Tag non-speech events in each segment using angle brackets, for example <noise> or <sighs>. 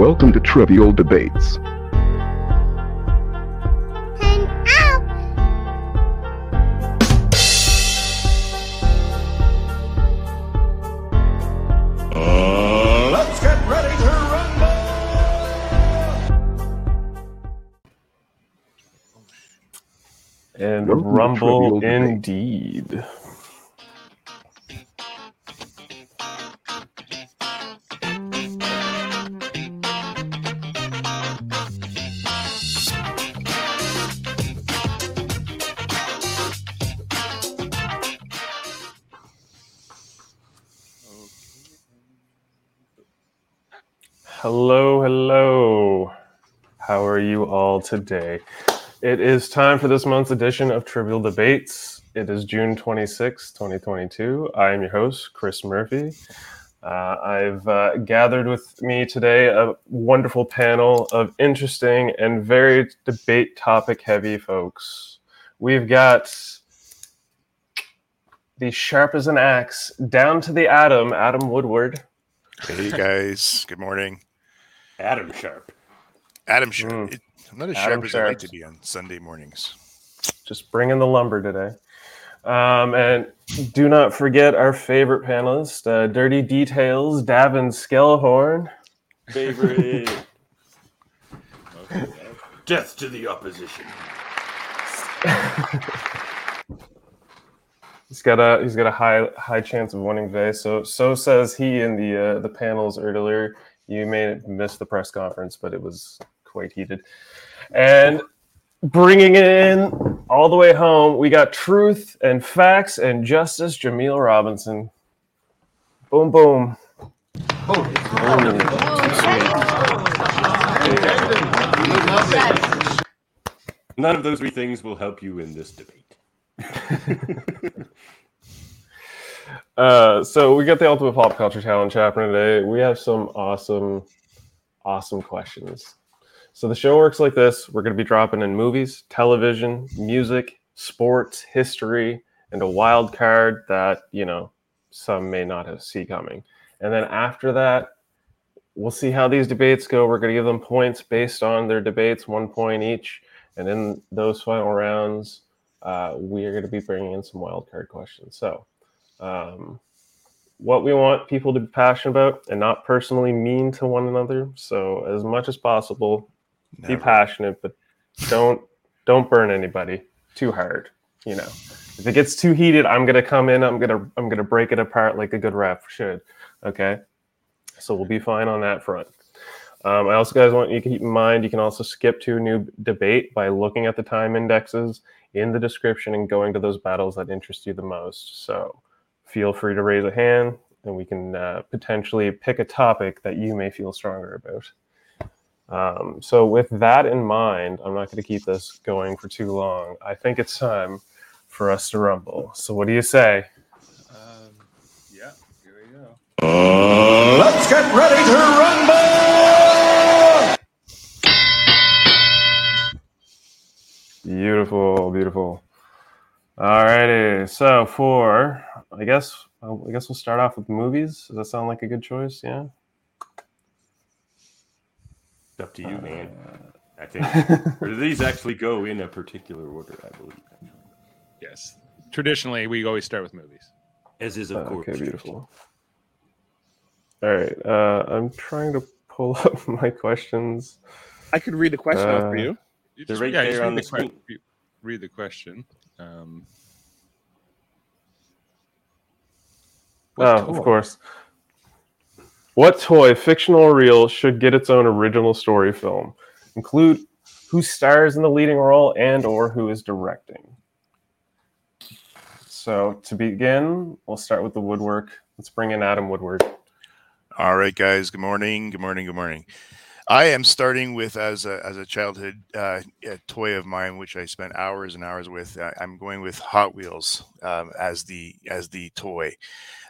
Welcome to Trivial Debates. Hang out. Uh, let's get ready to rumble! And Welcome rumble Trivial Debate. indeed. Hello, hello. How are you all today? It is time for this month's edition of Trivial Debates. It is June 26, 2022. I am your host, Chris Murphy. Uh, I've uh, gathered with me today a wonderful panel of interesting and very debate topic heavy folks. We've got the sharp as an axe, down to the atom, Adam Woodward. Hey guys, good morning. Adam Sharp. Adam Sharp. Mm. It- I'm not as Adam sharp as I like to be on Sunday mornings. just bringing the lumber today. Um, and do not forget our favorite panelist, uh, Dirty Details, Davin Skellhorn. Favorite. <laughs> Death to the opposition. <laughs> He's got a he's got a high high chance of winning today. So so says he in the uh, the panels earlier. You may have missed the press conference, but it was quite heated. And bringing it in all the way home, we got truth and facts and justice. Jameel Robinson. Boom boom. None of those three things will help you in this debate. <laughs> Uh, so we got the Ultimate Pop Culture Challenge happening today. We have some awesome, awesome questions. So the show works like this: we're going to be dropping in movies, television, music, sports, history, and a wild card that you know some may not have see coming. And then after that, we'll see how these debates go. We're going to give them points based on their debates, one point each. And in those final rounds, uh, we are going to be bringing in some wild card questions. So um, what we want people to be passionate about and not personally mean to one another. So as much as possible, be passionate, but don't don't burn anybody too hard. You know, if it gets too heated, I'm gonna come in. I'm gonna I'm gonna break it apart like a good rap should. Okay, so we'll be fine on that front. Um, I also, guys, want you to keep in mind you can also skip to a new debate by looking at the time indexes in the description and going to those battles that interest you the most. So feel free to raise a hand and we can uh, potentially pick a topic that you may feel stronger about. Um, so, with that in mind, I'm not going to keep this going for too long. I think it's time for us to rumble. So, what do you say? Um, yeah, here we go. Let's get ready to rumble! Beautiful, beautiful. Alrighty. So, for I guess I guess we'll start off with movies. Does that sound like a good choice? Yeah. It's up to you, man. I think. <laughs> or do these actually go in a particular order, I believe? Yes. Traditionally, we always start with movies. As is, of course. Okay, beautiful. All right. Uh, I'm trying to pull <laughs> up my questions. I could read the question out for Uh, you. You They're just- right yeah, there read on the que- screen. re- read the question. Um, Oh, toy? of course. What toy, fictional or real, should get its own original story film? Include who stars in the leading role and or who is directing. So to begin, we'll start with the woodwork. Let's bring in Adam Woodward. All right, guys. Good morning. Good morning. Good morning. I am starting with as a as a childhood uh, a toy of mine, which I spent hours and hours with. I, I'm going with Hot Wheels um, as the as the toy,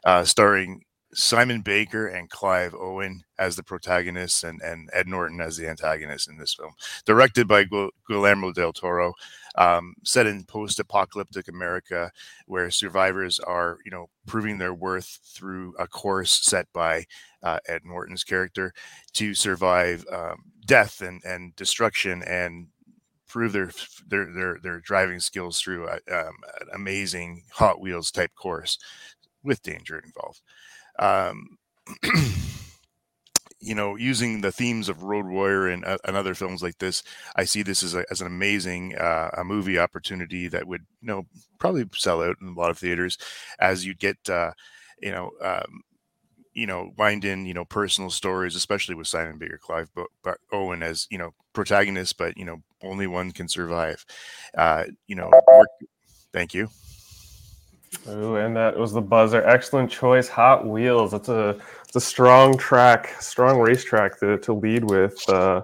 uh, starring Simon Baker and Clive Owen as the protagonists and, and Ed Norton as the antagonist in this film. Directed by Gu- Guillermo del Toro, um, set in post-apocalyptic America, where survivors are, you know, proving their worth through a course set by uh, Ed Norton's character to survive um, death and, and destruction and prove their their their, their driving skills through a, um, an amazing Hot Wheels type course with danger involved. <clears throat> You know, using the themes of Road Warrior and, uh, and other films like this, I see this as, a, as an amazing uh, a movie opportunity that would, you know, probably sell out in a lot of theaters as you get, uh, you know, um, you know, wind in, you know, personal stories, especially with Simon Baker, Clive but, Bo- Owen as, you know, protagonist, but, you know, only one can survive. Uh, you know, work- thank you. Ooh, and that was the buzzer. Excellent choice. Hot Wheels. That's a it's a strong track, strong racetrack to, to lead with. Uh,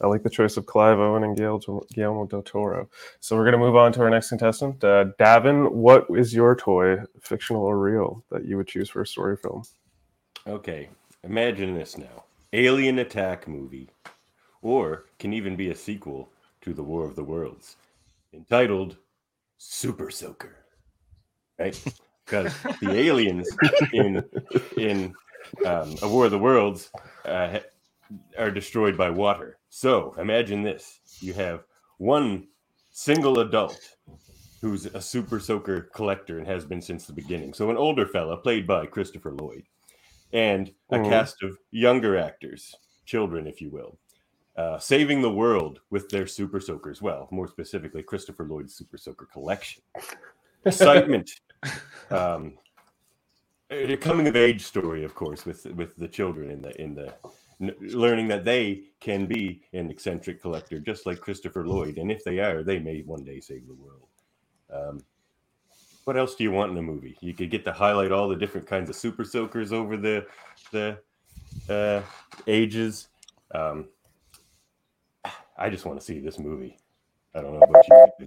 I like the choice of Clive Owen and Guillermo, del Toro. So we're going to move on to our next contestant. Uh, Davin, what is your toy, fictional or real, that you would choose for a story film? Okay, imagine this now Alien Attack movie, or can even be a sequel to The War of the Worlds, entitled Super Soaker. Right? Because the aliens in in um, A War of the Worlds uh, are destroyed by water. So imagine this: you have one single adult who's a super soaker collector and has been since the beginning. So an older fella played by Christopher Lloyd, and a Mhm. cast of younger actors, children, if you will, uh, saving the world with their super soakers. Well, more specifically, Christopher Lloyd's super soaker collection. <laughs> Excitement. um, a coming of age story, of course, with with the children in the in the learning that they can be an eccentric collector, just like Christopher Lloyd, and if they are, they may one day save the world. Um, what else do you want in a movie? You could get to highlight all the different kinds of super soakers over the the uh, ages. Um, I just want to see this movie. I don't know about you.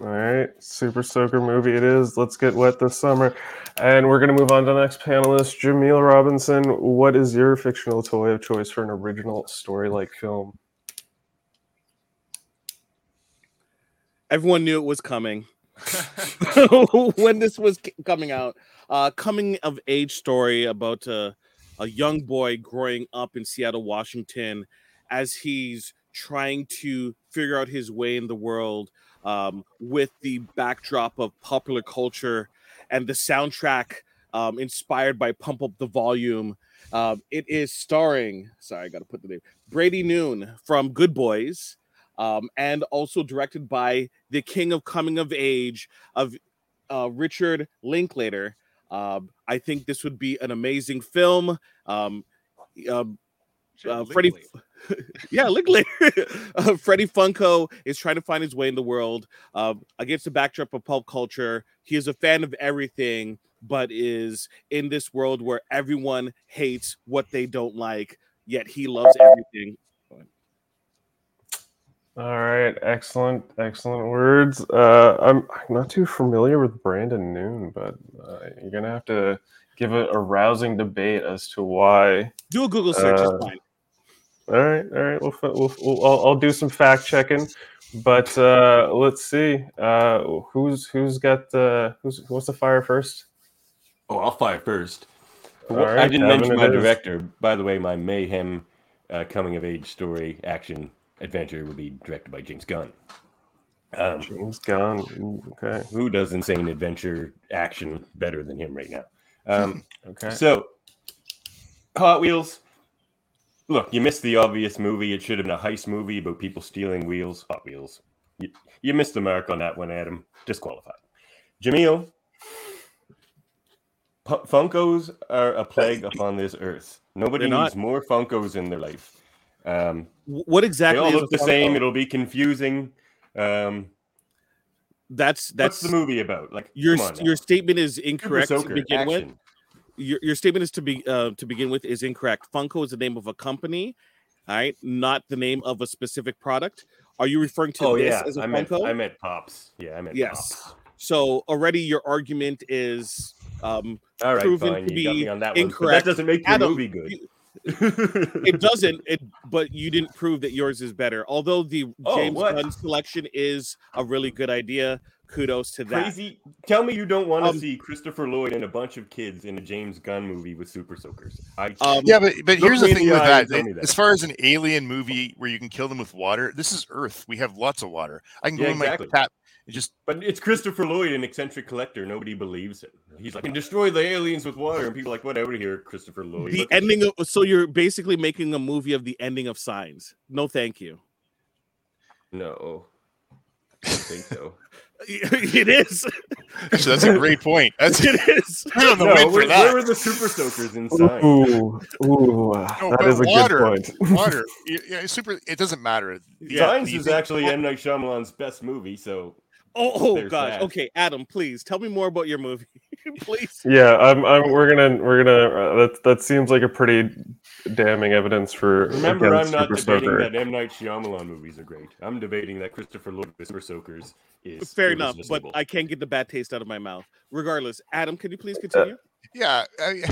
All right, Super Soaker movie it is. Let's get wet this summer. And we're going to move on to the next panelist, Jameel Robinson. What is your fictional toy of choice for an original story like film? Everyone knew it was coming <laughs> <laughs> when this was coming out. Uh, coming of age story about a, a young boy growing up in Seattle, Washington, as he's trying to figure out his way in the world um, with the backdrop of popular culture and the soundtrack um, inspired by Pump Up the Volume. Um, it is starring, sorry, I got to put the name, Brady Noon from Good Boys um, and also directed by the king of coming of age of uh, Richard Linklater. Um, I think this would be an amazing film. Um, um, uh, Freddie, <laughs> yeah, Linklater. <laughs> uh, Freddie Funko is trying to find his way in the world uh, against the backdrop of pulp culture. He is a fan of everything, but is in this world where everyone hates what they don't like, yet he loves everything. All right, excellent, excellent words. Uh, I'm not too familiar with Brandon Noon, but uh, you're gonna have to give it a rousing debate as to why. Do a Google search, Uh, it's fine. All right, all right. We'll, we'll, we'll I'll, I'll do some fact checking, but uh, let's see. Uh, who's who's got the who's who wants to fire first? Oh, I'll fire first. Well, I didn't mention my is. director. By the way, my mayhem uh, coming of age story action adventure will be directed by James Gunn. Um, James Gunn. Ooh, Okay, who does insane adventure action better than him right now? Um, <laughs> okay. so, Hot Wheels. Look, you missed the obvious movie. It should have been a heist movie about people stealing wheels. Hot Wheels. You, you missed the mark on that one, Adam. Disqualified. Jameel. Pu- Funkos are a plague upon this earth. Nobody They're not. needs more Funkos in their life. Um, Wh- What they exactly all is look the same. It'll be confusing. Um, That's what's that's the movie about? Like your your statement is incorrect to begin with. Your, your statement is to be uh, to begin with is incorrect. Funko is the name of a company, all right, not the name of a specific product. Are you referring to Oh this yeah, as a I meant Funko? I meant pops. Yeah, I meant Yes. pops. So already your argument is um, All right, proven fine. to be on that one. Incorrect. that doesn't make your Adam, movie good. you- <laughs> it doesn't. It, but you didn't prove that yours is better. Although the Oh, James what? Gunn selection is a really good idea. Kudos to that. Crazy. Tell me you don't want to Um, see Christopher Lloyd and a bunch of kids in a James Gunn movie with super soakers. I Um, Yeah, but but here's the thing the with that. and tell me that. As far as an alien movie where you can kill them with water, this is Earth. We have lots of water. I can go Yeah, in exactly. my tap and just But it's Christopher Lloyd, an eccentric collector. Nobody believes him. He's like, "I can destroy the aliens with water, and people are like, whatever. Here, Christopher Lloyd. the Look- ending of so you're basically making a movie of the ending of Signs. No, thank you. No, I don't think so. <laughs> <laughs> it is. actually, that's a great point. <laughs> That's It is. <laughs> I don't know no, wait for where, that. where were the super soakers inside? Ooh, ooh, No, that but is a water, good point. water. Yeah, yeah, super. It doesn't matter. The- Signs the- is actually M Night Shyamalan's best movie. So Oh, oh gosh. that. Okay, Adam, please tell me more about your movie, <laughs> please. Yeah, I'm, I'm. We're gonna. We're gonna. Uh, that that seems like a pretty damning evidence for. remember, I'm not Super debating Soaker. that M Night Shyamalan movies are great. I'm debating that Christopher Lloyd with super soakers is Fair enough, but. I can't get the bad taste out of my mouth. Regardless, Adam, can you please continue? Yeah. I,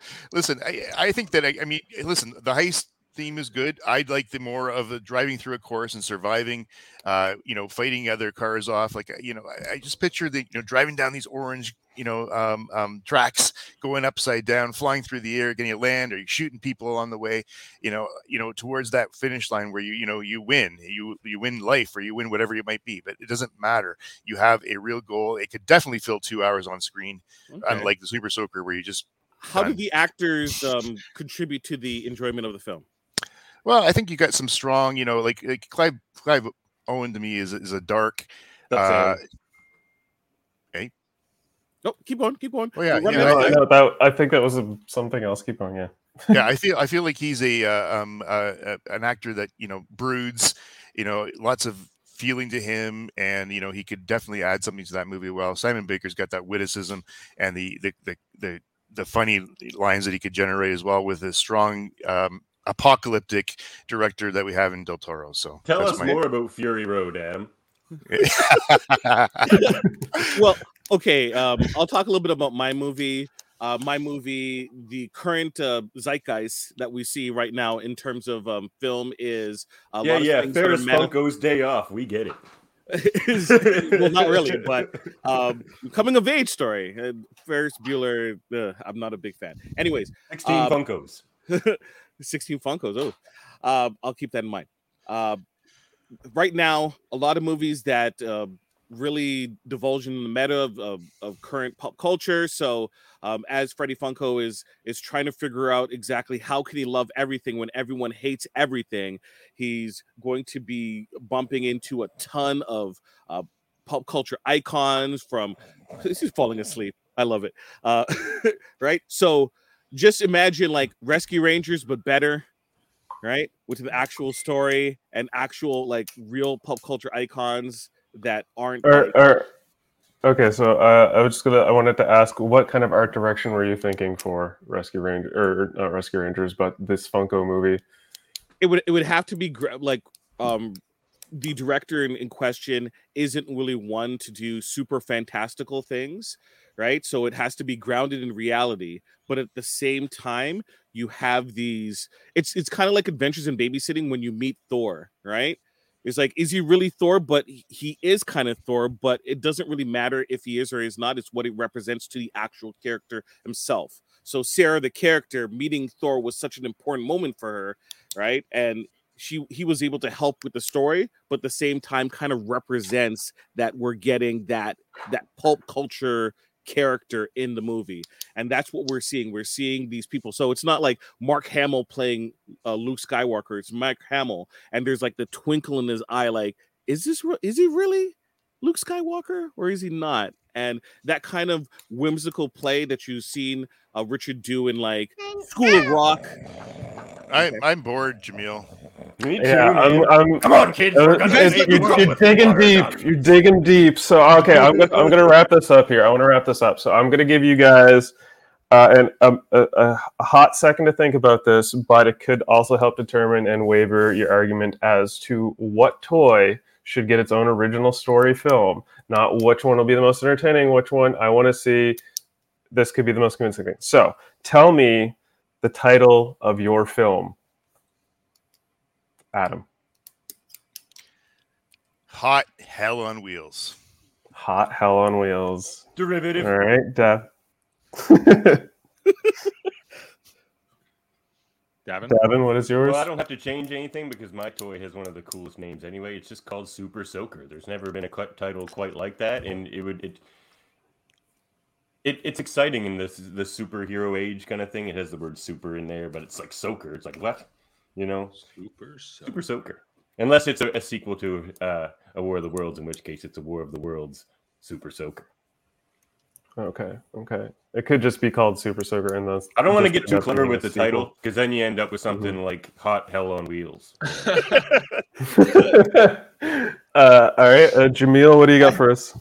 <laughs> listen, I, I think that I, I mean, listen, the heist theme is good. I'd like the more of the driving through a course and surviving, uh, you know, fighting other cars off. Like, you know, I, I just picture the, you know, driving down these orange, you know, um, um, tracks, going upside down, flying through the air, getting a land, or you shooting people along the way, you know, you know, towards that finish line where you, you know, you win, you, you win life or you win whatever it might be, but it doesn't matter. You have a real goal. It could definitely fill two hours on screen, Okay. unlike the Super Soaker where you just How did the actors um, contribute to the enjoyment of the film? Well, I think you got some strong, you know, like, like Clive Clive Owen to me is is a dark. That's Uh, Sam. No, keep on, keep on. Oh, yeah, yeah, out of I- time. No, that I think that was a, something else. Keep going. Yeah. yeah, I <laughs> feel I feel like he's a uh, um uh, uh, an actor that you know broods, you know, lots of feeling to him, and you know he could definitely add something to that movie. Well, Simon Baker's got that witticism and the the the the, the funny lines that he could generate as well with a strong um, apocalyptic director that we have in Del Toro. So Tell us my- more about Fury Road, Adam. <laughs> well, okay. Um, I'll talk a little bit about my movie. Uh, my movie, the current uh, zeitgeist that we see right now in terms of um, film is a yeah, lot of yeah. things that are Ferris meta- Funko's day off. We get it. <laughs> is- well, not really, <laughs> but um, coming of age story. Uh, Ferris Bueller. Uh, I'm not a big fan. Anyways, 16 Um, Funkos. 16 Funkos. Oh, uh, I'll keep that in mind. Uh, right now, a lot of movies that uh, really divulge in the meta of, of, of current pop culture. So, um, as Freddie Funko is is trying to figure out exactly how can he love everything when everyone hates everything, he's going to be bumping into a ton of uh, pop culture icons. From <laughs> he's falling asleep. I love it. Uh, <laughs> right. So just imagine like Rescue Rangers, but better, right? With the actual story and actual like real pop culture icons that aren't. Or, or okay, so uh, I was just gonna. I wanted to ask, what kind of art direction were you thinking for Rescue Ranger or not Rescue Rangers, but this Funko movie? it would it would have to be gra- like um the director in, in question isn't really one to do super fantastical things right? So it has to be grounded in reality but at the same time you have these it's it's kind of like adventures in babysitting when you meet thor right? It's like is he really thor? But he- is kind of thor but it doesn't really matter if he is or is not it's what it represents to the actual character himself. So sarah the character meeting thor was such an important moment for her right? And she he was able to help with the story but at the same time kind of represents that we're getting that that pulp culture character in the movie and that's what we're seeing. We're seeing these people so it's not like mark hamill playing uh, luke skywalker it's mark hamill and there's like the twinkle in his eye like is this re- is he really luke skywalker or is he not? And that kind of whimsical play that you've seen uh, richard do in like school of rock. I'm I'm bored, Jameel. Me too, Yeah. I'm. I'm Come on, kids. Uh, we're gonna it's- save the you're, you're digging deep. You're digging deep. So okay, I'm gonna, I'm gonna wrap this up here. I want to wrap this up. So I'm gonna give you guys uh, an, um, a, a, a hot second to think about this, but it could also help determine and waver your argument as to what toy should get its own original story film. Not which one will be the most entertaining. Which one I want to see this could be the most convincing thing. So, tell me the title of your film, Adam. Hot hell on wheels. Hot Hell on Wheels. Derivative. All right, Dev. <laughs> Davin? Devin, what is yours? Well, I don't have to change anything because my toy has one of the coolest names anyway. It's just called Super Soaker. There's never been a cut title quite like that, and it would it. It, it's exciting in this the superhero age kind of thing. It has the word super in there, but it's like soaker. It's like what, you know, Super. So- super soaker. Unless it's a, a sequel to uh, a War of the Worlds, in which case it's a War of the Worlds Super Soaker. Okay, okay. It could just be called Super Soaker, in that's. I don't want to get too clever with the sequel. title because then you end up with something like Hot Hell on Wheels. <laughs> <laughs> uh, all right, uh, Jameel, what do you got for us?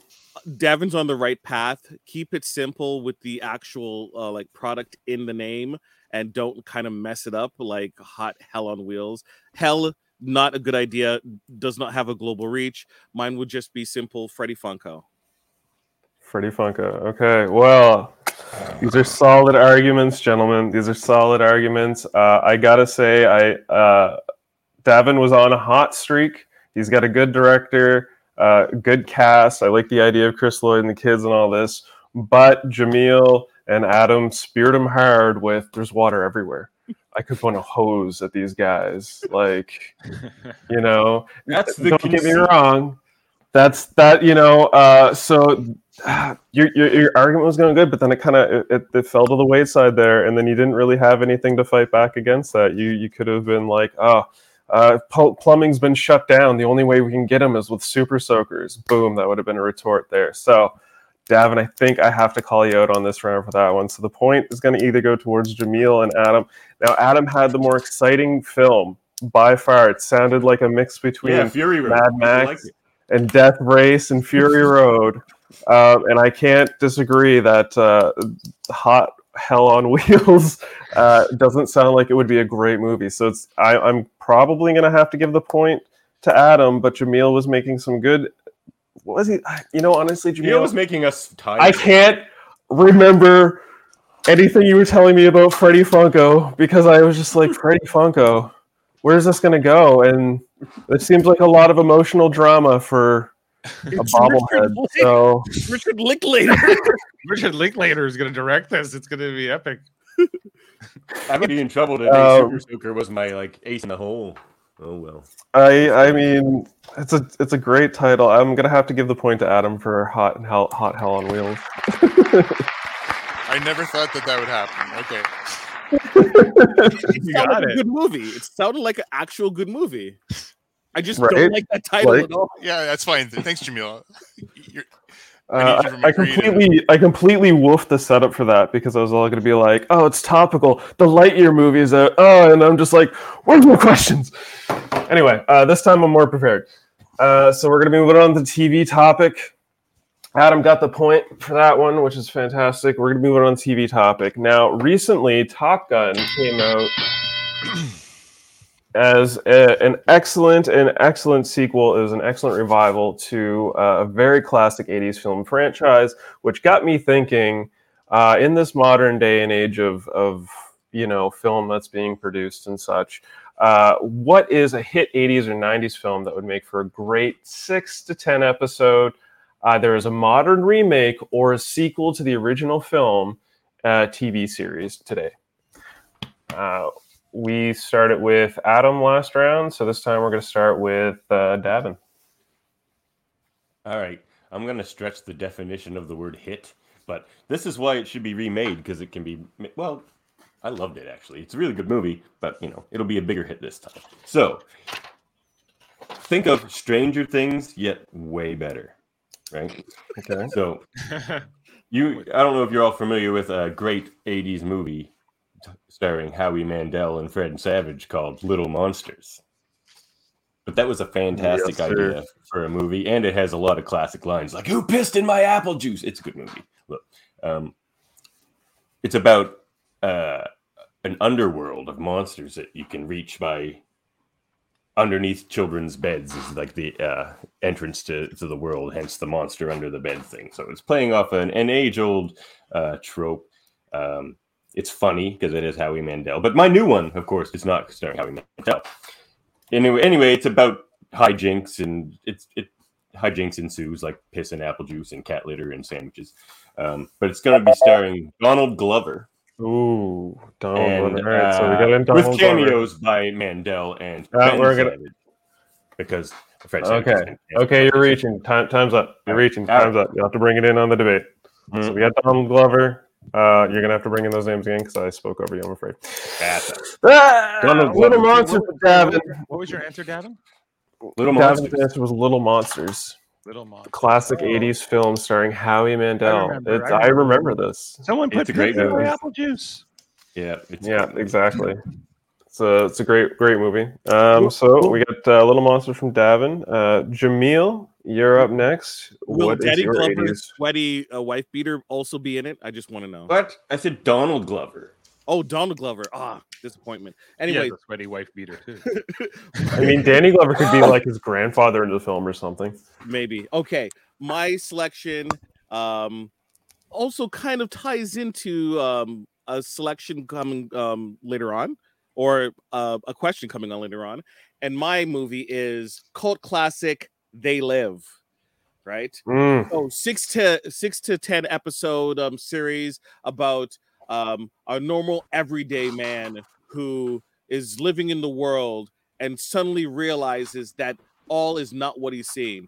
Davin's on the right path. Keep it simple with the actual uh, like product in the name, and don't kind of mess it up like hot hell on wheels. Hell, not a good idea. Does not have a global reach. Mine would just be simple Freddy Funko. Freddie Funko. Okay, well, these are solid arguments, gentlemen. These are solid arguments. Uh, I gotta say, I uh, Davin was on a hot streak. He's got a good director, uh, good cast. I like the idea of Chris Lloyd and the kids and all this. But Jameel and Adam speared him hard with "There's water everywhere." I could point a hose at these guys, like <laughs> you know. That's the don't get me wrong. That's that you know. Uh, so <sighs> your, your your argument was going good, but then it kind of it, it, it fell to the wayside there, and then you didn't really have anything to fight back against that. You you could have been like, oh, uh, pl- plumbing's been shut down. The only way we can get them is with super soakers. Boom, that would have been a retort there. So. Davin, I think I have to call you out on this round for that one. So the point is going to either go towards Jameel and Adam. Now, Adam had the more exciting film by far. It sounded like a mix between Yeah, Fury Road. Mad Max like and Death Race and Fury <laughs> Road. Um, and I can't disagree that uh, Hot Hell on <laughs> Wheels uh, doesn't sound like it would be a great movie. So it's I, I'm probably going to have to give the point to Adam, but Jameel was making some good. What was he? You know, honestly, You know, Jameel, was making us tired. I can't remember anything you were telling me about Freddie Funko because I was just like, Freddie Funko, where's this going to go? And it seems like a lot of emotional drama for a bobblehead. So Richard Linklater. <laughs> Richard Linklater is going to direct this. It's going to be epic. I might be in trouble today. <laughs> Um, Super Soaker was my like ace in the hole. Oh well. I, I mean, it's a, it's a great title. I'm gonna have to give the point to Adam for Hot and Hell, Hot Hell on Wheels. <laughs> I never thought that that would happen. Okay. It You got like a good movie. It sounded like an actual good movie. I just Right? don't like that title Like- at all. Yeah, that's fine. Thanks, Jamila. <laughs> You're, Uh, need you from I, a I completely, I completely woofed the setup for that because I was all going to be like, "Oh, it's topical. The Lightyear movie is out." Oh, and I'm just like, "Where's my questions?" Anyway, uh, this time I'm more prepared. Uh, so we're going to be moving on to the TV topic. Adam got the point for that one, which is fantastic. We're going to be moving on to TV topic now. Recently, Top Gun came out <clears throat> as a, an excellent an excellent sequel was an excellent revival to uh, a very classic 80s film franchise which got me thinking uh, in this modern day and age of, of you know film that's being produced and such uh, what is a hit 80s or 90s film that would make for a great six to ten episode? Either as a modern remake or a sequel to the original film uh, tv series today. Uh, we started with Adam last round, so this time we're going to start with uh, Davin. All right. I'm going to stretch the definition of the word hit, but this is why it should be remade because it can be, well, I loved it actually. It's a really good movie, but you know, it'll be a bigger hit this time. So think of Stranger Things, yet way better, right? Okay. So <laughs> you, I don't know if you're all familiar with a great 80s movie t- starring Howie Mandel and Fred Savage called Little Monsters. But that was a fantastic Yes, idea for a movie, and it has a lot of classic lines like "Who pissed in my apple juice?" It's a good movie. Look, um, it's about uh, an underworld of monsters that you can reach by underneath children's beds is like the uh, entrance to, to the world, hence the monster under the bed thing. So it's playing off an, an age old uh, trope. Um, it's funny because it is Howie Mandel. But my new one, of course, is not starring Howie Mandel. Anyway, anyway, it's about hijinks and it's it hijinks ensues like piss and apple juice and cat litter and sandwiches. Um, but it's going to be starring Donald Glover Ooh, Donald and Glover. Right, so we uh, got in Donald with Glover. cameos by Mandel and Uh, Ben we're gonna- Savage, because Fred Savage Okay. Okay, you're reaching. Time, time's up. You're reaching. Time's up. You have to bring it in on the debate. So Mm. we got Donald Glover. Uh, you're gonna have to bring in those names again because I spoke over you. I'm afraid. Ah, Little Glover. Monsters with Davin. What was your answer, Davin? Little Davin's Monsters. answer was Little Monsters, Little Monster. classic Oh. '80s film starring Howie Mandel. remember, it's, I I remember this. Someone It's put a great Piggy movie. apple juice. Yeah, it's Yeah, exactly. It's a it's a great great movie. Um, so we got uh, Little Monsters from Davin. Uh, Jameel, you're up next. Will What is Danny your Glover's 80s? sweaty uh, wife beater also be in it? I just want to know. What? I said Donald Glover. Oh, Donald Glover. Ah, disappointment. Anyway, Anyway, the sweaty wife beater too. <laughs> I mean, Danny Glover could be like his grandfather in the film or something. maybe. Okay, my selection um also kind of ties into um a selection coming um later on or uh, a question coming on later on. And my movie is cult classic They Live. Right? Mm, oh six to six to ten episode um series about um a normal everyday man who is living in the world and suddenly realizes that all is not what he's seeing.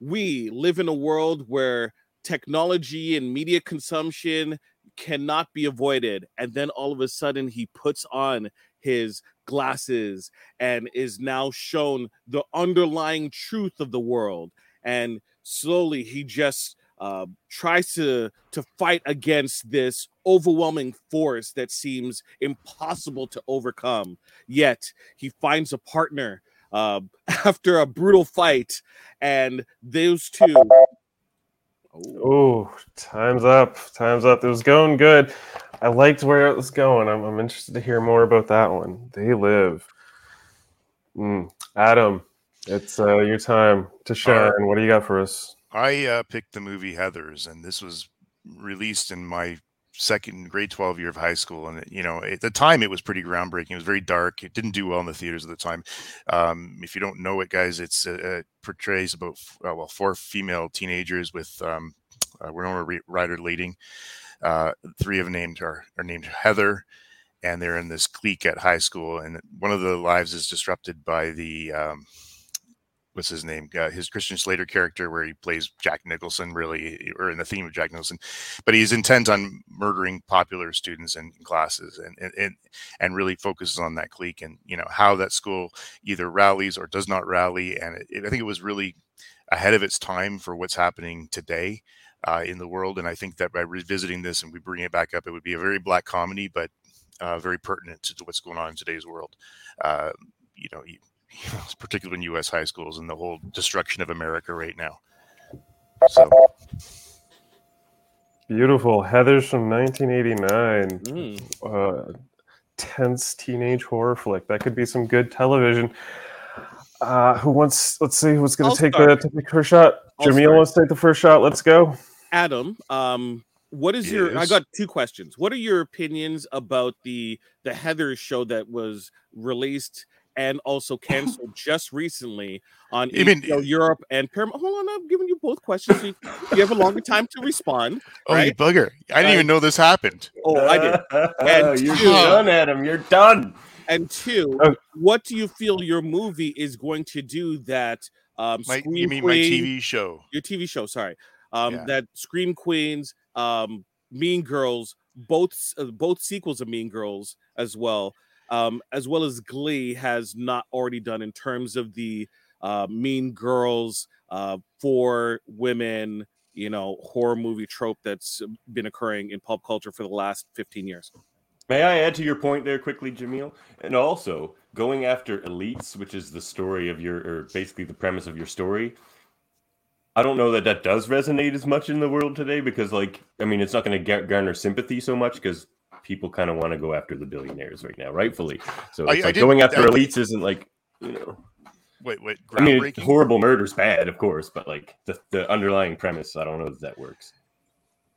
We live in a world where technology and media consumption cannot be avoided. And then all of a sudden he puts on his glasses and is now shown the underlying truth of the world. And slowly he just uh, tries to to fight against this overwhelming force that seems impossible to overcome. Yet he finds a partner uh, <laughs> after a brutal fight, and those two. Oh, time's up. Time's up. It was going good. I liked where it was going. I'm, I'm interested to hear more about that one. They live. Mm. Adam, it's uh, your time to shine. What do you got for us? I uh, picked the movie Heathers, and this was released in my second grade 12 year of high school and you know at the time it was pretty groundbreaking it was very dark it didn't do well in the theaters at the time um, if you don't know it guys it's uh, uh, portrays about uh, well four female teenagers with um, uh, Winona Ry- Ryder leading uh, three of named are, are named Heather and they're in this clique at high school and one of the lives is disrupted by the um, what's his name? Uh, his Christian Slater character, where he plays Jack Nicholson, really, or in the theme of Jack Nicholson, but he's intent on murdering popular students in classes, and and and, and really focuses on that clique, and you know how that school either rallies or does not rally, and it, it- I think it was really ahead of its time for what's happening today. Uh, in the world, and I think that by revisiting this and we bring it back up, it would be a very black comedy, but uh, very pertinent to what's going on in today's world. Uh, you know, <laughs> you, particularly in U.S. high schools and the whole destruction of America right now. So Beautiful. Heathers from 1989. mm. uh, tense teenage horror flick. That could be some good television. Uh, who wants? Let's see who's going to take start. the take the first shot. I'll Jameel start. wants to take the first shot. Let's go. Adam, um, what is your? I got two questions. What are your opinions about the the Heather show that was released and also <laughs> canceled just recently on You mean- Europe and Paramount? Hold on, I'm giving you both questions. So you, you have a longer time to respond. <laughs> oh, you bugger! I didn't Right. even know this happened. Oh, I did. And <laughs> you're two- done, Adam. You're done. And two, Oh. what do you feel your movie is going to do that? Um, My, you mean my TV show? your TV show, sorry, um, Yeah. that Scream Queens, um, Mean Girls, both uh, both sequels of Mean Girls as well, um, as well as Glee has not already done in terms of the uh, Mean Girls uh, for women, you know, horror movie trope that's been occurring in pop culture for the last fifteen years. May I add to your point there quickly, Jameel? And also, going after elites, which is the story of your, or basically the premise of your story, I don't know that that does resonate as much in the world today because, like, I mean, it's not going to garner sympathy so much because people kind of want to go after the billionaires right now, rightfully. So I- like going after I- elites isn't like, you know. Wait, wait. I mean, horrible murder's bad, of course, but like the, the underlying premise, I don't know if that works.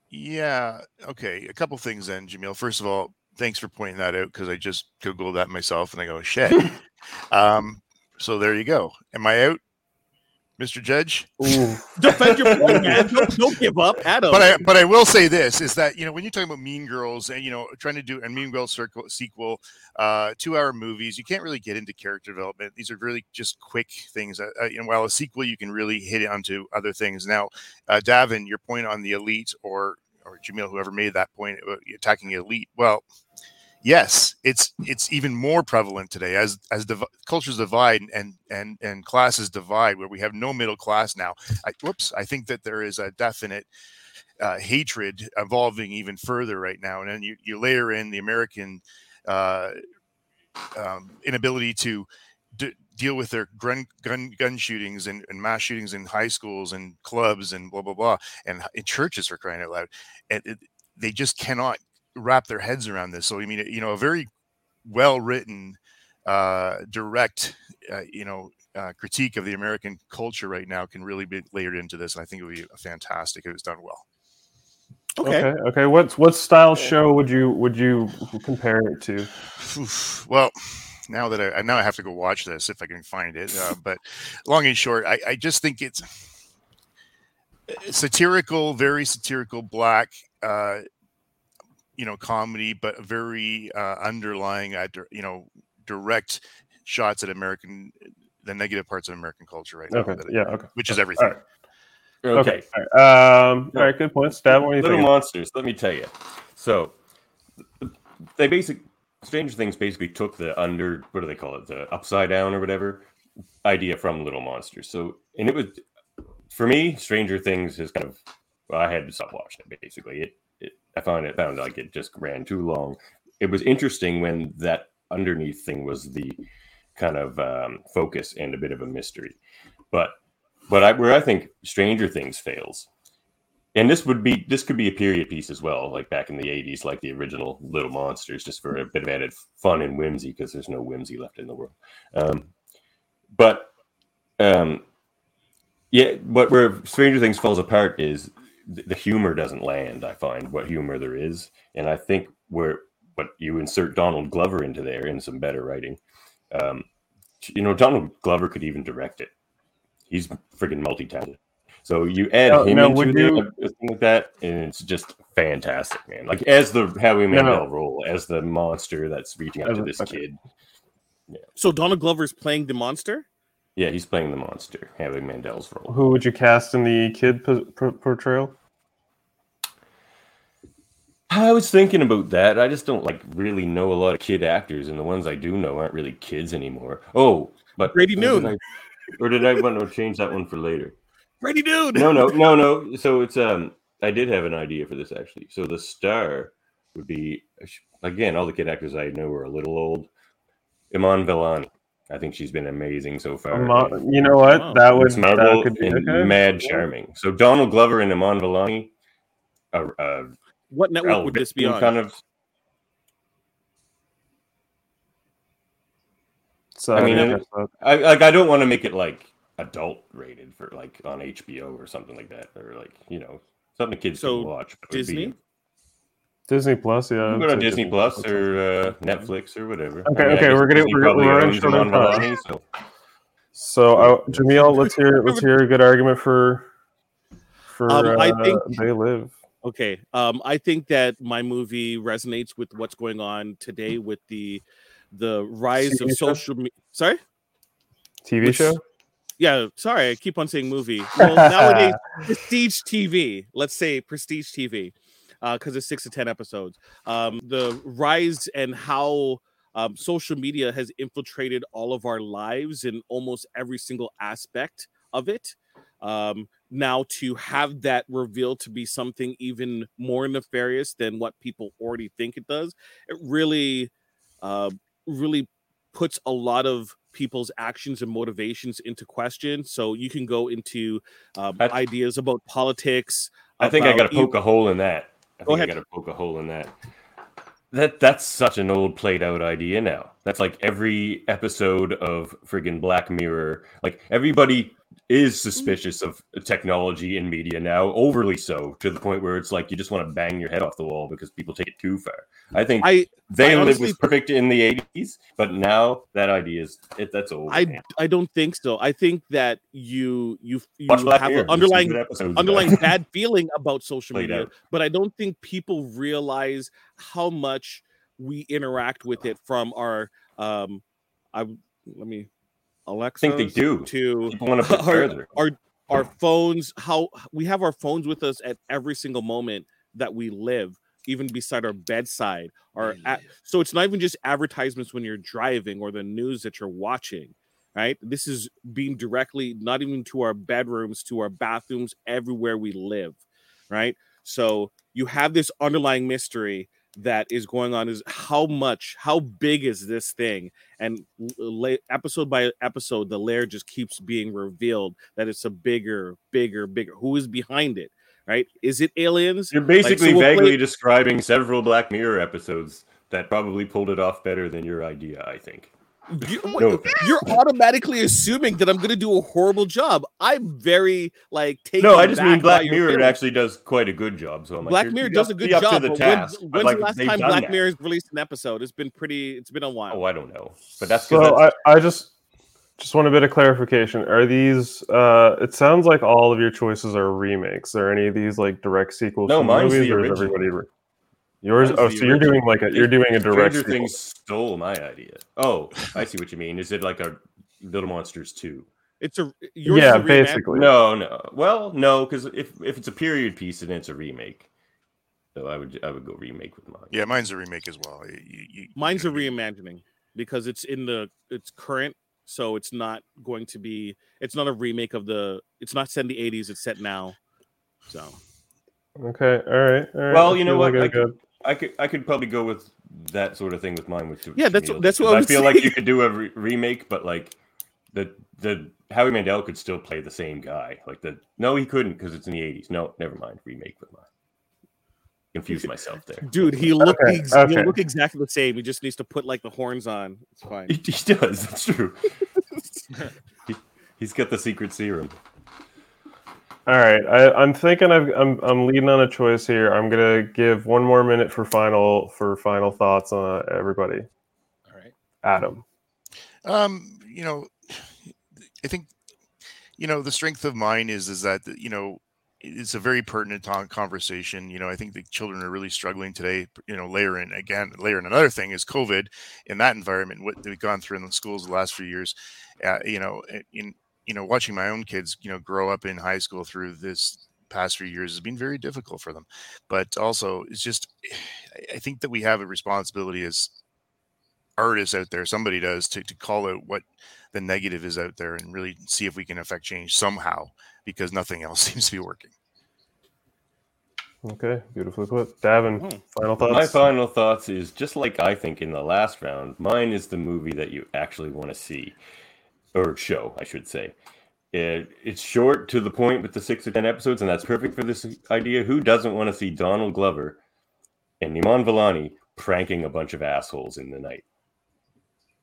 Yeah. Okay. A couple things then, Jameel. First of all, thanks for pointing that out because I just googled that myself and I go shit. <laughs> um. So there you go. Am I out, Mr. Judge? Ooh. Defend your point, man. Don't, don't give up, Adam. But I but I will say this is that you know when you're talking about Mean Girls and you know trying to do a Mean Girls circle, sequel, uh, two hour movies, you can't really get into character development. These are really just quick things. Uh, uh, you know, while a sequel you can really hit onto other things. Now, uh, Davin, your point on the elite or or Jameel, whoever made that point, attacking elite. Well, yes, it's it's even more prevalent today as as div- cultures divide and and and classes divide, where we have no middle class now. I, whoops, I think that there is a definite uh, hatred evolving even further right now, and then you you layer in the American uh, um, inability to d- deal with their gun gun gun shootings and, and mass shootings in high schools and clubs and blah blah blah. And in churches are crying out loud. And it, they just cannot wrap their heads around this so i mean you know a very well written uh direct uh, you know uh, critique of the american culture right now can really be layered into this and i think it would be fantastic if it was done well okay. Okay. Okay. What what style show would you would you compare it to? Well now that I now I have to go watch this if I can find it. Uh, but long and short, I, I just think it's satirical, very satirical, black, uh, you know, comedy, but very uh, underlying, uh, you know, direct shots at American, the negative parts of American culture right now, Okay. that- Yeah. Okay. which is everything. right. Okay. Okay. All right. Um. All right. Good point. Stab. What do you Little think? Monsters, let me tell you. So they basic Stranger Things basically took the under what do they call it? The upside down or whatever idea from Little Monsters. So and it was for me, Stranger Things is kind of well, I had to stop watching it basically. It, it I found it found like it just ran too long. It was interesting when that underneath thing was the kind of um, focus and a bit of a mystery. But but I, where I think Stranger Things fails and this would be this could be a period piece as well like back in the 80s like the original little monsters just for a bit of added fun and whimsy because there's no whimsy left in the world um, but um, yeah but where stranger things falls apart is the humor doesn't land i find what humor there is and i think where but you insert donald glover into there in some better writing um, you know donald glover could even direct it he's freaking multi-talented so you add Now- him now, into would there, you- a thing like that, and it's just fantastic, man. Like as the Howie No, no. Mandel role, as the monster that's reaching out to this okay. kid. So Donald Glover's playing the monster. Yeah, he's playing the monster, Howie Mandel's role. Who would you cast in the kid p- p- portrayal? I was thinking about that. I just don't like really know a lot of kid actors, and the ones I do know aren't really kids anymore. Oh, but Grady or did Noon. I- or did I want to change that one for later? Ready, dude. no, no, no, no. So it's um, I did have an idea for this actually. So the star would be again, all the kid actors I know are a little old. Iman Vellani. I think she's been amazing so far. Mo- you know what? Wow. That was Marvel that could be and okay. mad charming. So Donald Glover and Iman Vellani. Uh, uh, What network would this be on? Kind of. So, I mean, it- I like. I don't want to make it like adult rated for like on HBO or something like that, or like you know something kids So, can watch. but it be- Disney? Disney Plus, yeah. Go to Disney Plus Plus. or uh, Netflix or whatever. Okay, I okay, we're gonna- Disney we're- we're running short on Iman time. Vellani, so <laughs> So, uh, Jameel, let's hear let's hear a good argument for for Um, I uh, think- they live. Okay. Um, I think that my movie resonates with what's going on today with the the rise of TV show? social media. Sorry. TV Which- show. Yeah, sorry, I keep on saying movie. Well, nowadays, <laughs> prestige TV. Let's say prestige TV, because it's six to ten episodes. Um, the rise and how um, social media has infiltrated all of our lives in almost every single aspect of it. Um, now to have that revealed to be something even more nefarious than what people already think it does, it really, uh, really puts a lot of people's actions and motivations into question. So you can go into um, I- ideas about politics. I think I got to poke a hole in that. I Go think I got to poke a hole in that. that that's such an old played out idea now. That's like every episode of friggin' Black Mirror. Like everybody is suspicious of technology and media now, overly so to the point where it's like you just want to bang your head off the wall because people take it too far. I think I they I honestly- was perfect in the '80s, but now that idea is it, that's old. I man. I don't think so. I think that you you you Watch have an underlying underlying bad feeling about <laughs> social Played media, out. but I don't think people realize how much we interact with it from our um I let me Alexa I think they do. to People want to put <laughs> our, further. our our phones how we have our phones with us at every single moment that we live even beside our bedside or at, so it's not even just advertisements when you're driving or the news that you're watching right this is being directly not even to our bedrooms to our bathrooms everywhere we live right so you have this underlying mystery that is going on is how much how big is this thing and la- episode by episode the layer just keeps being revealed that it's a bigger bigger bigger who is behind it right is it aliens You're basically so we'll vaguely play- describing several Black Mirror episodes that probably pulled it off better than your idea. I think. You, <laughs> No offense. you're automatically assuming that I'm going to do a horrible job. I'm very like taken. No, I just mean Black Mirror feelings. actually does quite a good job. So I'm like, Black you're- Mirror does up- a good job. to the but task. when's but, when's like, the last time Black that. Mirror has released an episode? It's been pretty. It's been a while. Oh, I don't know, but that's 'cause So that's I, I just just want a bit of clarification. Are these? Uh, it sounds like all of your choices are remakes. Are any of these like direct sequels? No, to mine's movies, the or is original. everybody? Re- yours? Oh, so you're doing like a you're doing a direct Stranger. Things stole my idea. Oh, I see what you mean. Is it like a Little Monsters two? It's a yours Yeah, is a basically. No, no. Well, no, because if if it's a period piece and it's a remake, so I would I would go remake with mine. Yeah, mine's a remake as well. You- you- you- Mine's a reimagining because it's in the it's current, so it's not going to be. It's not a remake of the. It's not set in the '80s. It's set now. So Okay. All right. All right. Well, I you know what? like I I could, I could probably go with that sort of thing with mine. With Yeah, that's- Shamil, that's what because I I was feel <laughs> like you could do a re- remake, but like the the Howie Mandel could still play the same guy. Like the no, he couldn't because it's in the eighties. No, never mind. Remake with mine. Confused myself there, dude, he look Okay, ex- okay. look exactly the same. He just needs to put like the horns on. It's fine. <laughs> He, he does. That's true. <laughs> he, he's got the secret serum. All right, I, I'm thinking I've, I'm I'm leading on a choice here. I'm gonna give one more minute for final for final thoughts on everybody. All right. Adam. Um, you know, I think you know the strength of mine is is that you know it's a very pertinent conversation. You know, I think the children are really struggling today. You know, layer in again, layer in another thing is COVID in that environment. What we've gone through in the schools the last few years. Uh, you know, in you know, watching my own kids, you know, grow up in high school through this past few years has been very difficult for them. But also, it's just, I- I think that we have a responsibility as artists out there, somebody does, to, to call out what the negative is out there and really see if we can affect change somehow because nothing <laughs> else seems to be working. Okay, beautifully put. Davin, Hmm. final thoughts. My final thoughts is just like I think in the last round. Mine is the movie that you actually want to see, or show, I should say. It, it's short to the point with the six or ten episodes, and that's perfect for this idea. Who doesn't want to see Donald Glover and Iman Vellani pranking a bunch of assholes in the night?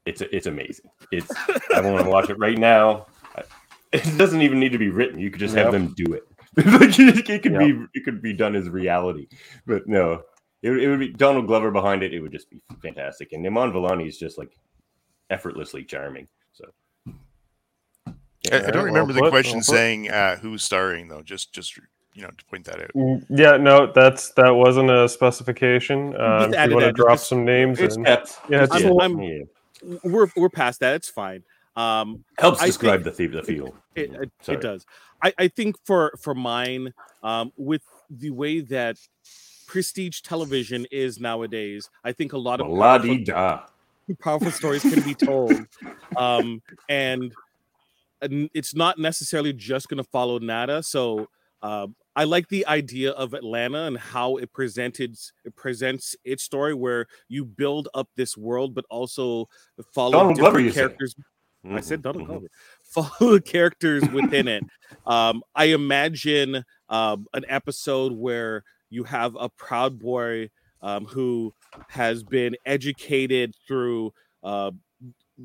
It's it's amazing. It's I want to watch it right now. It doesn't even need to be written. You could just have them do it. <laughs> it, could Yep. be it could be done as reality. But no, it, would- it would be Donald Glover behind it. It would just be fantastic. And Iman Vellani is just like effortlessly charming. So I, I don't well remember the put, question well saying uh, who's starring though. Just just you know to point that out. Mm, Yeah, no, that's that wasn't a specification. Um, if you want to drop some names it's in, kept. Yeah, it's yeah, cool. I'm- yeah. We're we're past that. It's fine. Um, helps I describe the theme, the feel. it, it, it does I, I think for for mine um with the way that prestige television is nowadays i think a lot of La powerful, powerful stories can be told <laughs> um and, and it's not necessarily just going to follow nada so uh, i like the idea of atlanta and how it presented it presents its story where you build up this world but also follow Donald Glover, different said. characters I said Donald mhm. Glover. <laughs> Follow the characters within it. Um, I imagine um, an episode where you have a Proud Boy um, who has been educated through uh,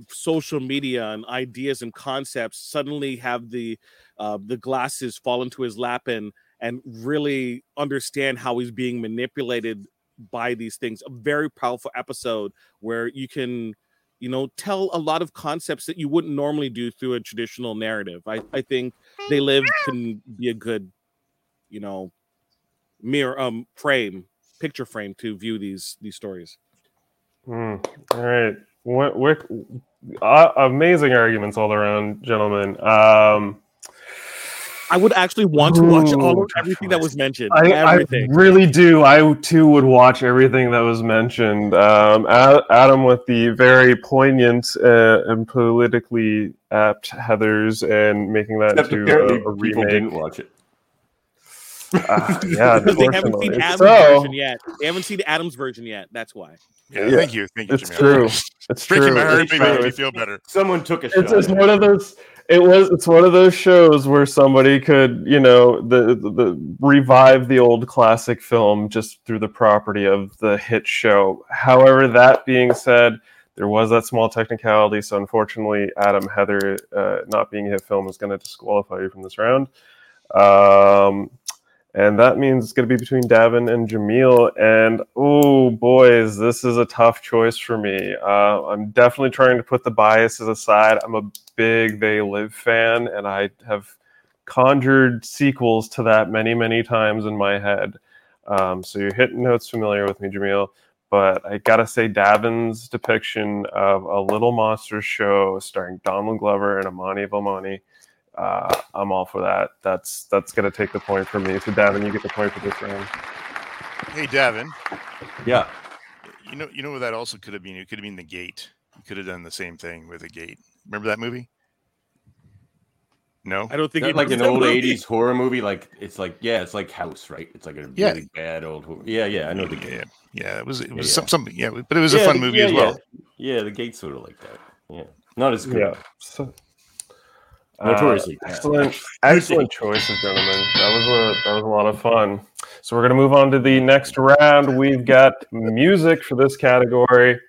social media and ideas and concepts suddenly have the uh, the glasses fall into his lap and and really understand how he's being manipulated by these things. A very powerful episode where you can, you know, tell a lot of concepts that you wouldn't normally do through a traditional narrative. I, I think they live can be a good, you know, mirror um frame, picture frame to view these these stories. Mm, all right. What, what, uh, amazing arguments all around, gentlemen. Um, I would actually want to watch all of everything that was mentioned. I, I really do. I too would watch everything that was mentioned. Um, Adam with the very poignant uh, and politically apt Heathers and making that Except into apparently a, a people remake. didn't watch it. Uh, yeah, Because <laughs> they haven't seen. Adam's So, version yet. They haven't seen Adam's version yet. That's why. Yeah, Yeah, thank you, thank you. it's Jameel. true. It's Breaking true. my heart, It's maybe true. make me feel better. Someone took a it's, shot. it's one of those it was it's one of those shows where somebody could you know the, the the revive the old classic film just through the property of the hit show however that being said there was that small technicality so unfortunately adam heather uh, not being a hit film is going to disqualify you from this round um, and that means it's going to be between Davin and Jameel. And oh, boys, this is a tough choice for me. Uh, I'm definitely trying to put the biases aside. I'm a big They Live fan, and I have conjured sequels to that many, many times in my head. Um, so you're hitting notes familiar with me, Jameel. But I gotta say, Davin's depiction of a Little monster show starring Donald Glover and Amani Vomani uh, I'm all for that. That's that's gonna take the point for me. So Davin, you get the point for this round. Hey, Davin, Yeah. you know, you know what that also could have been. It could have been the gate. You could have done the same thing with a gate. Remember that movie? No. I don't think That he like an old movie. '80s horror movie. Like it's like yeah, it's like House, right? It's like a Yeah. really bad old. Horror. Yeah, yeah, I know the Yeah, game. yeah. It was. It was yeah. some something. Yeah, but it was a fun the- movie yeah, as well. Yeah. yeah, the gate's sort of like that. Yeah, not as good. Yeah. So, Notoriously uh, <laughs> excellent, excellent choices, gentlemen. That was a that was a lot of fun. So we're gonna move on to the next round. We've got music for this category.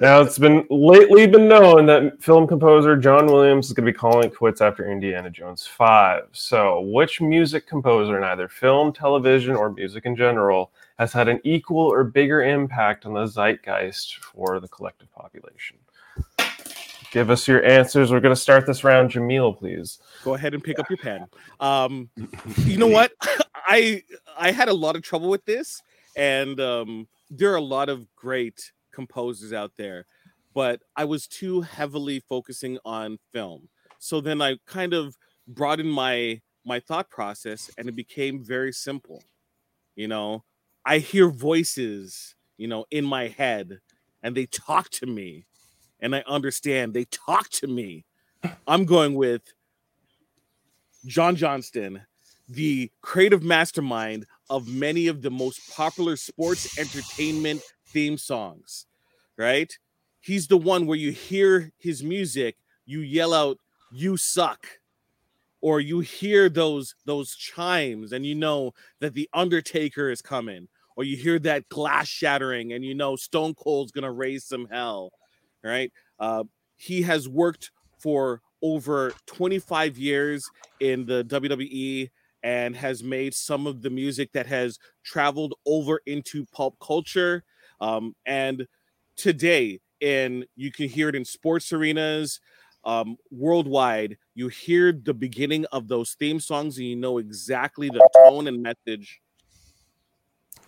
Now it's been lately been known that film composer John Williams is going to be calling quits after Indiana Jones 5. So, which music composer in either film, television, or music in general has had an equal or bigger impact on the zeitgeist for the collective population? Give us your answers. We're going to start this round. Jameel, please. Go ahead and pick up your pen. Um, you know what? <laughs> I I had a lot of trouble with this, and um, there are a lot of great composers out there, but I was too heavily focusing on film. So then I kind of broadened my my thought process, and it became very simple. You know, I hear voices, you know, in my head, and they talk to me, and I understand they talk to me. I'm going with John Johnston, the creative mastermind of many of the most popular sports entertainment theme songs, right? He's the one where you hear his music, you yell out, "You suck." Or you hear those those chimes and you know that the Undertaker is coming, or you hear that glass shattering and you know Stone Cold's gonna raise some hell, right? Uh, he has worked for over 25 years in the WWE and has made some of the music that has traveled over into pulp culture. Um, and today, and you can hear it in sports arenas um, worldwide. You hear the beginning of those theme songs, and you know exactly the tone and message.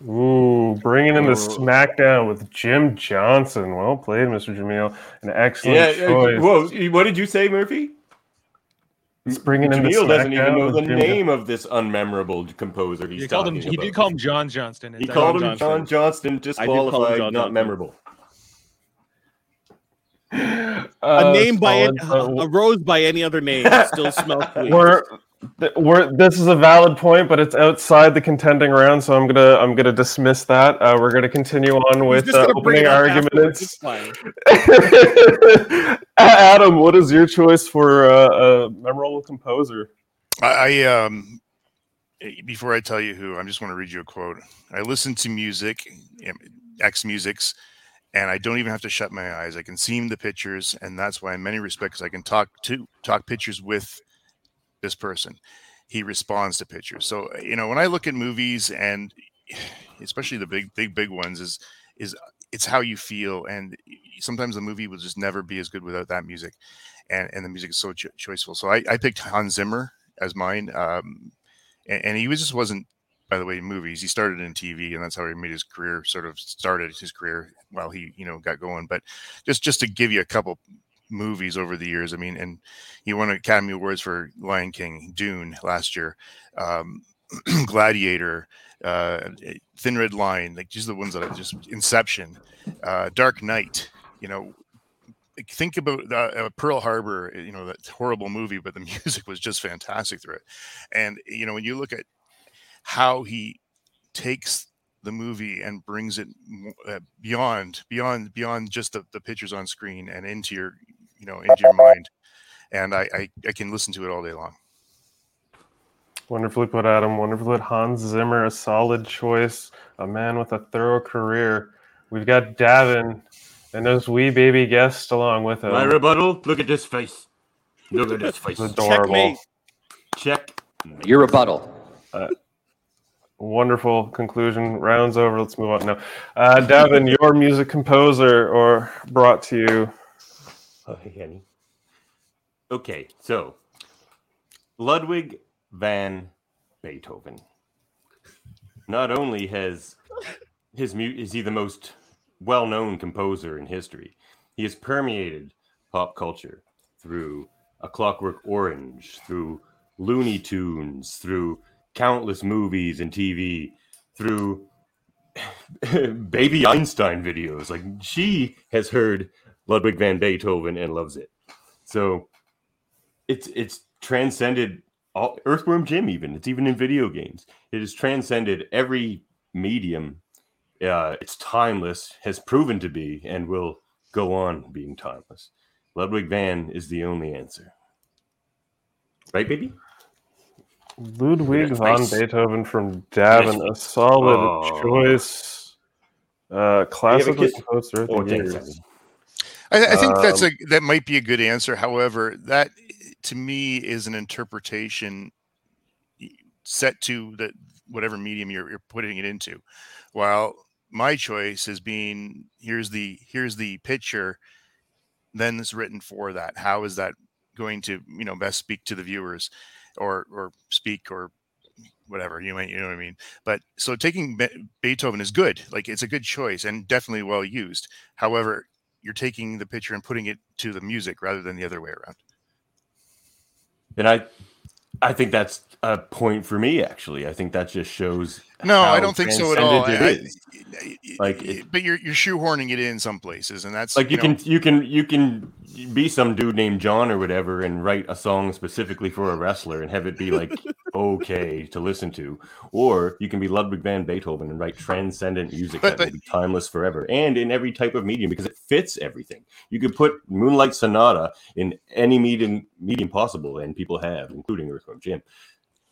Ooh, bringing in the SmackDown with Jim Johnson. Well played, Mr. Jameel. An excellent Yeah. uh, choice. Whoa, what did you say, Murphy? It's bringing in the Jameel doesn't even know the Jim name of this unmemorable composer. He's He called him. talking He did call him John Johnston. He called him Johnston. John Johnston, I did disqualified, John not Johnston. memorable. A Uh, name by any, solid. a rose by any other name still smells <laughs> we're, th- we're this is a valid point, but it's outside the contending round, so I'm gonna I'm gonna dismiss that. Uh, we're gonna continue on with uh, opening it up afterwards, it's arguments. fine. <laughs> Adam, what is your choice for uh, a memorable composer? I, I um eh, before I tell you who, I just want to read you a quote. I listen to music um, X musics, and I don't even have to shut my eyes. I can see the pictures, and that's why, in many respects, I can talk to talk pictures with this person. He responds to pictures. So you know, when I look at movies, and especially the big, big, big ones, is is it's how you feel, and sometimes the movie will just never be as good without that music, and and the music is so cho- choiceful. So I, I picked Hans Zimmer as mine, um, and, and he was just wasn't by the way, in movies. He started in TV, and that's how he made his career. Sort of started his career while he, you know, got going. But just just to give you a couple movies over the years, I mean, and he won Academy Awards for Lion King, Dune last year, um, <clears throat> Gladiator, uh, Thin Red Line, like just the ones that I just Inception, uh, Dark Knight. You know, think about uh, uh, Pearl Harbor. You know, that horrible movie, but the <laughs> music was just fantastic through it. And you know, when you look at how he takes the movie and brings it uh, beyond beyond beyond just the, the pictures on screen and into your you know into your mind and I, I i can listen to it all day long Wonderfully put, Adam. Wonderfully put, Hans Zimmer. A solid choice. A man with a thorough career. We've got Davin and those wee baby guests along with him. My rebuttal. Look at this face. Look at this face. It's adorable. Checkmate. Check. Your rebuttal. Wonderful conclusion. Rounds over. Let's move on now. Uh, Davin, your music composer or brought to you. Oh, hey. Okay, so Ludwig van Beethoven. Not only has his mu- is he the most well-known composer in history, he has permeated pop culture through A Clockwork Orange, through Looney Tunes, through countless movies and TV, through <laughs> Baby Einstein videos. Like she has heard Ludwig van Beethoven and loves it. So it's it's transcended all, Earthworm Jim. Even it's even in video games. It has transcended every medium. Uh, it's timeless, has proven to be, and will go on being timeless. Ludwig van is the only answer. Right, baby? Ludwig Nice. van Beethoven from Davin. A solid Oh. choice. Uh, classically composed throughout Oh, the years. I, I think that's Um, a that might be a good answer. However that to me is an interpretation set to the whatever medium you're, you're putting it into. While my choice is being here's the here's the picture then it's written for that. How is that going to you know best speak to the viewers or or speak or whatever you might you know what i mean? But so taking Be- beethoven is good. Like it's a good choice and definitely well used. However you're taking the picture and putting it to the music rather than the other way around And I, I think that's a point for me. Actually, I think that just shows. No i don't think so at all I-. I- Like, it- but you're you're shoehorning it in some places and that's like you, know, can you can you can be some dude named John or whatever and write a song specifically for a wrestler and have it be like <laughs> okay to listen to, or you can be Ludwig van Beethoven and write transcendent music But- that will be timeless forever and in every type of medium because it fits everything. You could put Moonlight Sonata in any medium medium possible, and people have, including Earthworm Jim.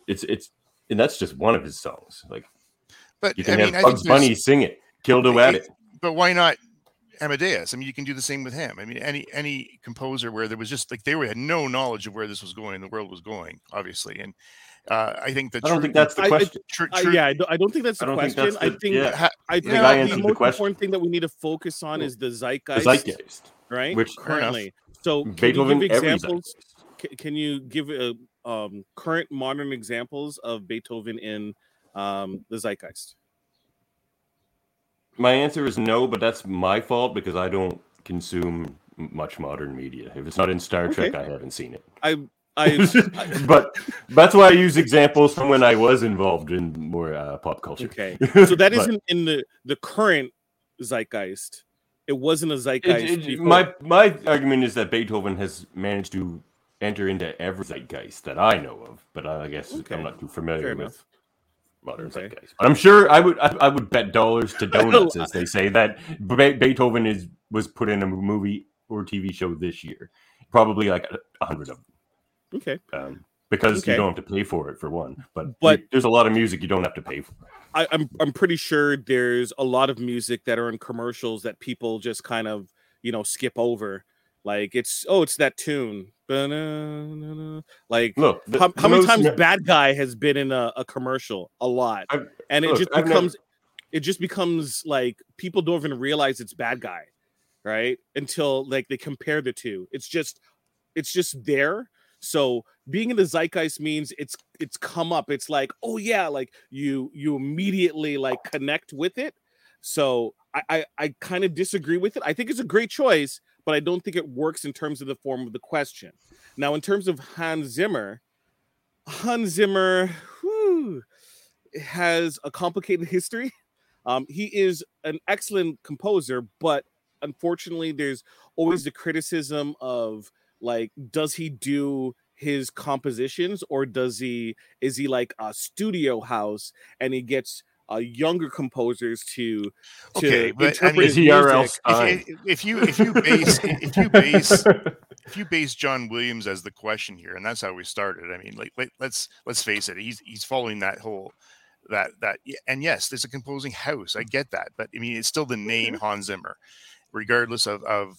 It's it's and that's just one of his songs. Like but you can mean have i think Bugs Bunny sing it, Kildo at it. but why not Amadeus? I mean, you can do the same with him. I mean, any any composer where there was just like they were, had no knowledge of where this was going, the world was going, obviously. And uh, I think the I don't true- think that's the I- I- question. true, Uh, yeah, I don't, think that's the I don't think question. that's I think yeah. I think Yeah, I the answered the most question. important thing that we need to focus on is the the zeitgeist, zeitgeist. right? which- currently. So can Beethoven, you give examples? Can, can you give uh, um, current modern examples of Beethoven in um, the zeitgeist? My answer is no, but that's my fault because I don't consume much modern media. If it's not in Star Trek, I haven't seen it. I, <laughs> I, but that's why I use examples from when I was involved in more uh, pop culture. okay. <laughs> So that not in the the current zeitgeist. It wasn't a zeitgeist. it- before. my my argument is that Beethoven has managed to enter into every zeitgeist that I know of, but I, I guess Okay. I'm not too familiar Fair with enough. Modern Okay. zeitgeist. But I'm sure I would I, I would bet dollars to <laughs> donuts, as they say, that Be- Beethoven is was put in a movie or TV show this year, probably like a, a hundred of them. okay. um, because Okay. you don't have to pay for it for one. But, But- you- there's a lot of music you don't have to pay for. I, I'm I'm pretty sure there's a lot of music that are in commercials that people just kind of you know skip over. Like it's oh it's that tune. Ba-na-na-na. Like Look, the- how, how many times me- Bad Guy has been in a, a commercial? A lot, I've- and it look, just I've never- becomes it just becomes like people don't even realize it's Bad Guy, right? Until like they compare the two. It's just it's just there. So being in the zeitgeist means it's it's come up. It's like oh yeah, like you you immediately like connect with it. So I I, I kind of disagree with it. I think it's a great choice, but I don't think it works in terms of the form of the question. Now, in terms of Hans Zimmer, Hans Zimmer whew, has a complicated <laughs> history. Um, he is an excellent composer, but unfortunately, there's always the criticism of like, does he do his compositions or does he is he like a studio house and he gets uh, younger composers to to Okay, but I mean, his Is music? If, if you if you base if you base <laughs> if you base John Williams as the question here, and that's how we started. I mean, like let, let's let's face it, he's he's following that whole that that and yes, there's a composing house. I get that, but I mean, it's still the name Mm-hmm. Hans Zimmer, regardless of of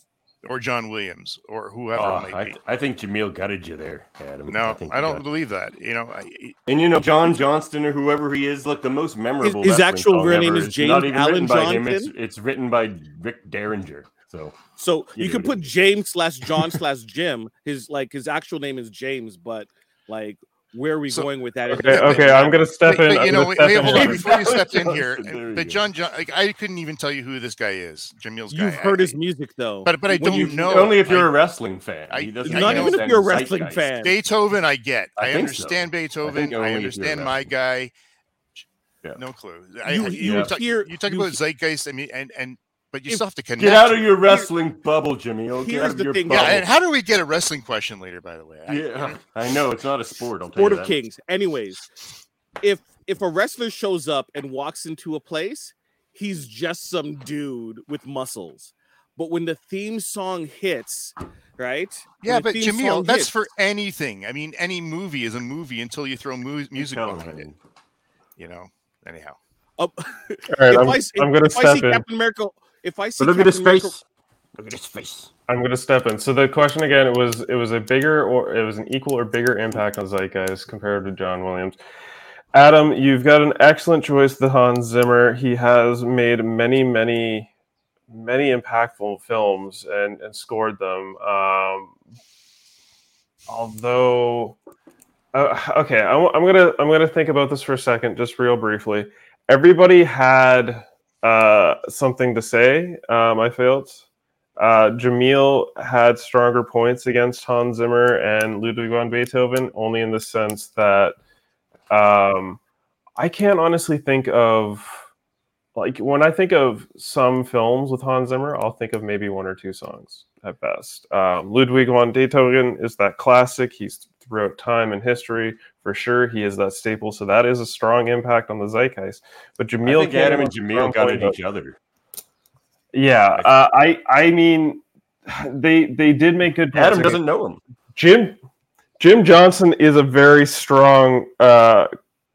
or John Williams or whoever Oh, it ah, may I, be. I think Jameel gutted you there, Adam. No, think I don't believe that. You know, I, And you know, John Johnston or whoever he is, look, the most memorable. his wrestling actual song real name is James Allen written by him. It's, Johnson? it's written by Rick Derringer. So So You you, could put James slash John slash Jim. His like his actual name is James, but like where are we So- going with that? Okay, okay, I'm gonna step but, in. but, you know, wait, wait, hold on before you step in <laughs> here. But. John, John, like I couldn't even tell you who this guy is. Jameel's guy. You've I- heard I- his music though. But but I When don't you- know. only if you're I- a wrestling fan. I- he doesn't Not know. even if you're a wrestling zeitgeist. fan. Beethoven, I get. I I, think so. understand I Beethoven. I, understand my guy. Yeah. No clue. You- I- you you, talk, you talk you about he- zeitgeist. I mean, and and but you If- still have to connect. Get out of your wrestling bubble, Jimmy. Get Here's out of the your thing, bubble. Yeah, and how do we get a wrestling question later? By the way, I- yeah, I know it's not a sport. I'll tell Sport you of that. Kings. Anyways, if if a wrestler shows up and walks into a place, he's just some dude with muscles. But when the theme song hits, right? yeah, the but theme Jameel, that's hits- for anything. I mean, any movie is a movie until you throw mu- music on it. You know. Anyhow, Oh, All right, if I'm, I, s- I'm gonna if I step see in. Captain America, if I see But look at his Captain America- face. Look at his face. I'm gonna step in. So the question again, it was it was a bigger or it was an equal or bigger impact on Zeitgeist compared to John Williams. Adam, you've got an excellent choice, the Hans Zimmer. He has made many, many, many impactful films and, and scored them. Um, although, uh, okay, I'm, I'm gonna I'm gonna think about this for a second, just real briefly. Everybody had uh, something to say. Um, I felt. Uh, Jameel had stronger points against Hans Zimmer and Ludwig van Beethoven, only in the sense that um, I can't honestly think of like when I think of some films with Hans Zimmer, I'll think of maybe one or two songs at best. Um, Ludwig van Beethoven is that classic. He's throughout time and history for sure. He is that staple, so that is a strong impact on the zeitgeist. But think Adam and Jameel got at each other. yeah, uh, I I mean, <sighs> they they did make good. Adam against- doesn't know him. Jim Jim Johnson is a very strong uh,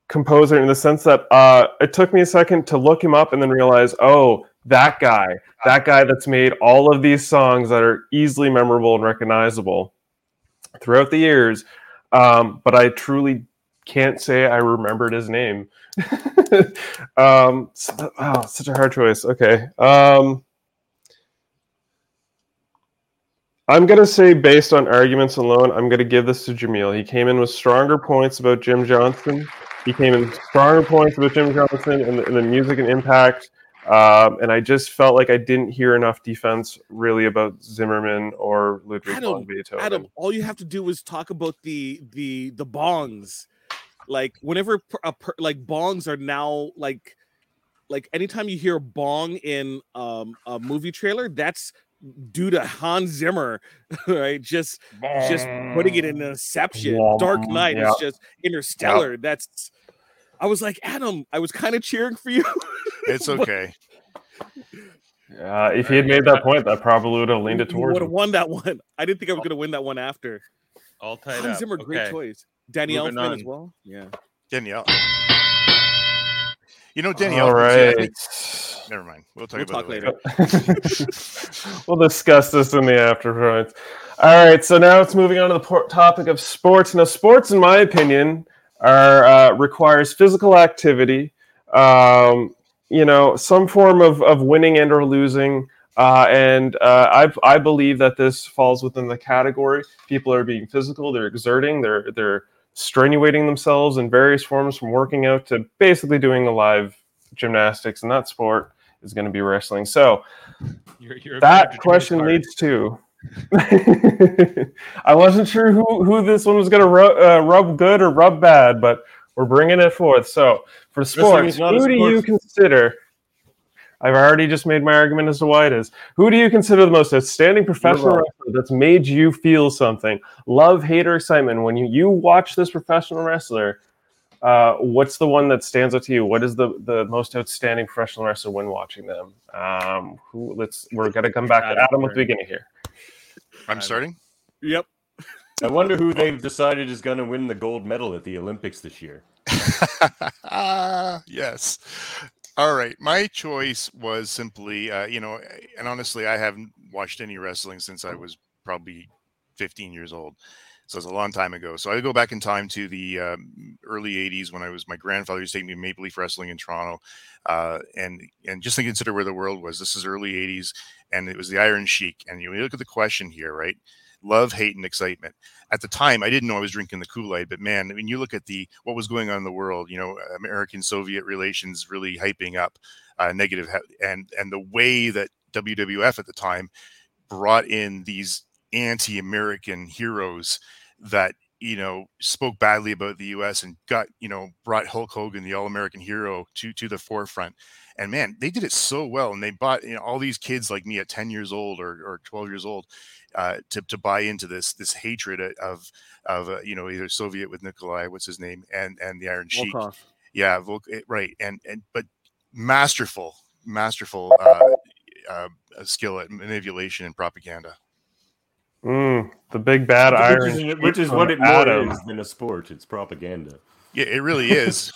composer in the sense that uh, it took me a second to look him up and then realize, oh, that guy, that guy that's made all of these songs that are easily memorable and recognizable throughout the years. Um, but I truly can't say I remembered his name. <laughs> um, so- oh, such a hard choice. Okay. Um, I'm going to say, based on arguments alone, I'm going to give this to Jameel. He came in with stronger points about Jim Johnson. He came in stronger points about Jim Johnson and the, and the music and impact. Um, and I just felt like I didn't hear enough defense really about Zimmerman or Ludwig Adam, von Beethoven. Adam, all you have to do is talk about the the the bongs. Like whenever a per, like bongs are now like like anytime you hear a bong in um a movie trailer, that's due to Hans Zimmer, <laughs> right? Just just putting it in Inception, Dark Wom, Knight yeah. is just Interstellar. That's I was like, Adam, I was kind of cheering for you. <laughs> it's okay. Uh, if he had made that point, that probably would have leaned it towards would have won that one. I didn't think I was gonna win that one after. All tied Hans up. Zimmer, great Okay. choice. Danny Moving Elfman as well. Yeah. Danielle. You know, Danny. All Elfman, right. think- Never mind. We'll talk We'll about talk it later. <laughs> we'll discuss this in the after points. All right, so now it's moving on to the por- topic of sports. Now, sports, in my opinion, are uh, requires physical activity, um, you know, some form of, of winning and or losing. Uh, and uh, I, I believe that this falls within the category. People are being physical, they're exerting, they're they're strenuating themselves in various forms, from working out to basically doing a live gymnastics, and that sport is going to be wrestling. So You're, you're that question leads to. <laughs> I wasn't sure who, who this one was going to rub, uh, rub good or rub bad, but we're bringing it forth. So for sports, who do you consider? I've already just made my argument as to why it is. Who do you consider the most outstanding professional wrestler that's made you feel something? Love, hate, or excitement when you, you watch this professional wrestler? Uh, what's the one that stands out to you? What is the, the most outstanding professional wrestler when watching them? Um, who? Let's we're gonna come back to Adam Adam at the beginning here. I'm starting. Yep. I wonder who they've decided is going to win the gold medal at the Olympics this year. <laughs> yes. All right. My choice was simply, uh, you know, and honestly, I haven't watched any wrestling since I was probably 15 years old. So it's a long time ago. So I go back in time to the um, early 80s when I was my grandfather used to take me to Maple Leaf Wrestling in Toronto. Uh, and and just to consider where the world was, this is early 80s and it was the Iron Sheik. And you look at the question here, right? Love, hate, and excitement at the time i didn't know i was drinking the kool-aid but man mean you look at the what was going on in the world you know american soviet relations really hyping up uh, and and the way that wwf at the time brought in these anti-american heroes that you know spoke badly about the us and got you know brought hulk hogan the all-american hero to to the forefront and man they did it so well and they bought you know all these kids like me at 10 years old or, or 12 years old uh, to, to buy into this this hatred of of uh, you know either Soviet with Nikolai, what's his name, and and the Iron Sheik. Yeah, Volk, eh, right, and and but masterful, masterful uh, uh, skill at manipulation and propaganda. Mm, the big bad Which iron, is, which is what it more Adam. is than a sport. It's propaganda. Yeah, it really is.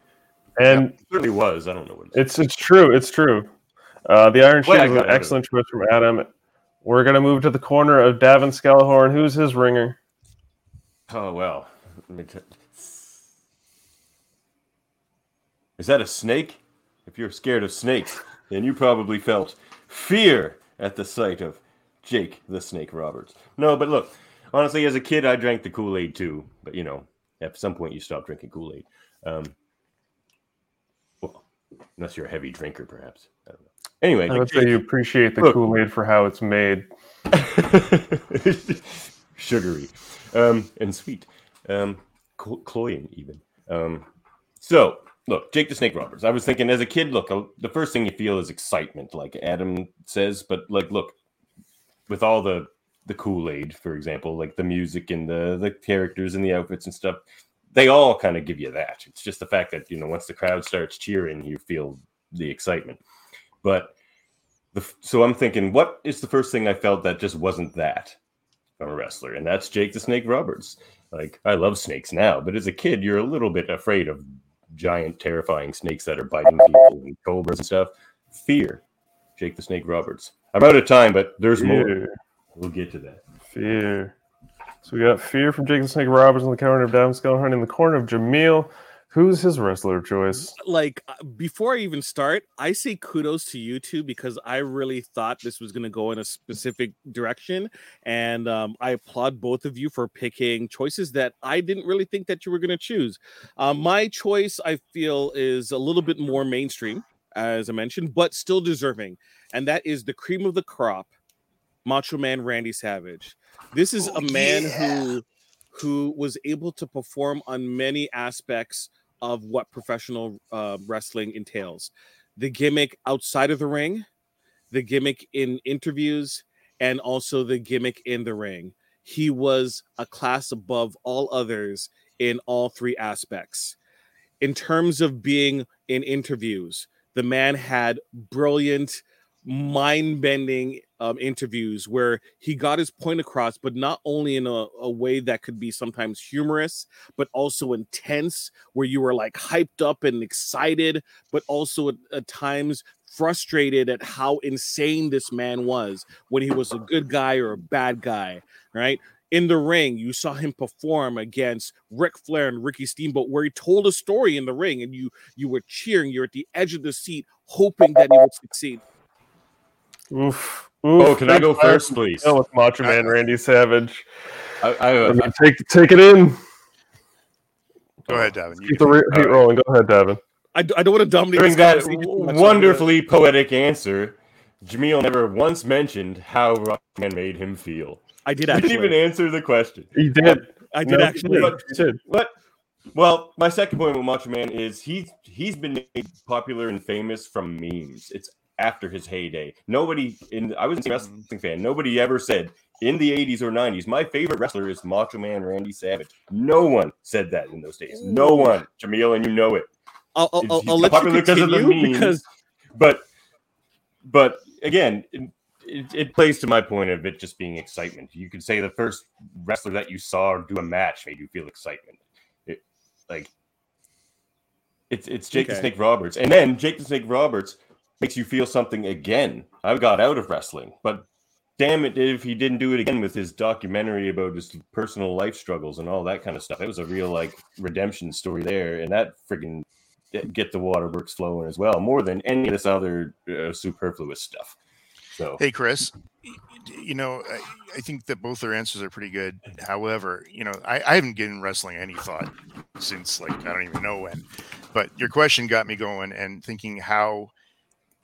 <laughs> and It really was. I don't know what It's it's. it's true. It's true. Uh, the Iron Sheik is an got it. excellent choice from Adam. We're gonna move to the corner of Davin Scalahorn. Who's his ringer? Oh well. Let me t- Is that a snake? If you're scared of snakes, then you probably felt fear at the sight of Jake the Snake Roberts. No, but look, honestly, as a kid, I drank the Kool Aid too. But you know, at some point, you stop drinking Kool Aid. Um, well, unless you're a heavy drinker, perhaps. I don't know. Anyway, I would say you appreciate the Kool Aid for how it's made. <laughs> sugary um, and sweet, um, cl- cloying even. Um, so, look, Jake the Snake Roberts. I was thinking as a kid, look, uh, the first thing you feel is excitement, like Adam says. But like, look, with all the the Kool Aid, for example, like the music and the the characters and the outfits and stuff, they all kind of give you that. It's just the fact that you know once the crowd starts cheering, you feel the excitement. But the, so I'm thinking, what is the first thing I felt that just wasn't that from a wrestler? And that's Jake the Snake Roberts. Like, I love snakes now, but as a kid, you're a little bit afraid of giant, terrifying snakes that are biting people and cobras and stuff. Fear, Jake the Snake Roberts. I'm out of time, but there's more. We'll get to that. Fear. So we got fear from Jake the Snake Roberts in the corner of Davin Scalahorn. In the corner of Jameel, who's his wrestler of choice? like uh, before I even start, I say kudos to you two because I really thought this was going to go in a specific direction, and um, I applaud both of you for picking choices that I didn't really think that you were going to choose. Um, my choice, I feel, is a little bit more mainstream, as I mentioned, but still deserving, and that is the cream of the crop, Macho Man Randy Savage. This is Oh, a man yeah. who who was able to perform on many aspects of what professional uh, wrestling entails the gimmick outside of the ring, the gimmick in interviews, and also the gimmick in the ring. He was a class above all others in all three aspects. In terms of being in interviews, the man had brilliant, mind bending um, interviews where he got his point across, but not only in a, a way that could be sometimes humorous, but also intense, where you were like hyped up and excited, but also at, at times frustrated at how insane this man was when he was a good guy or a bad guy, right? In the ring, you saw him perform against Ric Flair and Ricky Steamboat, where he told a story in the ring, and you you were cheering. You're at the edge of the seat, hoping that he would succeed. Oof. Oh, can I go first, please? Go with Macho Man Randy Savage. I, I, I mean, take take it in. Go ahead, Davin. Keep the re- heat rolling. Go ahead, Davin. I, d- I don't want to dominate During this that conversation too much, so I'm wonderfully poetic answer, Jameel never once mentioned how Rockman made him feel. Gonna- I did He didn't even answer the question. He did. I did No, actually. He did. He did. What? Well, my second point with Macho Man is he he's been made popular and famous from memes. It's after his heyday. Nobody in I was a mm-hmm. wrestling fan. Nobody ever said in the 80s or 90s, my favorite wrestler is Macho Man Randy Savage. No one said that in those days. No one. Jameel, and you know it. I'll, I'll, I'll, let you popular because of the memes. because But but again, it, it, plays to my point of it just being excitement. You could say the first wrestler that you saw do a match made you feel excitement. It, like it's it's Jake the Snake Roberts, and then Jake the Snake Roberts makes you feel something again. I got out of wrestling, but damn it if he didn't do it again with his documentary about his personal life struggles and all that kind of stuff. It was a real like redemption story there, and that friggin' get the waterworks flowing as well, more than any of this other uh, superfluous stuff. So Hey, Chris. You know, I, I think that both their answers are pretty good. Mm-hmm. However, you know, I, I haven't given wrestling any thought since like I don't even know when. But your question got me going and thinking how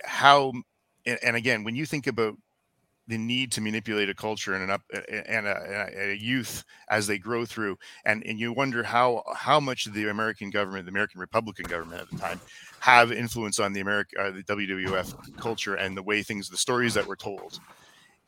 how and, and again when you think about the need to manipulate a culture and an up and a, and a youth as they grow through and and you wonder how how much the American government the American Republican government at the time have influence on the American uh, the WWF culture and the way things the stories that were told.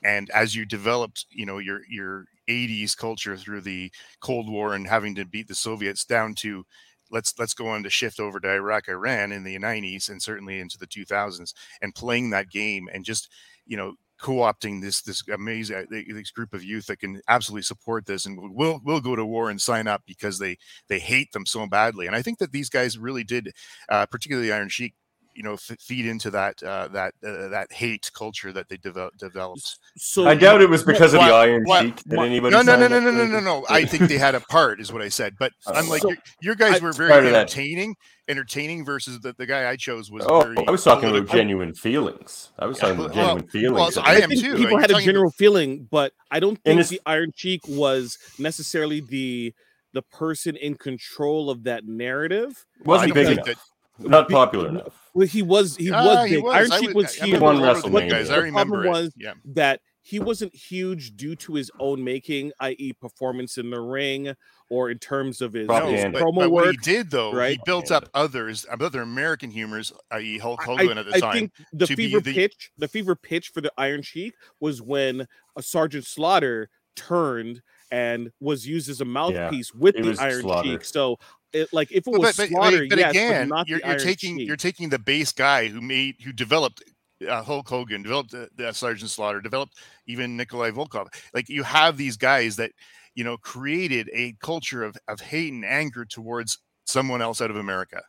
And as you developed you know your your 80s culture through the cold war and having to beat the soviets down to let's let's go on to shift over to iraq iran in the 90s and certainly into the 2000s and playing that game and just you know co-opting this this amazing uh, this group of youth that can absolutely support this and will will go to war and sign up because they they hate them so badly. And i think that these guys really did uh, particularly iron sheik you know f- feed into that uh, that uh, that hate culture that they develop, developed so I doubt it was because of the Iron what- Sheik that what- anybody. no, no, no, no, no, no, no, no. I think they had a part, is what I said. But <laughs> Oh. unlike So, your, your guys I- were very Part of that. entertaining, entertaining versus the, the guy I chose was Oh, very. I was talking about genuine feelings. I was Yeah, talking about well, genuine feelings. well, so of I am think too. People You're had a talking- general feeling, but I don't think the Iron Sheik was necessarily the the person in control of that narrative. wasn't I big think enough. Not popular enough. Well, he was he Ah, was he big. was. Iron I Sheik would- was I huge. One all of WrestleMania. guys. I The problem it. was Yeah. that he wasn't huge due to his own making, i.e., performance in the ring or in terms of his, his Propaganda. but, promo but what work. he did though, right? he right? built up others, other American humors, i.e., Hulk I- Hogan at the I time. think the fever the- pitch, the fever pitch for the Iron Sheik was when a Sergeant Slaughter turned and was used as a mouthpiece with the Iron Slaughter. Sheik. So, it, like if it was but, but, Slaughter, but, but yes, again, but not you're, the you're Iron taking Sheik. you're taking the base guy who made who developed uh, Hulk Hogan, developed uh, uh, Sergeant Slaughter, developed even Nikolai Volkov. Like you have these guys that you know created a culture of of hate and anger towards someone else out of America.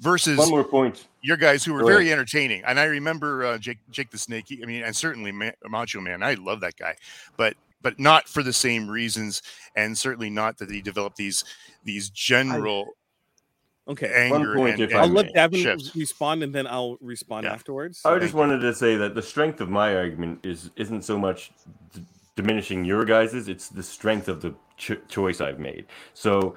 Versus One more point. your guys who were Go very entertaining. And I remember uh, Jake Jake the Snake. I mean, and certainly Ma- Macho Man. I love that guy, but but not for the same reasons, and certainly not that he developed these these general okay. One anger. point, and, if and I I'll let may. Davin shifts. respond and then I'll respond Yeah. afterwards. I just wanted to say that the strength of my argument is isn't so much d- diminishing your guys's; it's the strength of the ch- choice I've made. So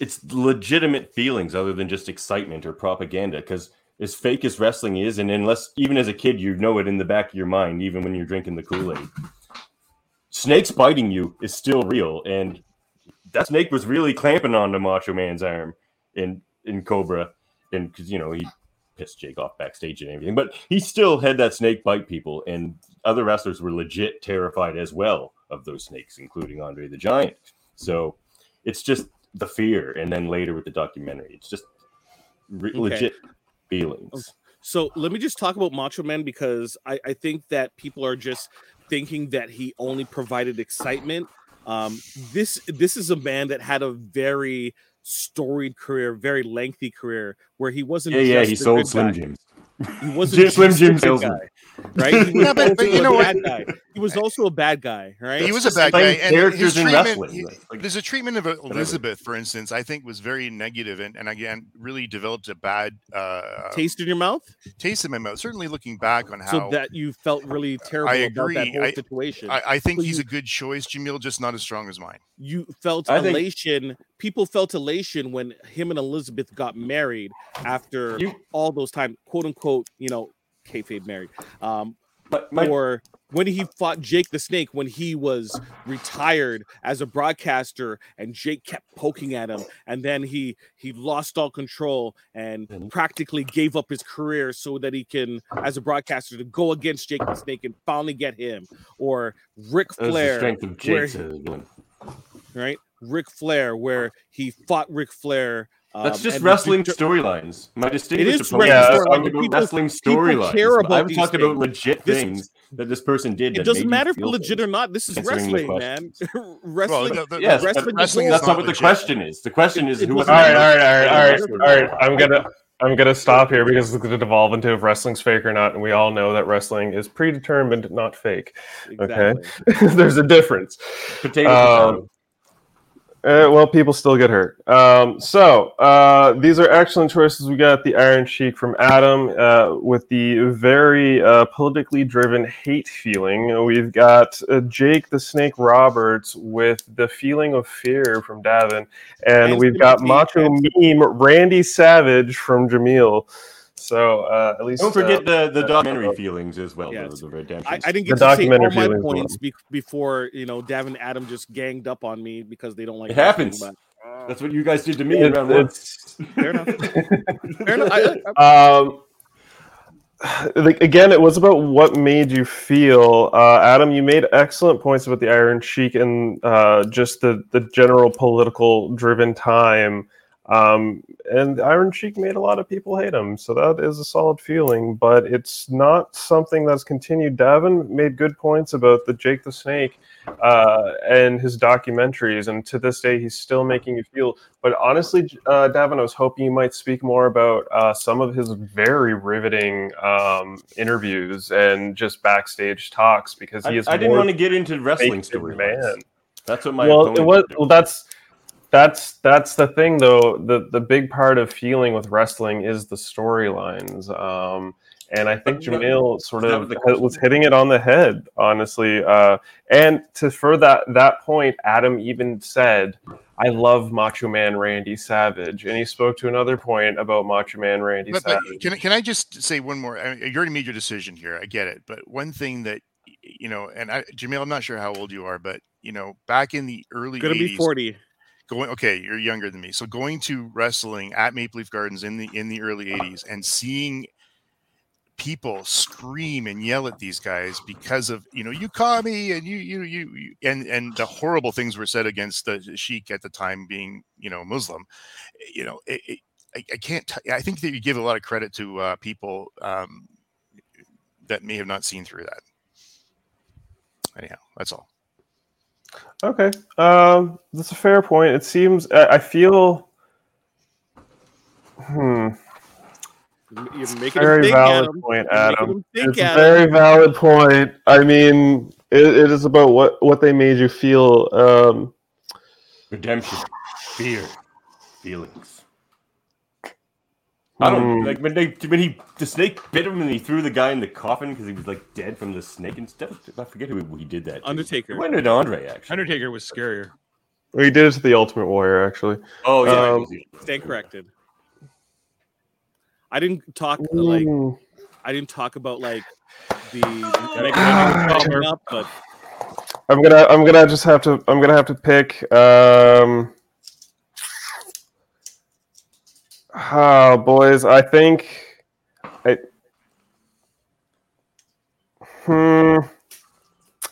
it's legitimate feelings other than just excitement or propaganda. Because as fake as wrestling is, and unless even as a kid you know it in the back of your mind, even when you're drinking the Kool Aid, snakes biting you is still real, and that snake was really clamping onto Macho Man's arm in in Cobra, and because you know he pissed Jake off backstage and everything, but he still had that snake bite people, and other wrestlers were legit terrified as well of those snakes, including Andre the Giant. So it's just the fear, and then later with the documentary, it's just re- Okay. legit feelings. So let me just talk about Macho Man because I, I think that people are just thinking that he only provided excitement. Um, this this is a man that had a very storied career, very lengthy career, where he wasn't. Yeah, yeah, he sold Slim. Jims. He wasn't Jim- just Slim Jim guy, right? He <laughs> was Yeah, but- but also you a know what? bad guy. He was also a bad guy, right? He was a bad guy, and characters in wrestling, he- like- there's a treatment of Elizabeth, for instance. I think was very negative, and, and again, really developed a bad uh, Taste in your mouth, taste in my mouth. Certainly, looking back on how so that you felt really terrible I about that whole I- situation. I, I think So he's you- a good choice, Jameel, just not as strong as mine. you felt I think- elation. People felt elation when him and Elizabeth got married after You- all those time, quote unquote, you know, kayfabe married. Um, But my, or when he fought Jake the Snake when he was retired as a broadcaster and Jake kept poking at him and then he he lost all control and practically gave up his career so that he can as a broadcaster to go against Jake the Snake and finally get him. Or Ric that was the Flair strength of where right Ric Flair where he fought Ric Flair That's um, just wrestling de- storylines. My distinguished is opponent wrestling is storylines, talking about people- wrestling storylines. care about I'm these talking about legit This is- things that this person did. it doesn't matter if feel legit or not. This is wrestling, man. questions. <laughs> wrestling. the- the- Yes, the- wrestling wrestling That's not not what the question is. The question is It who was right, right, all right, all right, all right, all right. I'm gonna I'm gonna stop here because it's gonna devolve into if wrestling's fake or not, and we all know that wrestling is predetermined, not fake. Exactly. <laughs> There's a difference. Potato, Um, potato. Uh, well, people still get hurt. Um, so uh, these are excellent choices. We got the Iron Sheik from Adam uh, with the very uh, politically driven hate feeling. We've got uh, Jake the Snake Roberts with the feeling of fear from Davin, and we've got. Macho Meme Randy Savage from Jameel. So uh, at least Don't forget uh, the, the documentary feelings as well. Yeah, the, the redemption. I, I didn't The get to say all my points one. be- before you know Davin Adam just ganged up on me because they don't like It happens. wrestling, but- That's what you guys did to me it- it's <laughs> Fair enough. <laughs> Fair enough. I- I- um like again it was about what made you feel uh adam you made excellent points about the iron sheik and uh just the the general political driven time um and iron sheik made a lot of people hate him so that is a solid feeling but it's not something that's continued davin made good points about the jake the snake uh and his documentaries and to this day he's still making you feel but honestly, uh, Davin, I was hoping you might speak more about uh, some of his very riveting um, interviews and just backstage talks because I, he is. I didn't want to get into wrestling storylines. man. That's what my well, opponent it was. did. Well, that's that's that's the thing, though. The the big part of feeling with wrestling is the storylines. Um, and I think But Jameel sort of was the was question. hitting it on the head, honestly. Uh, and to further that that point, Adam even said, "I love Macho Man Randy Savage," and he spoke to another point about Macho Man Randy But, but Savage. can, I- can I just say one more? I mean, you already made your decision here. I get it. But one thing that, you know, and I, Jameel, I'm not sure how old you are, but, you know, back in the early gonna 80s, be forty. Going okay you're younger than me. So going to wrestling at maple leaf gardens in the in the early 80s and seeing people scream and yell at these guys because of you know you call me and you you you and and the horrible things were said against the sheik at the time being you know muslim you know it, it, I, I can't t- i think that you give a lot of credit to uh, people um, that may have not seen through that. Anyhow that's all Okay, um, that's a fair point. It seems I I feel. Hmm. You're making Very him think, valid Adam. point, You're Adam. think, It's a very valid point. I mean, it, it is about what what they made you feel. Um, Redemption, fear, feelings. I don't Hmm. like when they when he the snake bit him and he threw the guy in the coffin because he was like dead from the snake and stuff. I forget who he did that. to. Undertaker. It went to Andre actually. Undertaker was scarier. He did it to the Ultimate Warrior, actually. Oh yeah, Um, it was- Stand corrected. I didn't talk like Mm. I didn't talk about like the mechanism up, but I'm gonna I'm gonna just have to I'm gonna have to pick. Um, oh, boys, I think I. Hmm.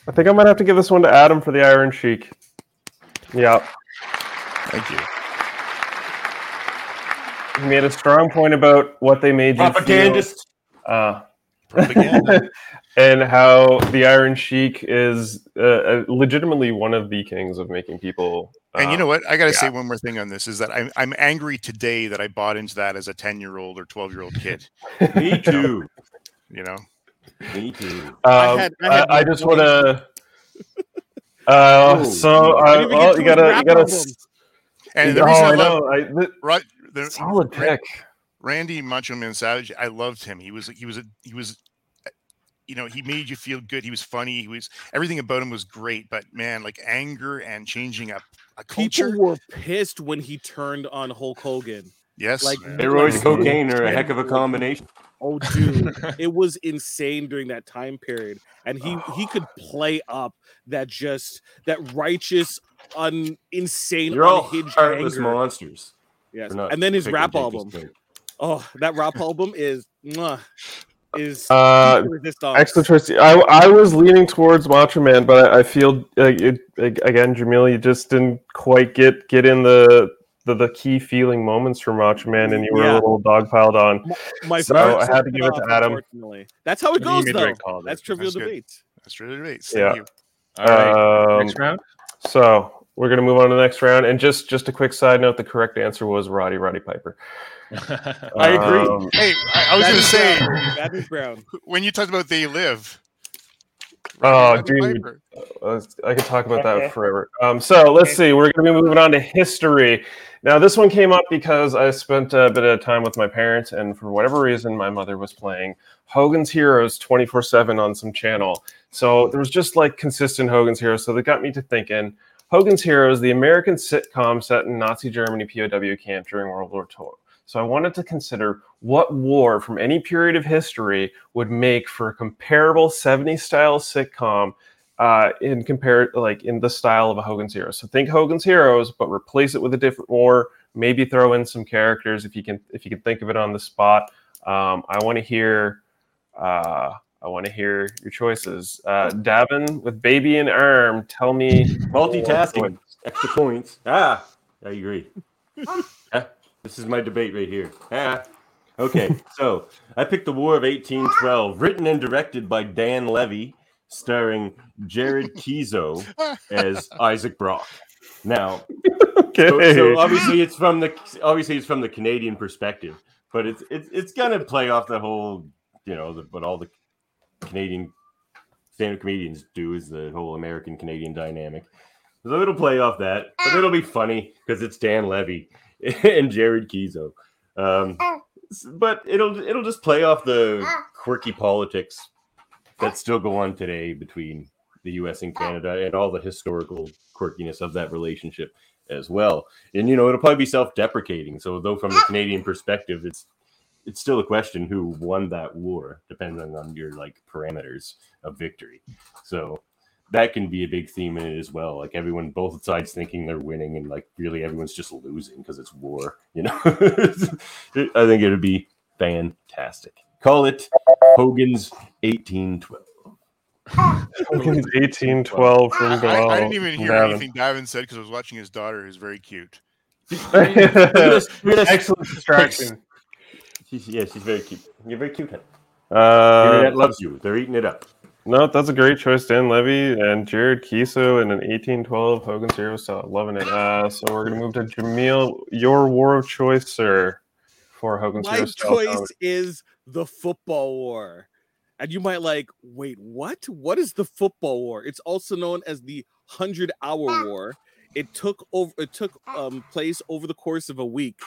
I think I might have to give this one to Adam for the Iron Sheik. Yeah, thank you he made a strong point about what they made you feel. propagandist. Uh, <laughs> Propaganda. and how the Iron Sheik is uh, uh, legitimately one of the kings of making people. And you uh, know what? I got to yeah. say one more thing on this is that I'm I'm angry today that I bought into that as a 10 year old or 12 year old kid. Me too. You know, Me too. Um, I I, had- I had I, no just want to. Uh, Oh, so I uh, well, you gotta, you gotta. album. s- and the oh, reason I, I love know. I, the, right, the, solid pick. Randy Macho Man Savage, I loved him. He was he was a he was uh, you know, he made you feel good. He was funny. He was everything about him was great. But man, like anger and changing a, a culture. People were pissed when he turned on Hulk Hogan. yes, like- man. Steroids, cocaine are a heck of a combination. Oh, dude, <laughs> it was insane during that time period, and he he oh. could play up that just that righteous, un insane, You're all unhinged heartless anger. monsters. Yes, and then his rap album. Oh, that rap album is mwah, is Uh, resistance. Excellent choice. I, I was leaning towards Macho Man, but I, I feel uh, it, again, Jameel, you just didn't quite get get in the the, the key feeling moments for Macho Man, and you were Yeah. a little dogpiled on. My So I had to give it to Adam. That's how it goes, though. right. That's trivial That's good. debates. That's really great. Yeah. You. All right. Um, Next round. so we're gonna move on to the next round, and just just a quick side note: the correct answer was Roddy Roddy Piper. <laughs> I agree. Um, Hey, I, I was That going to say Brown. Brown. when you talked about they live. Oh, Roddy dude. Piper. Uh, I could talk about that forever. Um, so let's see. We're going to be moving on to history. Now, this one came up because I spent a bit of time with my parents, and for whatever reason, my mother was playing Hogan's Heroes 24 7 on some channel. So there was just like consistent Hogan's Heroes. So that got me to thinking Hogan's Heroes, the American sitcom set in Nazi Germany POW camp during World War II. So I wanted to consider what war from any period of history would make for a comparable 70s style sitcom uh, in compare like in the style of a Hogan's Heroes. So think Hogan's Heroes, but replace it with a different war. Maybe throw in some characters if you can if you can think of it on the spot. Um, I want to hear. Uh, I want to hear your choices. Uh, Davin with baby in arm. Tell me. Multitasking, extra points. Ah, I agree. <laughs> Ah, this is my debate right here. Ah. Okay, so I picked the War of 1812, written and directed by Dan Levy, starring Jared Keeso as Isaac Brock. Now, Okay. so, so obviously it's from the obviously it's from the Canadian perspective, but it's it's it's gonna play off the whole, you know, the, what all the Canadian stand-up comedians do is the whole American Canadian dynamic. So it'll play off that, but it'll be funny because it's Dan Levy <laughs> and Jared Keeso. Um, but it'll it'll just play off the quirky politics that still go on today between the U.S. and Canada, and all the historical quirkiness of that relationship as well. And you know, it'll probably be self-deprecating. So, though from the Canadian perspective, it's it's still a question who won that war, depending on your like parameters of victory. So that can be a big theme in it as well. Like everyone, both sides thinking they're winning, and like really everyone's just losing because it's war. You know, <laughs> I think it'd be fantastic. Call it Hogan's 1812. Hogan's <laughs> 1812 from I, Galal. I didn't even hear Davin. anything Davin said because I was watching his daughter, who's very cute. Excellent <laughs> distraction. She's, yeah, she's very cute. You're very cute. Honey. Uh, Internet loves you. They're eating it up. No, that's a great choice. Dan Levy and Jared Keeso in an 1812 Hogan Hero style. Loving it. Uh, so we're going to move to Jameel, Your war of choice, sir, for Hogan's My Hero style. choice comedy. is the football war. And you might like, wait, what? What is the football war? It's also known as the Hundred Hour War. It took over. It took um, place over the course of a week.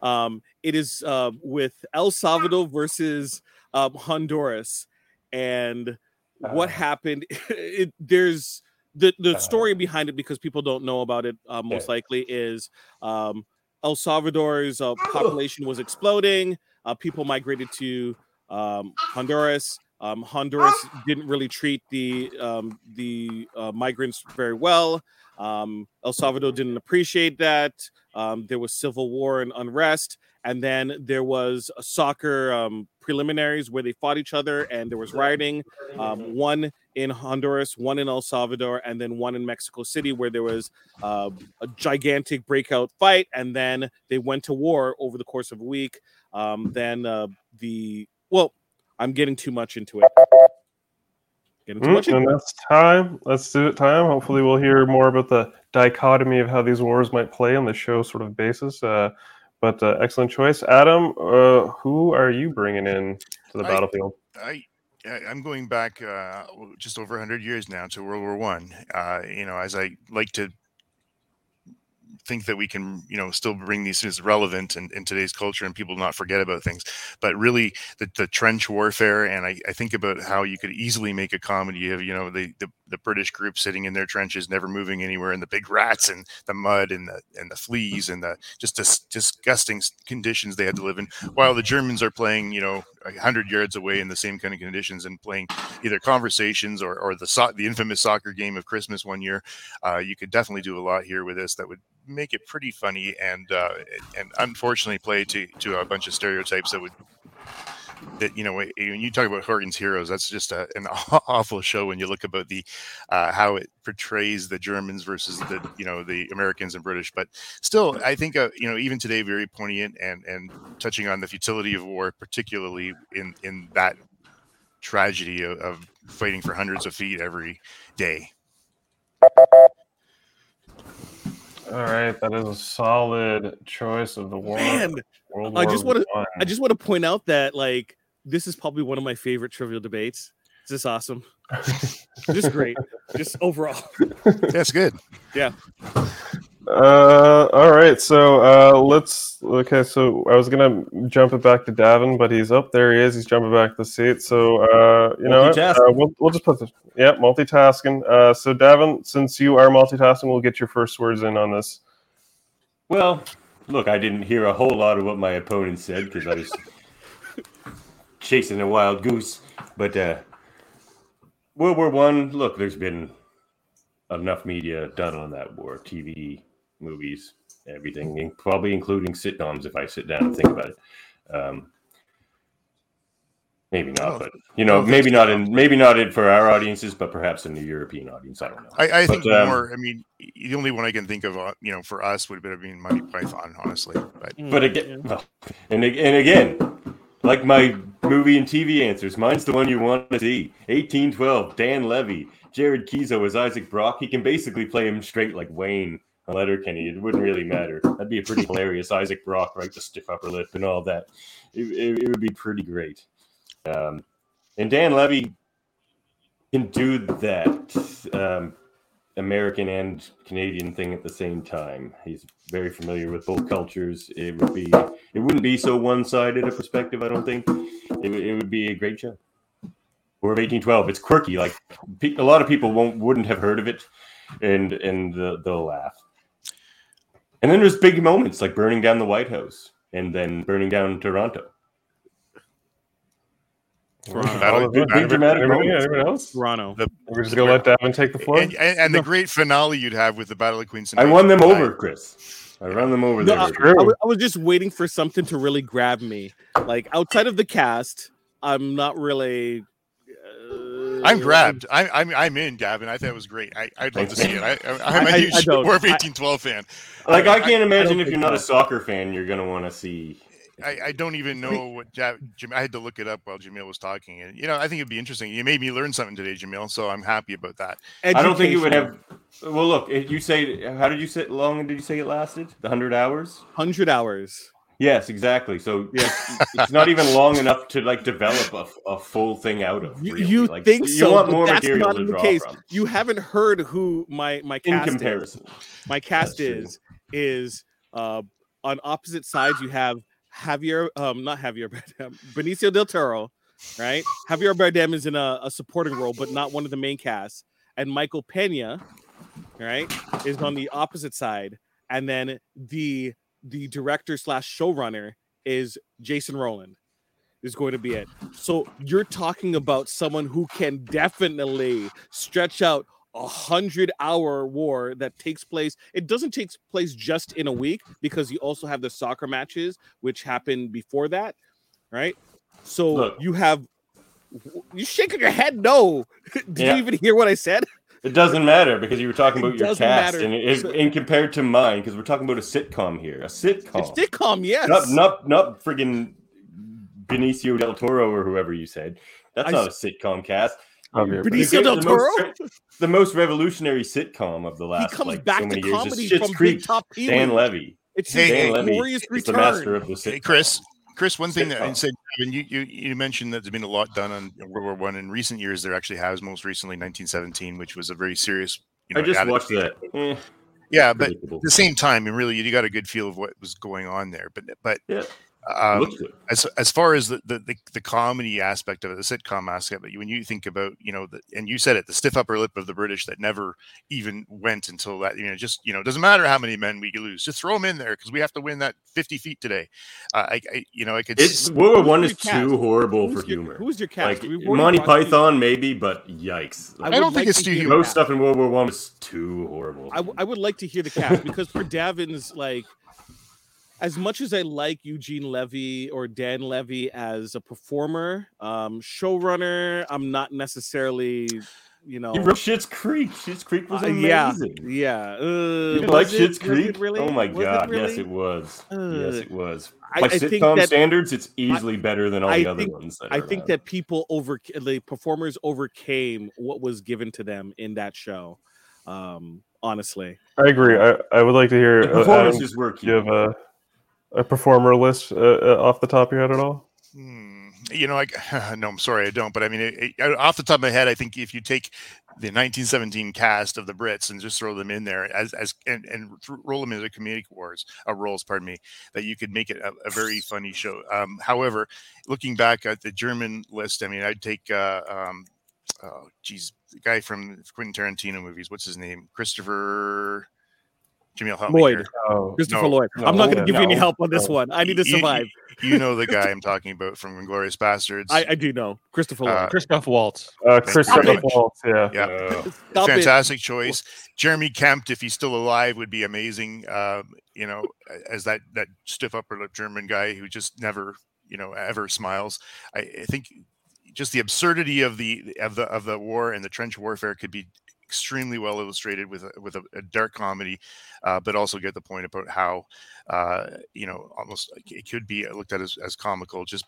Um, it is uh, with El Salvador versus um, Honduras, and what Ah. happened? <laughs> It, there's the the story behind it because people don't know about it. Uh, most Yeah. likely is um, El Salvador's uh, population was exploding. Uh, people migrated to um, Honduras. Um, Honduras didn't really treat the um, the uh, migrants very well. Um, El Salvador didn't appreciate that. Um, there was civil war and unrest, and then there was a soccer um, preliminaries where they fought each other, and there was rioting. Um, one in Honduras, one in El Salvador, and then one in Mexico City, where there was uh, a gigantic breakout fight, and then they went to war over the course of a week. Um, then uh, the well, I'm getting too much into it. Getting too Mm, much and into it. that's time. Let's do it. Time. Hopefully, we'll hear more about the dichotomy of how these wars might play on the show sort of basis. Uh, but uh, excellent choice, Adam. Uh, who are you bringing in to the I- battlefield? I, I'm going back uh, just over 100 years now to World War One. Uh, you know, as I like to think that we can, you know, still bring these things relevant in, in today's culture and people not forget about things. But really, the, the trench warfare, and I, I think about how you could easily make a comedy of, you know, the, the the British group sitting in their trenches, never moving anywhere, and the big rats and the mud and the and the fleas and the just dis- disgusting conditions they had to live in, while the Germans are playing, you know, a hundred yards away in the same kind of conditions and playing either conversations or or the so- the infamous soccer game of Christmas one year. Uh, you could definitely do a lot here with this that would make it pretty funny and uh, and unfortunately play to to a bunch of stereotypes that would that you know when you talk about Hogan's Heroes, that's just a, an <laughs> awful show when you look about the uh, how it portrays the Germans versus the you know the Americans and British. But still, I think uh, you know even today very poignant and and touching on the futility of war, particularly in in that tragedy of, of fighting for hundreds of feet every day. All right, that is a solid choice of the war. Man, World I just want to I just want to point out that like this is probably one of my favorite trivial debates. Is this awesome? <laughs> Just great. Just overall. <laughs> That's good. Uh, all right. So uh, let's. Okay. So I was gonna jump it back to Davin, but he's up there. He is. He's jumping back to the seat. So uh, you know, uh, we'll we'll just put the Yeah, multitasking. Uh, so Davin, since you are multitasking, we'll get your first words in on this. Well, look, I didn't hear a whole lot of what my opponent said because I was chasing a wild goose. But uh, World War One, look, there's been enough media done on that war, TV, movies, everything, probably including sitcoms. If I sit down and think about it, um, maybe not, Oh, but you know, oh, maybe not in maybe not in for our audiences, but perhaps in the European audience. I don't know. I, I think um, more. I mean, the only one I can think of, uh, you know, for us would have been Monty Python, honestly. But But again, well, and and again, like my movie and TV answers, mine's the one you want to see. 1812, Dan Levy, Jared Keeso as Isaac Brock. He can basically play him straight like Wayne on Letterkenny. It wouldn't really matter. That'd be a pretty hilarious Isaac Brock, right? The stiff upper lip and all that. It, it, it would be pretty great. Um, and Dan Levy can do that um, American and Canadian thing at the same time. He's very familiar with both cultures. It would be it wouldn't be so one sided a perspective. I don't think it, it would be a great show. War of eighteen twelve. It's quirky. Like a lot of people won't wouldn't have heard of it, and and the, they'll laugh. And then there's big moments like burning down the White House and then burning down Toronto. Toronto. Big- big dramatic Anybody, moments. anybody else? Toronto. We're just gonna let Davin take the floor. and, and, and the great finale you'd have with the Battle of Queens. I won them over, Chris. I run them over No, there. I. I I was just waiting for something to really grab me. Like outside of the cast, I'm not really. I'm grabbed. I'm, I'm I'm in, Gavin. I thought it was great. I, I'd love to see it. I, I, I'm a huge I don't. War of 1812 fan. Like I can't I imagine don't if you're not a soccer fan, you're gonna want to see. I, I don't even know what Ja- I had to look it up while Jameel was talking, and you know I think it'd be interesting. You made me learn something today, Jameel. So I'm happy about that. I don't think it would have. Well, look, you say how did you say long did you say it lasted? The hundred hours? hundred hours. Yes, exactly. So Yeah. it's not even long enough to like develop a, a full thing out of. You, really. you Like, think you so? want more that's material not to the draw case. from. You haven't heard who my my In cast is. comparison, My cast is is uh on opposite sides. You have Javier, um, not Javier <laughs> Bardem, Benicio del Toro, right? Javier Bardem is in a, a supporting role, but not one of the main casts. And Michael Pena, right, is on the opposite side. And then the the director slash showrunner is Jason Rowland. Is going to be it. So you're talking about someone who can definitely stretch out a hundred hour war that takes place. It doesn't take place just in a week because you also have the soccer matches which happen before that, right? So Look. you have you shaking your head. No, <laughs> did Yeah. you even hear what I said? It doesn't matter because you were talking It about your cast, matter. and it, it, So- in compared to mine, because we're talking about a sitcom here, a sitcom. It's sitcom, yes. not not not friggin' Benicio del Toro or whoever you said. That's I not a sitcom cast. Oh, Javier Benicio You Bardem. del the Toro? Most, the most revolutionary sitcom of the He last comes like, back so to many years. comedy It's from Creek. Big Top Pee Dan Levy. It's Dan his Levy glorious is return. the master of the sitcom. Hey, Chris. Chris, one thing that I said, Kevin, you, you you mentioned that there's been a lot done on World War One in recent years. There actually has, most recently, 1917, which was a very serious. You know, I just watched that. Eh, Yeah, but at the same time, and really, you got a good feel of what was going on there. But but Yeah. Um, as as far as the, the the the comedy aspect of it, the sitcom aspect, but when you think about you know, the, and you said it, the stiff upper lip of the British that never even went until that you know, just you know, doesn't matter how many men we lose, just throw them in there because we have to win that fifty feet today. Uh, I, I you know, I could. It's World War One is cast? too horrible Who's for your- humor. Who's your cast? Like Monty brought you- Python, maybe, but yikes! I I don't would think like it's to too hear humor. most stuff in World War One was too horrible. I, w- I would like to hear the cast because for Davin's like as much as I like Eugene Levy or Dan Levy as a performer, um, showrunner, I'm not necessarily, you know. He wrote Schitt's Creek. Schitt's Creek was uh, yeah, yeah. Uh, You like it- Schitt's was it Creek? really? Oh my Was it god, yes it was. yes, Uh, it was. I- By I think sitcom that- standards, it's easily better than all I the other think- ones. That I think around. that people over the performers overcame what was given to them in that show. Um, honestly, I agree. I, I would like to hear the uh, Adam, performances were do you have cute. A, performer list uh, uh, off the top of your head at all? Hmm, you know, like <laughs> no, I'm sorry, I don't. But I mean, it, it- off the top of my head, I think if you take the 1917 cast of the Brits and just throw them in there as as and, and roll them into comedic wars, uh, roles, pardon me, that you could make it a, a very funny show. Um, however, looking back at the German list, I mean, I'd take, uh, um, oh, geez, the guy from Quentin Tarantino movies. What's his name? Christopher. Jameel, help me Lloyd. Oh, Christopher no, Lloyd. no, I'm not going to yeah, give you any help on this one. I need to You- you- survive. You know the <laughs> guy I'm talking about from Inglorious Bastards. I, I do know Christopher Lloyd. Uh, Christoph Waltz. uh, Thank Christopher. Waltz, yeah. yeah. Uh, Stop it. fantastic choice. Jeremy Kemp, if he's still alive, would be amazing. Um, you know, as that that stiff upper lip German guy who just never, you know, ever smiles. I, I think just the absurdity of the of the of the war and the trench warfare could be extremely well illustrated with a, with a, a dark comedy, uh, but also get the point about how uh, you know almost it could be looked at as, as comical just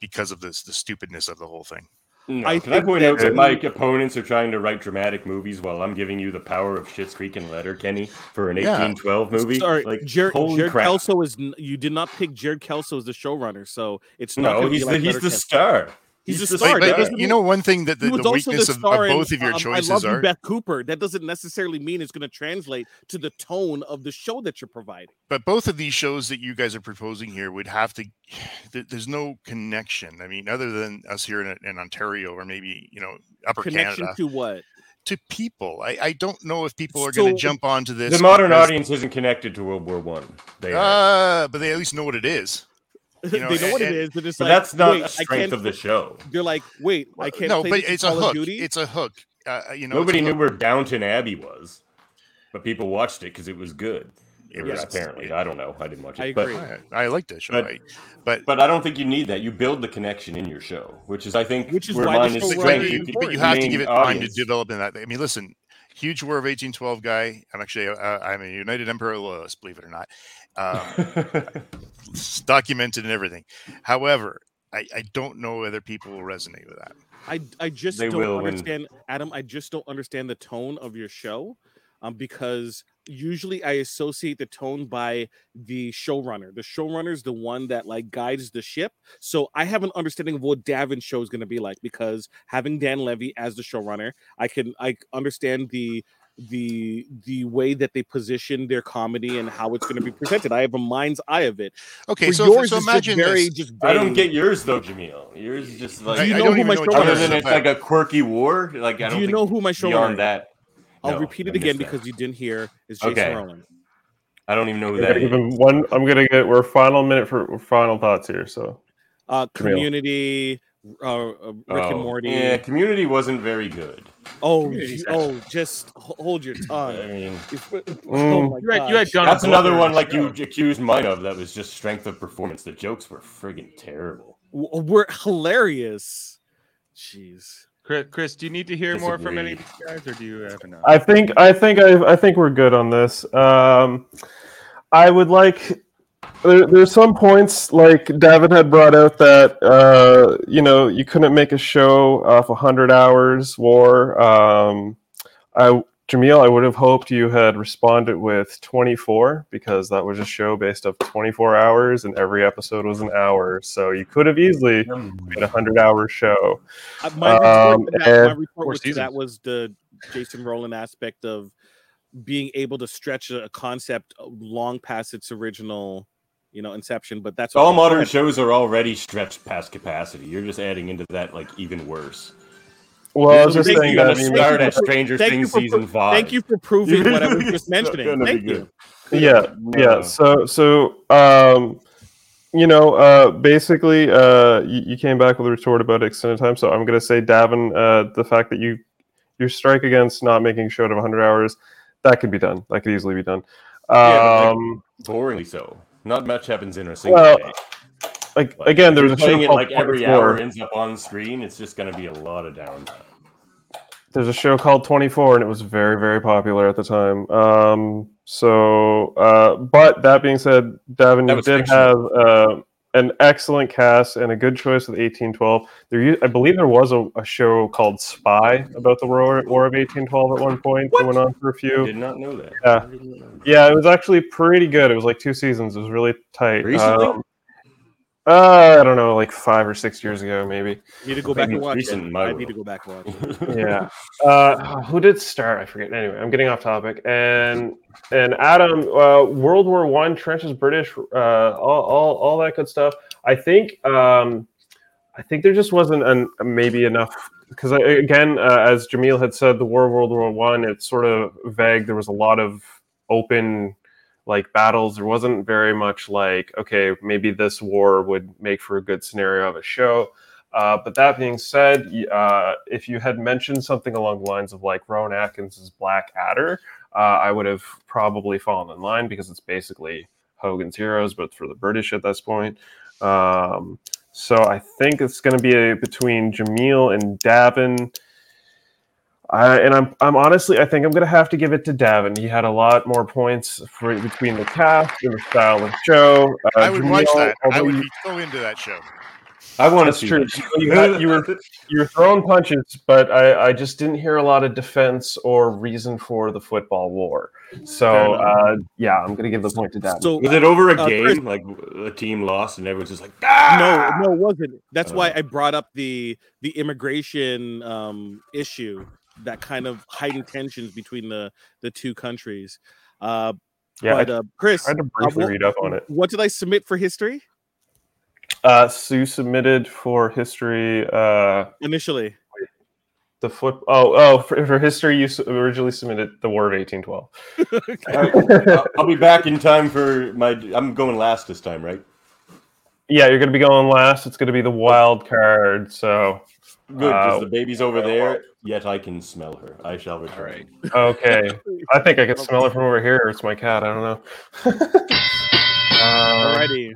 because of this the stupidness of the whole thing. no, I can I point out that my opponents are trying to write dramatic movies while I'm giving you the power of Schitt's Creek and Letterkenny for an Yeah. 1812 movie? Sorry, like, Jared, holy Jared crap! Keeso is. You did not pick Jared Keeso as the showrunner, so it's not. no, gonna be he's the like he's the star. He's the the star. But, but you know one thing that the, the weakness the of, of star in, both of your um, choices I love are you, Beth Cooper. That doesn't necessarily mean it's going to translate to the tone of the show that you're providing. but both of these shows that you guys are proposing here would have to <sighs> there's no connection i mean other than us here in, in ontario or maybe you know upper Connection canada to what? to people i, I don't know if people are going to jump onto this The modern because- audience isn't connected to World War One. They are. uh, but they at least know what it is <laughs> know, they know what it and- is. They're just but like, that's not wait, the I strength can't. of the show. They're like, wait, I can't. no play but this in it's a hook it's a hook uh, you know Nobody knew hook. where Downton Abbey was, but people watched it because it was good. It Or was- apparently, I don't know. I didn't watch it. I but- agree. I, I like that show But- I, but But I don't think you need that. You build the connection in your show, which is, I think, Which is where why mine is strength. is You but you, but important. you have to give it time audience. to develop in that. I mean, listen, huge War of 1812 guy. I'm actually, uh, I'm a United Empire loyalist, believe it or not. Um, it's <laughs> documented and everything. However, I, I don't know whether people will resonate with that. I I just They don't will when- understand, Adam. I just don't understand the tone of your show, um, because usually I associate the tone by the showrunner. The showrunner is the one that like guides the ship. So I have an understanding of what Davin's show is going to be like because having Dan Levy as the showrunner, I can I understand the the the way that they position their comedy and how it's going to be presented. I have a mind's eye of it. Okay, For so, yours so is imagine just very this. just. I don't get yours though, Jameel. Yours is just like Do you I know don't who my know what showrunner other is? than it's like a quirky war. Like I Do don't you think know who my showrunner beyond is? that. I'll No, repeat it again that. because you didn't hear. Is Jason Okay. Rowland. I don't even know who I'm that gonna is. give one. I'm gonna get. We're final minute for final thoughts here. So Uh, Community, uh, uh, Rick and Oh, Morty. Yeah, Community wasn't very good. Oh, you- oh, just hold your tongue. I mean, oh Mm. my You had, you had. John that's another one like you accused mine of. That was just strength of performance. The jokes were friggin' terrible. W- We're hilarious. Jeez. Chris, Chris, do you need to hear more from any of Disagree. these guys, or do you have enough? I think I think I I think we're good on this. Um, I would like there, there's some points like David had brought out that uh, you know you couldn't make a show off 100 hours war. Um, I Jameel, I would have hoped you had responded with 24 because that was a show based off 24 hours and every episode was an hour. So you could have easily made a 100 hour show. Uh, my retort, Um, to that, my and- retort Four was to that was the Jason Rowland aspect of being able to stretch a, a concept long past its original, you know, inception. But that's All modern shows are already stretched past capacity. You're just adding into that like even worse. Well, I was just saying that. I mean, start at Stranger thank you Things for- season five. Thank you for proving what I was just <laughs> mentioning. Thank you. yeah yeah so so um you know uh basically uh you, you came back with a retort about extended time so i'm gonna say davin uh the fact that you your strike against not making a show out of 100 hours that could be done that could easily be done Yeah, like, um Boringly so. Not much happens in a single Well, day. Like Like, again there's there you're a show it called like every 24. hour ends up on screen. It's just going to be a lot of downtime. there's a show called 24 and it was very very popular at the time um so uh but that being said davin you did fictional. have uh an excellent cast and a good choice with 1812 there u- i believe there was a, a show called spy about the war, war of 1812 at one point that went on for a few did not know that. Yeah. I did not know that. yeah it was actually pretty good it was like two seasons it was really tight Recently? Um, uh, I don't know, like five or six years ago, maybe. Need to go back and watch recent it. I need to go back and watch it. <laughs> yeah. Uh, who did start? I forget. Anyway, I'm getting off topic. And and Adam, uh, World War One, trenches, British, uh, all, all all that good stuff. I think um, I think there just wasn't an, maybe enough because again, uh, as Jameel had said, the War of World War One, it's sort of vague. There was a lot of open like battles. There wasn't very much like okay, maybe this war would make for a good scenario of a show. Uh, but that being said, uh, if you had mentioned something along the lines of like Rowan Atkins's Black Adder, uh, I would have probably fallen in line because it's basically Hogan's Heroes, but for the British at this point. Um, so I think it's going to be a, between Jameel and Davin. I, and I'm, I'm honestly, I think I'm going to have to give it to Davin. He had a lot more points for between the cast and the style of the show. Uh, I would watch that. I would you- be so into that show. I want to that's see true. You, had, you were you were throwing punches, but I, I just didn't hear a lot of defense or reason for the football war. So uh, yeah, I'm gonna give the point to Davin. So Was it over a Uh, game? Chris- like a team lost and everyone's just like, ah! no, no, it wasn't. That's why Uh. I brought up the the immigration um, issue that kind of heightened tensions between the the two countries. Uh, yeah, but I uh, Chris, tried to briefly what- read up on it. what did I submit for history Uh, Sue submitted for history. Uh, initially? the foot. Oh, oh, for, for history, you originally submitted the War of 1812. <laughs> I'll, I'll be back in time for my. I'm going last this time, right? Yeah, you're gonna be going last. It's gonna be the wild card. So Good, because Uh, the baby's over there. Yet I can smell her. I shall return. <laughs> okay, I think I can smell it from over here. It's my cat. I don't know. <laughs> Um, Alrighty.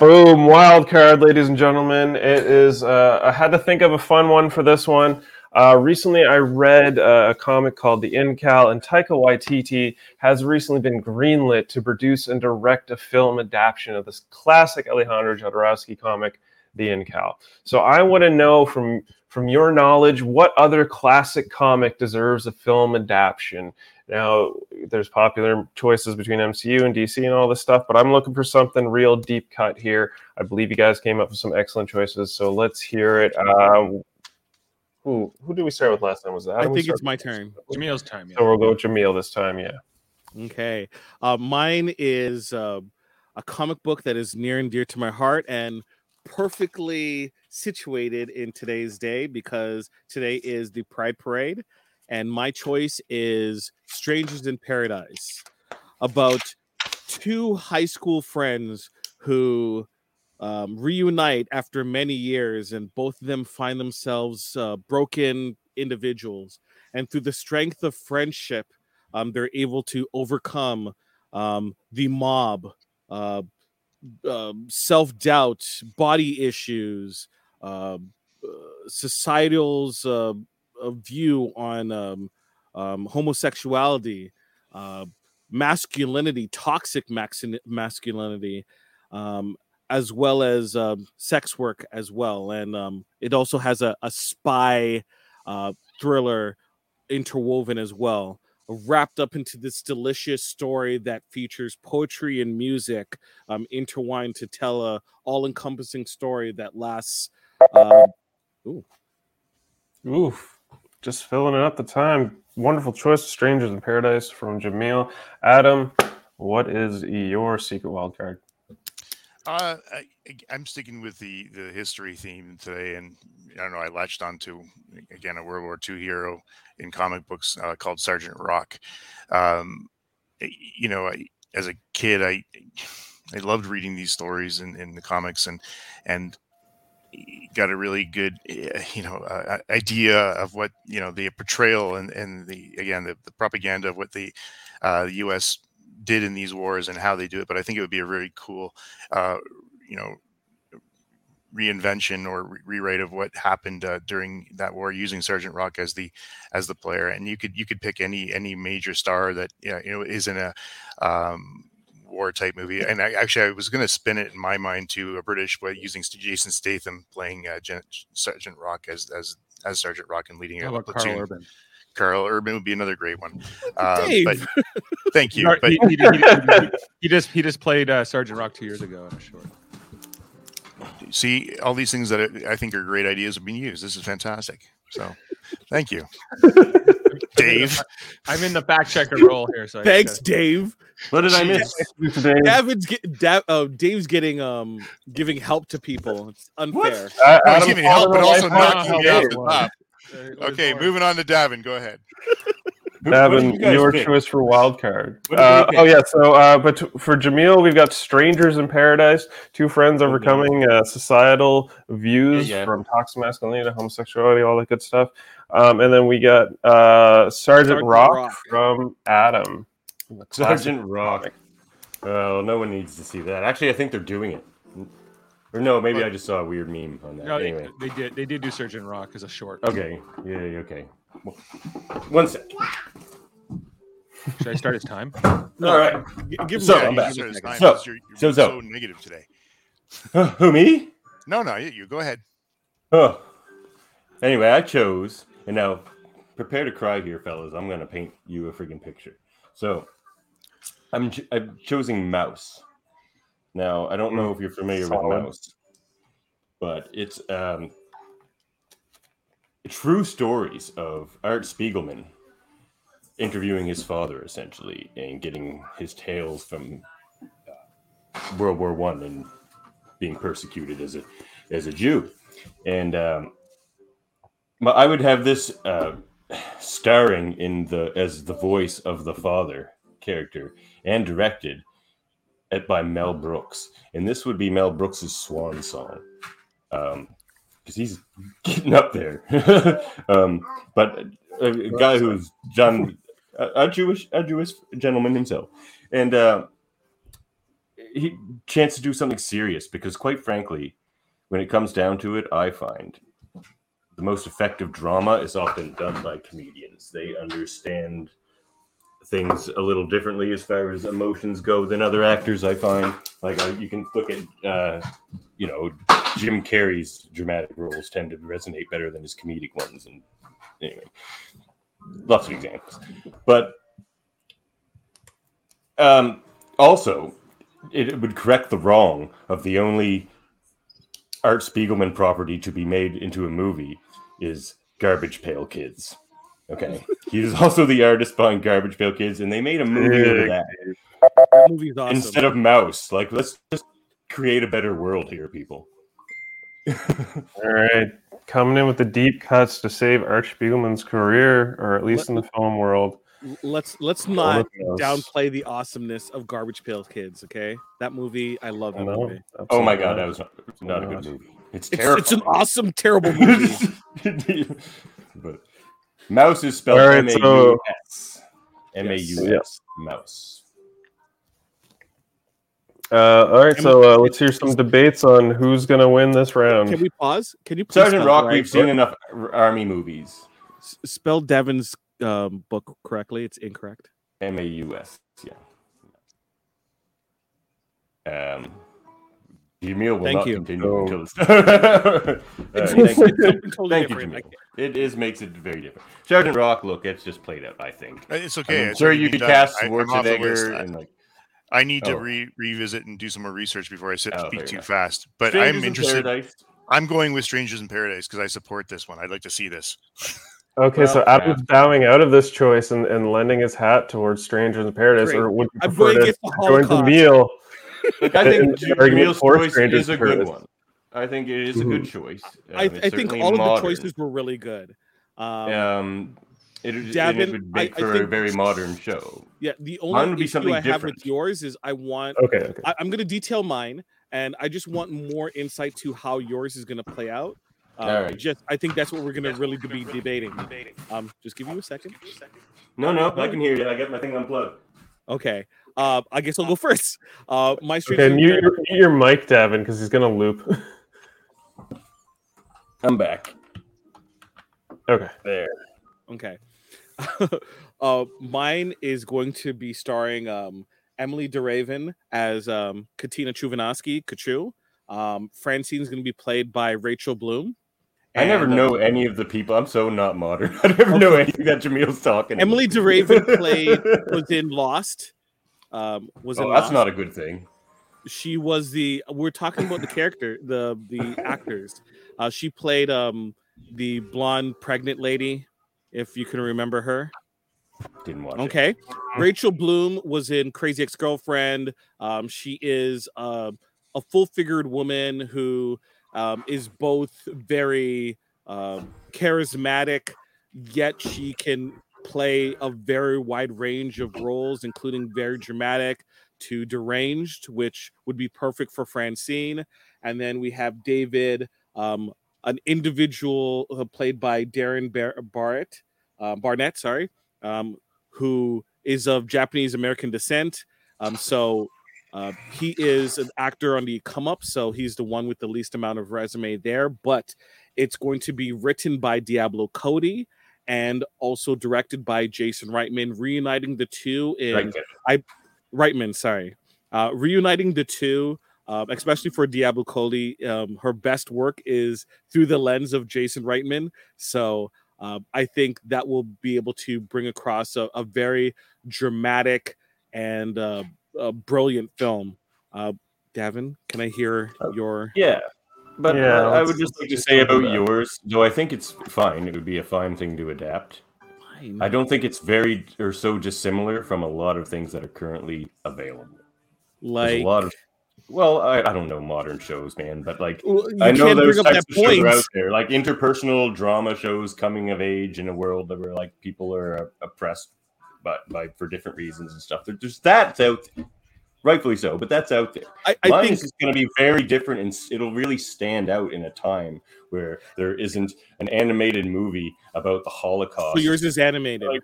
Boom, wild card, ladies and gentlemen. It is. Uh, I had to think of a fun one for this one. Uh, recently, I read uh, a comic called The Incal, and Taika Waititi has recently been greenlit to produce and direct a film adaptation of this classic Alejandro Jodorowsky comic, The Incal. So, I want to know from from your knowledge, what other classic comic deserves a film adaptation? Now, there's popular choices between MCU and DC and all this stuff, but I'm looking for something real deep cut here. I believe you guys came up with some excellent choices, so let's hear it. Um, who who did we start with last time? Was that? I think it's my turn. Jameel's time. Yeah. So we'll go with Jameel this time. Yeah. Okay. Uh, mine is uh, a comic book that is near and dear to my heart and perfectly situated in today's day because today is the Pride Parade. And my choice is Strangers in Paradise about two high school friends who um, reunite after many years, and both of them find themselves uh, broken individuals. And through the strength of friendship, um, they're able to overcome um, the mob, uh, um self doubt, body issues, uh, uh, societal's uh, view on um, um, homosexuality, uh, masculinity, toxic masculinity, um, as well as um, sex work as well. And um, it also has a, a spy uh, thriller interwoven as well, wrapped up into this delicious story that features poetry and music um, intertwined to tell a all-encompassing story that lasts. Uh, ooh, Oof. Just filling it up the time. Wonderful choice, Strangers in Paradise from Jameel. Adam, what is your secret wild card? Uh, I, I'm sticking with the the history theme today, and I don't know. I latched onto again a World War II hero in comic books uh, called Sergeant Rock. Um, you know, I, as a kid, I I loved reading these stories in, in the comics, and and got a really good eh, you know uh, idea of what you know the portrayal and and the again the, the propaganda of what the uh, the U.S. did in these wars and how they do it. But I think it would be a very cool, uh, you know, reinvention or re- rewrite of what happened uh, during that war using Sergeant Rock as the as the player. And you could you could pick any any major star that you know is in a um, war type movie. And I, actually, I was going to spin it in my mind to a British way using Jason Statham playing uh, Gen- Sergeant Rock as as as Sergeant Rock and leading a platoon. Karl Urban? Karl Urban would be another great one. Uh, <laughs> Dave. but <laughs> thank you. He- But he, he- he- he- he just he just played uh, Sergeant Rock two years ago in a short. see, all these things that I I think are great ideas are being used. This is fantastic. So, thank you, <laughs> Dave. I'm in the fact checker role here, so thanks, gotta- Dave. What did I miss? Today, David's get, da- oh, Dave's getting um giving help to people. It's unfair. Uh, No, he's Adam giving help, but also Life- knocking me help. off the top. Okay, more. moving on to Davin. Go ahead. Who- what did Davin, you your pick? choice for wild card. Uh, oh yeah, so uh, but t- for Jameel, we've got Strangers in Paradise, two friends overcoming uh, societal views Yeah, yeah. from toxic masculinity to homosexuality, all that good stuff. Um, and then we got uh, Sergeant, Sergeant Rock, Rock. from Adam. Sergeant Rock. comic. Well, no one needs to see that. Actually, I think they're doing it. Or no, maybe I just saw a weird meme on that. No, they, anyway, they did. They did do Sergeant Rock as a short. okay, yeah, yeah, okay. One sec. Should I start his time? All right. Give him So, a I'm back. give him a It's second. fine, So- you're, you're so- so, so. negative today. <laughs> Who me? No, no, you, you go ahead. Oh. Anyway, I chose, and now prepare to cry here, fellas. I'm gonna paint you a friggin' picture. So, I'm ch- I'm choosing Maus. Now, I don't know if you're familiar Solid. with Maus, but it's um, true stories of Art Spiegelman interviewing his father, essentially, and getting his tales from uh, World War One and being persecuted as a as a Jew, and um, I would have this uh, starring in the as the voice of the father character and directed by Mel Brooks, and this would be Mel Brooks's swan song, because he's getting up there. <laughs> um, but a, a guy who's John, a, a Jewish a Jewish gentleman himself, and uh, he chance to do something serious because, quite frankly, when it comes down to it, I find the most effective drama is often done by comedians. They understand things a little differently as far as emotions go than other actors. I find like uh, you can look at uh, you know Jim Carrey's dramatic roles tend to resonate better than his comedic ones, and anyway, lots of examples. But um, also, it would correct the wrong of the only Art Spiegelman property to be made into a movie is Garbage Pail Kids. Okay, he is also the artist behind Garbage Pail Kids, and they made a movie out of that That movie's awesome. instead of Maus. Like, let's just create a better world here, people. <laughs> All right, coming in with the deep cuts to save Art Spiegelman's career, or at least in the film world. let's let's not All of those. downplay the awesomeness of Garbage Pail Kids. Okay, that movie, I love that know. movie. Oh my god, that was not, not a good movie. It's It's, terrible. it's an awesome, terrible movie. <laughs> but Maus is spelled All right, M A so- U S. M A U S. Maus. Uh, all right, so uh, let's hear some debates on who's going to win this round. Can we pause? Can you please Sergeant Rock, right? we've seen enough army movies. S- spell Devin's um, book correctly. It's incorrect. M A U S. Yeah. Um, Jameel will Thank not you. continue So- until the start. It's, thank it's you. something totally Thank you, different. Jameel. It is makes it very different. Sergeant Rock, look, it's just played out. I think. Uh, it's okay. mean, it's sure, you been could cast I- I'm off the list. Schwarzenegger I- and like I need to Oh. re- revisit and do some more research before I sit Oh, speak too enough. fast. But Strangers I'm interested. Paradise. I'm going with Strangers in Paradise because I support this one. I'd like to see this. Okay, so Well, Adam's bowing out of this choice and, and lending his hat towards Strangers in Paradise, Great. or would you prefer going to against the join the Holocaust. I think <laughs> And the argument Jameel's for choice is a good one. I think it is a good choice. I, Um, it's I think certainly all of the choices were really good. Um, Um, it, it, Davin, it would I- make I for a think- very modern show. yeah, the Mine only would be issue something I have with yours is I want Okay, okay. I, I'm going to detail mine, and I just want more insight to how yours is going to play out. Um, All right. Just, I think that's what we're going to really be debating. Um, just give you a second. No, no, I can hear you. I got my thing unplugged. Okay. Uh, I guess I'll go first. Uh, my Okay, Stranger mute your, mute your mic, Davin, because he's gonna loop. <laughs> I'm back. okay. There. Okay. <laughs> uh, mine is going to be starring um, Emilie de Ravin as um, Katina Choovanski, Katchoo. Um, Francine's going to be played by Rachel Bloom. I never uh, know any of the people. I'm so not modern. <laughs> I never know anything that Jameel's talking. about. Emilie de Ravin <laughs> played was in Lost. Um, was in Oh, that's Lost. not a good thing. She was the. We're talking about the character, the the <laughs> actors. Uh, she played um the blonde pregnant lady, if you can remember her. Didn't watch. it. Okay. Rachel Bloom was in Crazy Ex Girlfriend. Um, she is uh, a full figured woman who um, is both very um, charismatic, yet she can play a very wide range of roles, including very dramatic to deranged, which would be perfect for Francine. And then we have David, um, an individual uh, played by Darren Bar- Barrett, uh, Barnett, sorry, um, who is of Japanese American descent. Um, so uh, he is an actor on the come up, so he's the one with the least amount of resume there. But it's going to be written by Diablo Cody and also directed by Jason Reitman, reuniting the two in Right. Reitman, sorry, uh, reuniting the two. Uh, especially for Diablo Cody, um, her best work is through the lens of Jason Reitman. So um, I think that will be able to bring across a, a very dramatic and uh, a brilliant film. Uh, Davin, can I hear your? Yeah. But Yeah, uh, I would just like to say about about that. yours, though I think it's fine. It would be a fine thing to adapt. Fine. I don't think it's very or so dissimilar from a lot of things that are currently available. There's like. a lot of well, I, I don't know modern shows, man, but like Well, I know can't those types of shows out there, like interpersonal drama shows, coming of age in a world that where like people are uh, oppressed, but by for different reasons and stuff. There- There's that's out, there. rightfully so, but that's out there. I, I Mine think it's going to be very different, and it'll really stand out in a time where there isn't an animated movie about the Holocaust. so yours is animated. Like,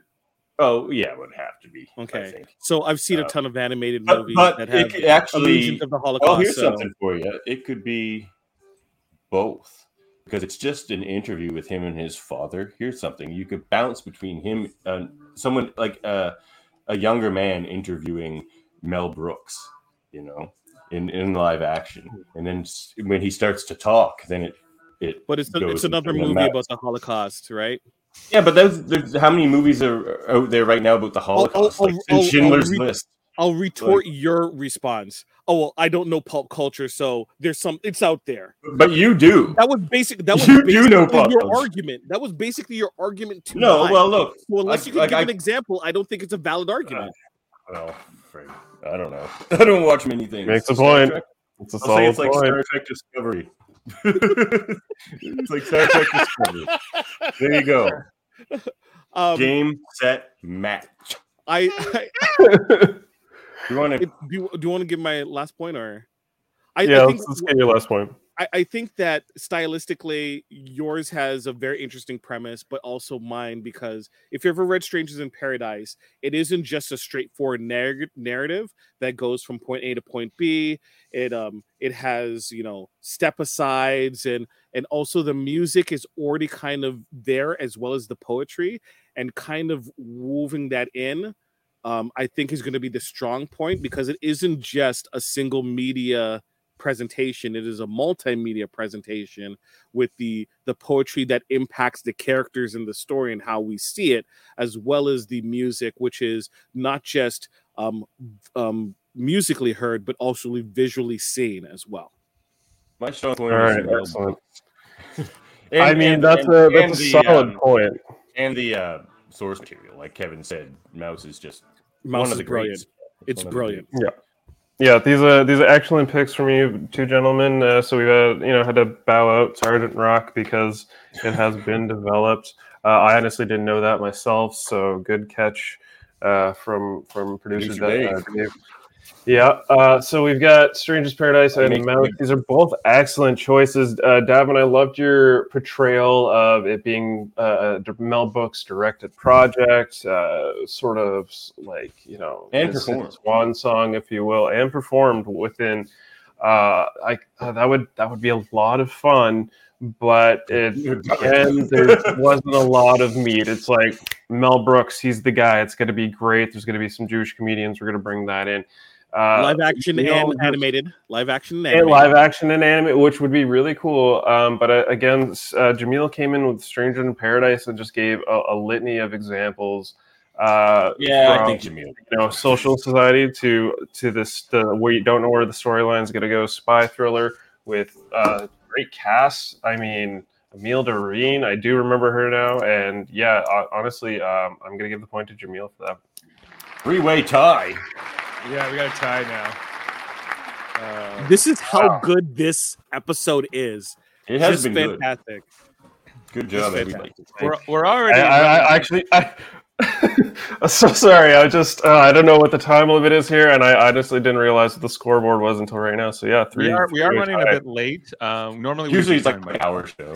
oh yeah, it would have to be. I Okay. think. So I've seen a Uh, ton of animated movies but that have actually of the Holocaust. Oh, here's so- something for you. It could be both because it's just an interview with him and his father. Here's something you could bounce between him and someone like uh, a younger man interviewing Mel Brooks, you know, in, in live action. And then when he starts to talk, then it it But it's goes it's another movie about the Holocaust, right? yeah. But those there's how many movies are out there right now about the Holocaust? I'll- like I'll- in I'll Schindler's List. I'll retort your response. Oh well, I don't know pulp culture, so there's some. It's out there. But you do. That was basic. That was You do know pulp your culture. argument. That was basically your argument to No, mine. well, look. So unless like- you can like give I- an example, I don't think it's a valid argument. Well, I don't know. <laughs> I don't watch many things. Makes a Star point. Trek? It's a I'll say solid it's like point. Star Trek Discovery. <laughs> it's like Star Trek Discovery. There you go. <laughs> Um, Game, set, match. I, I You want to? do, you, do you want to give my last point or? I, yeah, I think let's, let's get your last point. I, I think that stylistically, yours has a very interesting premise, but also mine because if you ever read Strangers in Paradise, it isn't just a straightforward narr- narrative that goes from point A to point B. It um it has you know step asides and and also the music is already kind of there as well as the poetry and kind of woven that in um, I think is going to be the strong point because it isn't just a single media presentation it is a multimedia presentation with the the poetry that impacts the characters in the story and how we see it as well as the music which is not just um, um, musically heard but also visually seen as well My strong point All is right, the Mel excellent. <laughs> Brooks. I mean, and- that's and- a that's a the, solid um, point. and the uh, source material, like Kevin said, Maus is just Maus one is of the brilliant greats. it's One of brilliant Yeah, Yeah, these are these are excellent picks from you two gentlemen. Uh, so we've uh, you know had to bow out Sergeant Rock because it has been developed. Uh, I honestly didn't know that myself. So good catch uh, from from producer Producer Dave. Uh, Dave. Yeah. Uh, so we've got Stranger's Paradise and good- These are both excellent choices. Uh, Davin, I loved your portrayal of it being uh, a Mel Brooks directed project, uh, sort of like you know, And performed. swan song, if you will, and performed within. Uh, I uh, that would that would be a lot of fun, but <laughs> it again there wasn't a lot of meat. It's like Mel Brooks, he's the guy. It's going to be great. There's going to be some Jewish comedians. We're going to bring that in. Uh, live action you know, and animated live action and and animated. live action and anime, which would be really cool. Um, but uh, again, s- uh, Jameel came in with Stranger in Paradise and just gave a, a litany of examples. Uh, Yeah, I think Jameel. you know, social society to to this the where you don't know where the storyline is going to go. Spy thriller with uh, great cast. I mean, Emile Doreen, I do remember her now, and yeah, uh, honestly, um, I'm going to give the point to Jameel for that. Three-way tie. Yeah, we got a tie now. Uh, this is how Wow. good this episode is It has just been fantastic Good job, everybody. we're, we're already. I, I actually, I, <laughs> I'm so sorry. I just, uh, I don't know what the time limit is here, and I honestly didn't realize what the scoreboard was until right now. So yeah, three. we are, we are three running a bit late. Um, normally, we Usually do it's like time an hour show.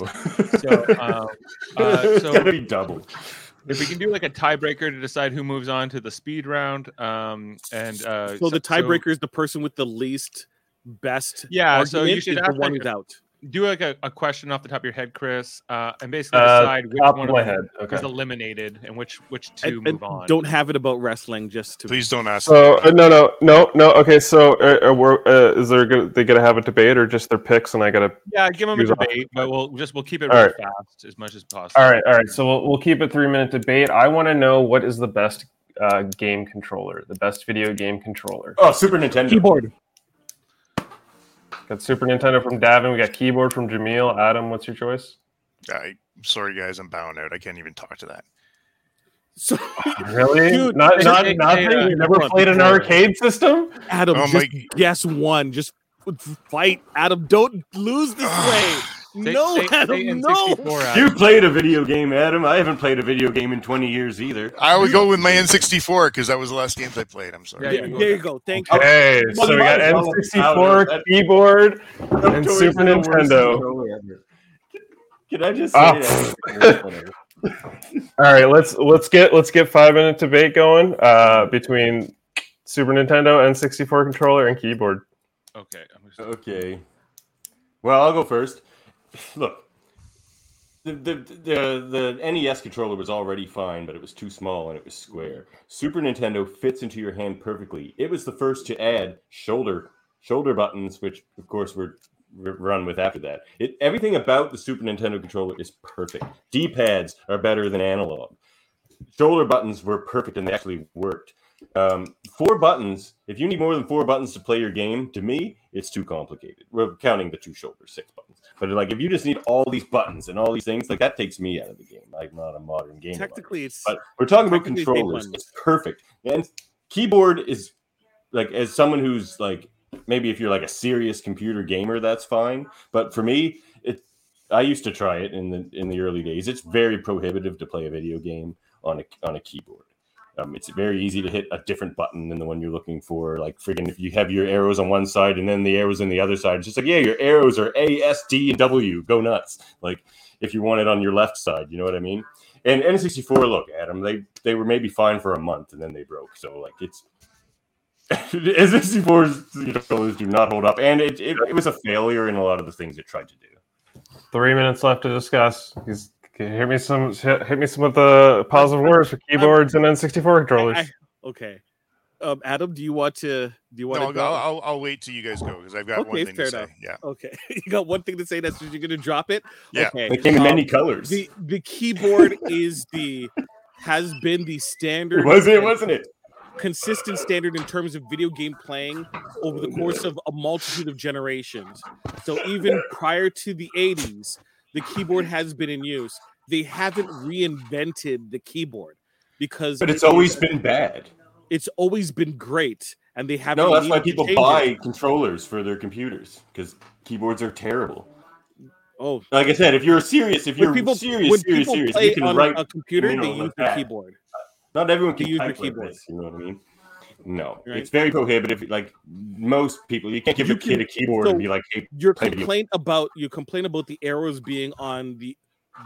So, um, <laughs> uh, it's so- gotta be double. If we can do like a tiebreaker to decide who moves on to the speed round, um, and uh, so the tiebreaker is the person with the least best Yeah, so you should ask the one who's out do like a, a question off the top of your head, Chris, uh, and basically Uh, decide which top one of my of them head. Okay. is eliminated and which which two and, and move on. don't have it about wrestling just to Please don't ask. So me uh, no, no, no, no. Okay, so uh, uh, we're, uh, is there gonna, they gonna have a debate or just their picks, and I gotta? yeah, give them a Use off- debate, but we'll just we'll keep it All real fast as much as possible. All right, all right. So we'll, we'll keep it three minute debate. I want to know what is the best uh, game controller, the best video game controller. Oh, Super Nintendo. keyboard Got Super Nintendo from Davin. We got keyboard from Jameel. Adam, what's your choice? I, sorry, guys, I'm bowing out. I can't even talk to that. so <laughs> Really? <laughs> Dude, not not they- nothing. they, uh, you never on, played an before- arcade system? adam Oh just my- guess one just fight adam don't lose this <sighs> way Say- no say- say adam in no Adam. You played a video game, Adam. I haven't played a video game in 20 years either. I would go with my N64 because that was the last games I played. I'm sorry. Yeah, there, you there you go thank you Okay, Well, so we got might as well N64, keyboard, and Super are the worst Nintendo. Can I just say that? <laughs> All right, let's let's get let's get five minute debate going uh, between Super Nintendo and 64 controller and keyboard. Okay, I'm just, Okay. Well, I'll go first. Look, the, the the the NES controller was already fine, but it was too small and it was square. Super Nintendo fits into your hand perfectly. It was the first to add shoulder shoulder buttons, which of course were run with after that. It everything about the Super Nintendo controller is perfect. D pads are better than analog. Shoulder buttons were perfect and they actually worked. Um, four buttons. If you need more than four buttons to play your game, to me, it's too complicated. We're counting the two shoulders, six buttons. But like, if you just need all these buttons and all these things, like that takes me out of the game. I'm not a modern game. technically it's but we're talking about technically, it's eight controllers. It's perfect. And keyboard is like, as someone who's like, maybe if you're like a serious computer gamer, that's fine. But for me, it. I used to try it in the in the early days. It's very prohibitive to play a video game on a on a keyboard. Um, it's very easy to hit a different button than the one you're looking for. Like friggin' if you have your arrows on one side and then the arrows on the other side, it's just like yeah, your arrows are A, S, D, and W. Go nuts. Like if you want it on your left side, you know what I mean? And N64, look, Adam, they they were maybe fine for a month and then they broke. So like it's <laughs> N64's controllers do not hold up, and it, it, it was a failure in a lot of the things it tried to do. Three minutes left to discuss. He's hit me some hit hit me some of the positive words for keyboards and N64 controllers. I- Okay. Um, Adam, do you want to? Do you want No, to? I'll, I'll, I'll, I'll wait till you guys go because I've got one thing fair to say. Yeah. Okay, <laughs> you got one thing to say. That's you're gonna drop it. Yeah. Okay. They came in um, many colors. The the keyboard is the has been the standard. was it? Wasn't it? consistent standard in terms of video game playing over the course of a multitude of generations. So even prior to the 80s, the keyboard has been in use. They haven't reinvented the keyboard because But it's it always been bad. it's always been great and they haven't No, that's why people buy it. controllers for their computers because keyboards are terrible. Oh, Like I said, if you're serious, if you're people serious, when serious, people serious, play you can on write. a computer, you know, they use the keyboard. Not everyone can use the like keyboard. this, You know what I mean? No, Right. it's very prohibitive. Like most people, you can't give You a kid can- a keyboard so and be like, "Hey, your play video." complaint about your complaint about the arrows being on the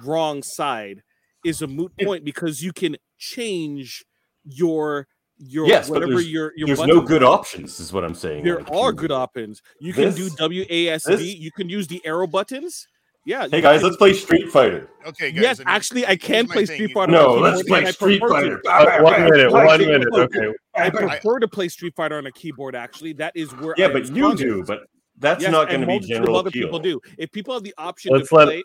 wrong side is a moot point because you can change your your Yes, whatever your your there's no good options, is what I'm saying. there a are good options you can do WASD this- you can use the arrow buttons yeah Hey guys, let's play Street Fighter. Okay, guys. yes I mean, actually I can play thing. Street Fighter No, let's play Street Fighter. to. Uh, one minute, one minute. Okay. I I- prefer to play Street Fighter on a keyboard actually that is where Yeah, I but you do. But that's Yes, not going to be multitude general other appeal. people do if people have the option Let's to let- play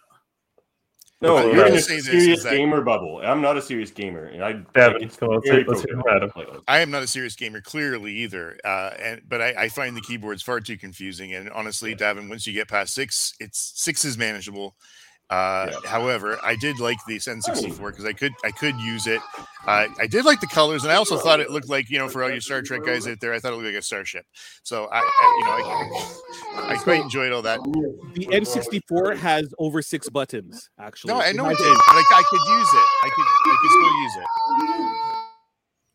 No, Okay, you're I in a say this, serious that- gamer bubble. I'm not a serious gamer, and I Devin, think it's come let's let's hear Adam. to play those. I am not a serious gamer, clearly either. Uh, and but I, I find the keyboards far too confusing. And honestly, Davin, once you get past six, it's six is manageable. Uh, Yeah. However, I did like the N64 because I could I could use it. Uh, I did like the colors, and I also thought it looked like you know for all you Star Trek guys out there, I thought it looked like a starship. So I, I you know I, I quite enjoyed all that. the N64 has over six buttons actually No, I know has it did, but I, I could use it. I could I could still use it.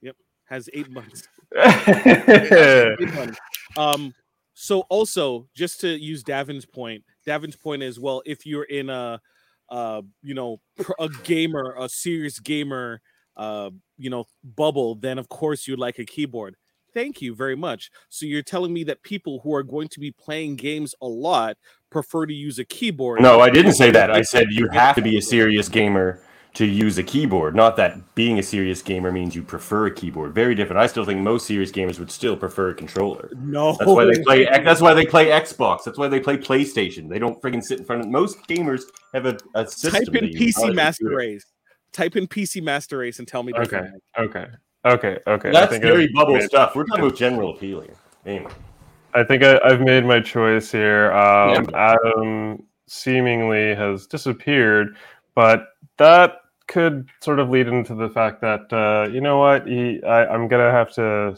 Yep, has eight buttons. <laughs> Yeah. Eight buttons. Um, so also just to use Davin's point, Davin's point is well, if you're in a, uh, you know, a gamer, a serious gamer, uh, you know, bubble, then of course you'd like a keyboard. Thank you very much. So you're telling me that people who are going to be playing games a lot prefer to use a keyboard? No, I didn't say that. I said you have to be a serious gamer to use a keyboard. Not that being a serious gamer means you prefer a keyboard. Very different. I still think most serious gamers would still prefer a controller. No, That's why they play. That's why they play Xbox. That's why they play PlayStation. They don't freaking sit in front of. Most gamers have a, a system. Type in they use, not PC Master. Race. Type in PC Master Race and tell me. Okay. differently. Okay. Okay. Okay. I That's think very I've bubble made- stuff. We're talking about general appeal here. Anyway, I think I, I've made my choice here. Um, Yeah. Adam seemingly has disappeared, but that could sort of lead into the fact that uh, you know what, he, I, I'm gonna have to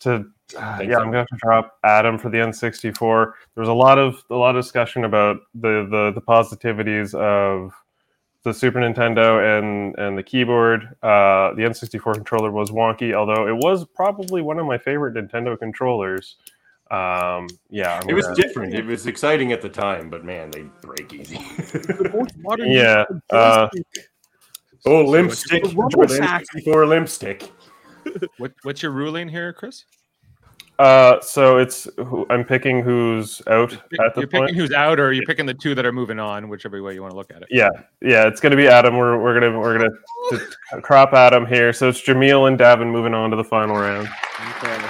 to uh, yeah, so. I'm gonna have to drop Adam for the N64. There was a lot of a lot of discussion about the the, the positivities of the Super Nintendo and and the keyboard. Uh, the N64 controller was wonky, although it was probably one of my favorite Nintendo controllers. Um, yeah, I'm it was gonna- different. It was exciting at the time, but man, they break easy. The most modern Yeah, uh, joystick. Oh, limp stick. The rumble Jordan, sack. 64 limp stick. What, what's your ruling here, Chris? Uh, so it's who, I'm picking who's out Pick- at the You're point. picking who's out, or you're picking the two that are moving on, whichever way you want to look at it. Yeah, yeah, it's gonna be Adam. We're we're gonna we're gonna <laughs> crop Adam here. So it's Jameel and Davin moving on to the final round. Okay.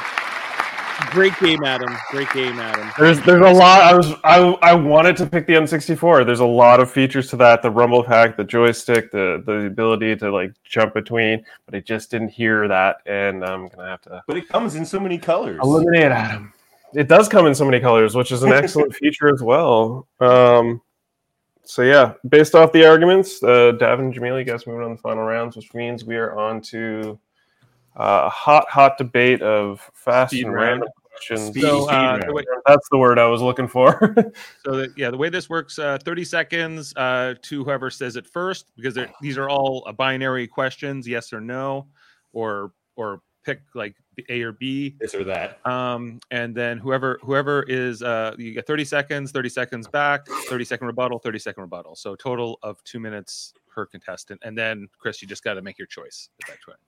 Great game, Adam. Great game, Adam. There's there's a lot. I was I I wanted to pick the N64. There's a lot of features to that. The rumble pack, the joystick, the the ability to like jump between. But I just didn't hear that, and I'm gonna have to But it comes in so many colors. eliminate Adam. It does come in so many colors, which is an excellent <laughs> feature as well. Um, so yeah, based off the arguments, uh, Davin and Jameel, you guys moving on to the final rounds, which means we are on to uh, a hot, hot debate of fast Speed and round. random questions. Speed So, uh, round. the way, That's the word I was looking for. <laughs> so that, yeah, the way this works, uh, 30 seconds uh, to whoever says it first, because these are all uh, binary questions, yes or no, or or pick like A or B. this or that. Um, and then whoever whoever is uh, you get 30 seconds, 30 seconds back, 30 second rebuttal, 30 second rebuttal. So total of two minutes per contestant. And then Chris, you just got to make your choice at that point.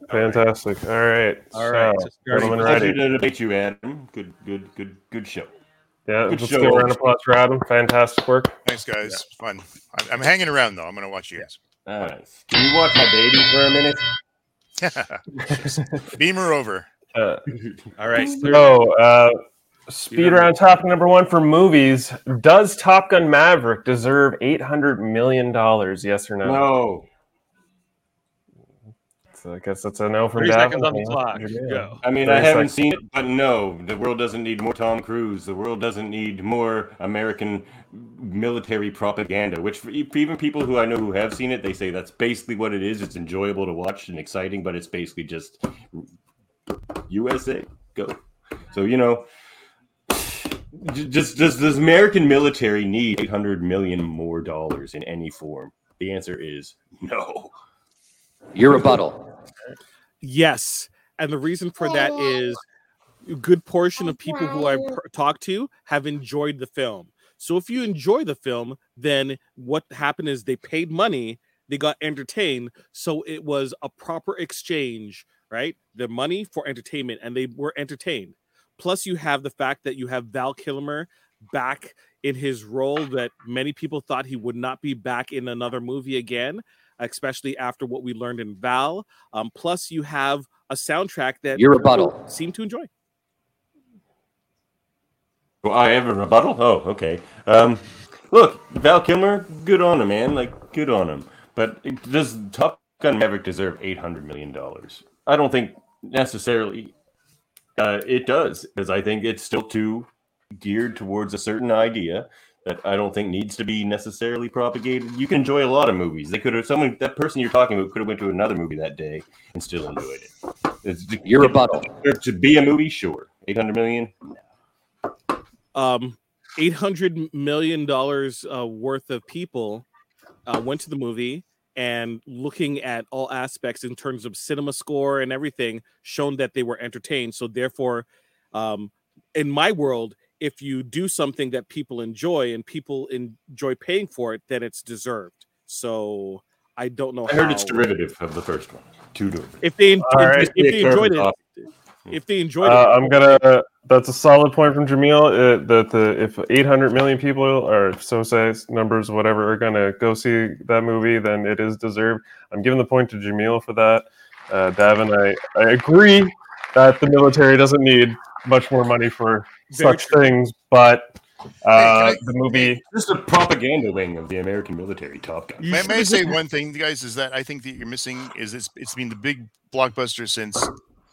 Yeah, fantastic. All right, All right, So, so gentlemen, ready? to debate you, Adam. Good, good, good, good show. Yeah, Good let's show. give a round of applause for Adam. Fantastic work. Thanks, guys. Fun. I'm, I'm hanging around though. I'm gonna watch you guys. Nice. Can you watch my baby for a minute? <laughs> Beamer over. Uh, <laughs> All right. so, uh, speed round topic number one for movies. Does Top Gun Maverick deserve eight hundred million dollars? Yes or no? No. So I guess that's a no from 30 Dav. seconds on the clock. Go. I mean, I haven't seconds. seen it, but no, the world doesn't need more Tom Cruise. The world doesn't need more American military propaganda. Which, for e- even people who I know who have seen it, they say that's basically what it is. It's enjoyable to watch and exciting, but it's basically just USA go. So you know, just does does American military need eight hundred million more dollars in any form? The answer is no. Your rebuttal. Yes, and the reason for that oh. is a good portion of people who I per- talked to have enjoyed the film. So if you enjoy the film, then what happened is they paid money, they got entertained, so it was a proper exchange, right? The money for entertainment, and they were entertained. Plus, you have the fact that you have Val Kilmer back in his role that many people thought he would not be back in another movie again, especially after what we learned in Val. Um, plus, you have a soundtrack that Your rebuttal. seem to enjoy. Well, I have a rebuttal. Oh, okay. Um, look, Val Kilmer, good on him, man. Like, good on him. But does Top Gun Maverick deserve eight hundred million dollars? I don't think necessarily uh, it does, because I think it's still too geared towards a certain idea that I don't think needs to be necessarily propagated. You can enjoy a lot of movies. They could have someone that person you're talking about could have went to another movie that day and still enjoyed it. It's, Your rebuttal. to be a movie, sure. Eight hundred million. um, eight hundred million dollars uh, worth of people uh, went to the movie and looking at all aspects in terms of cinema score and everything, shown that they were entertained. So therefore, um, in my world, if you do something that people enjoy and people enjoy paying for it, then it's deserved. So I don't know. I heard how- it's derivative of the first one. Two derivative. If they, if, right. if they enjoyed it, Off. if they enjoyed Uh, it, I'm gonna. That's a solid point from Jameel. Uh, that the if 800 million people or so says numbers, whatever, are gonna go see that movie, then it is deserved. I'm giving the point to Jameel for that. Uh, Davin, I I agree that the military doesn't need much more money for Very such things, but uh, I- the movie. Just a propaganda wing of the American military, Top Gun. May, may I say one thing, guys? Is that I think that you're missing is it's it's been the big blockbuster since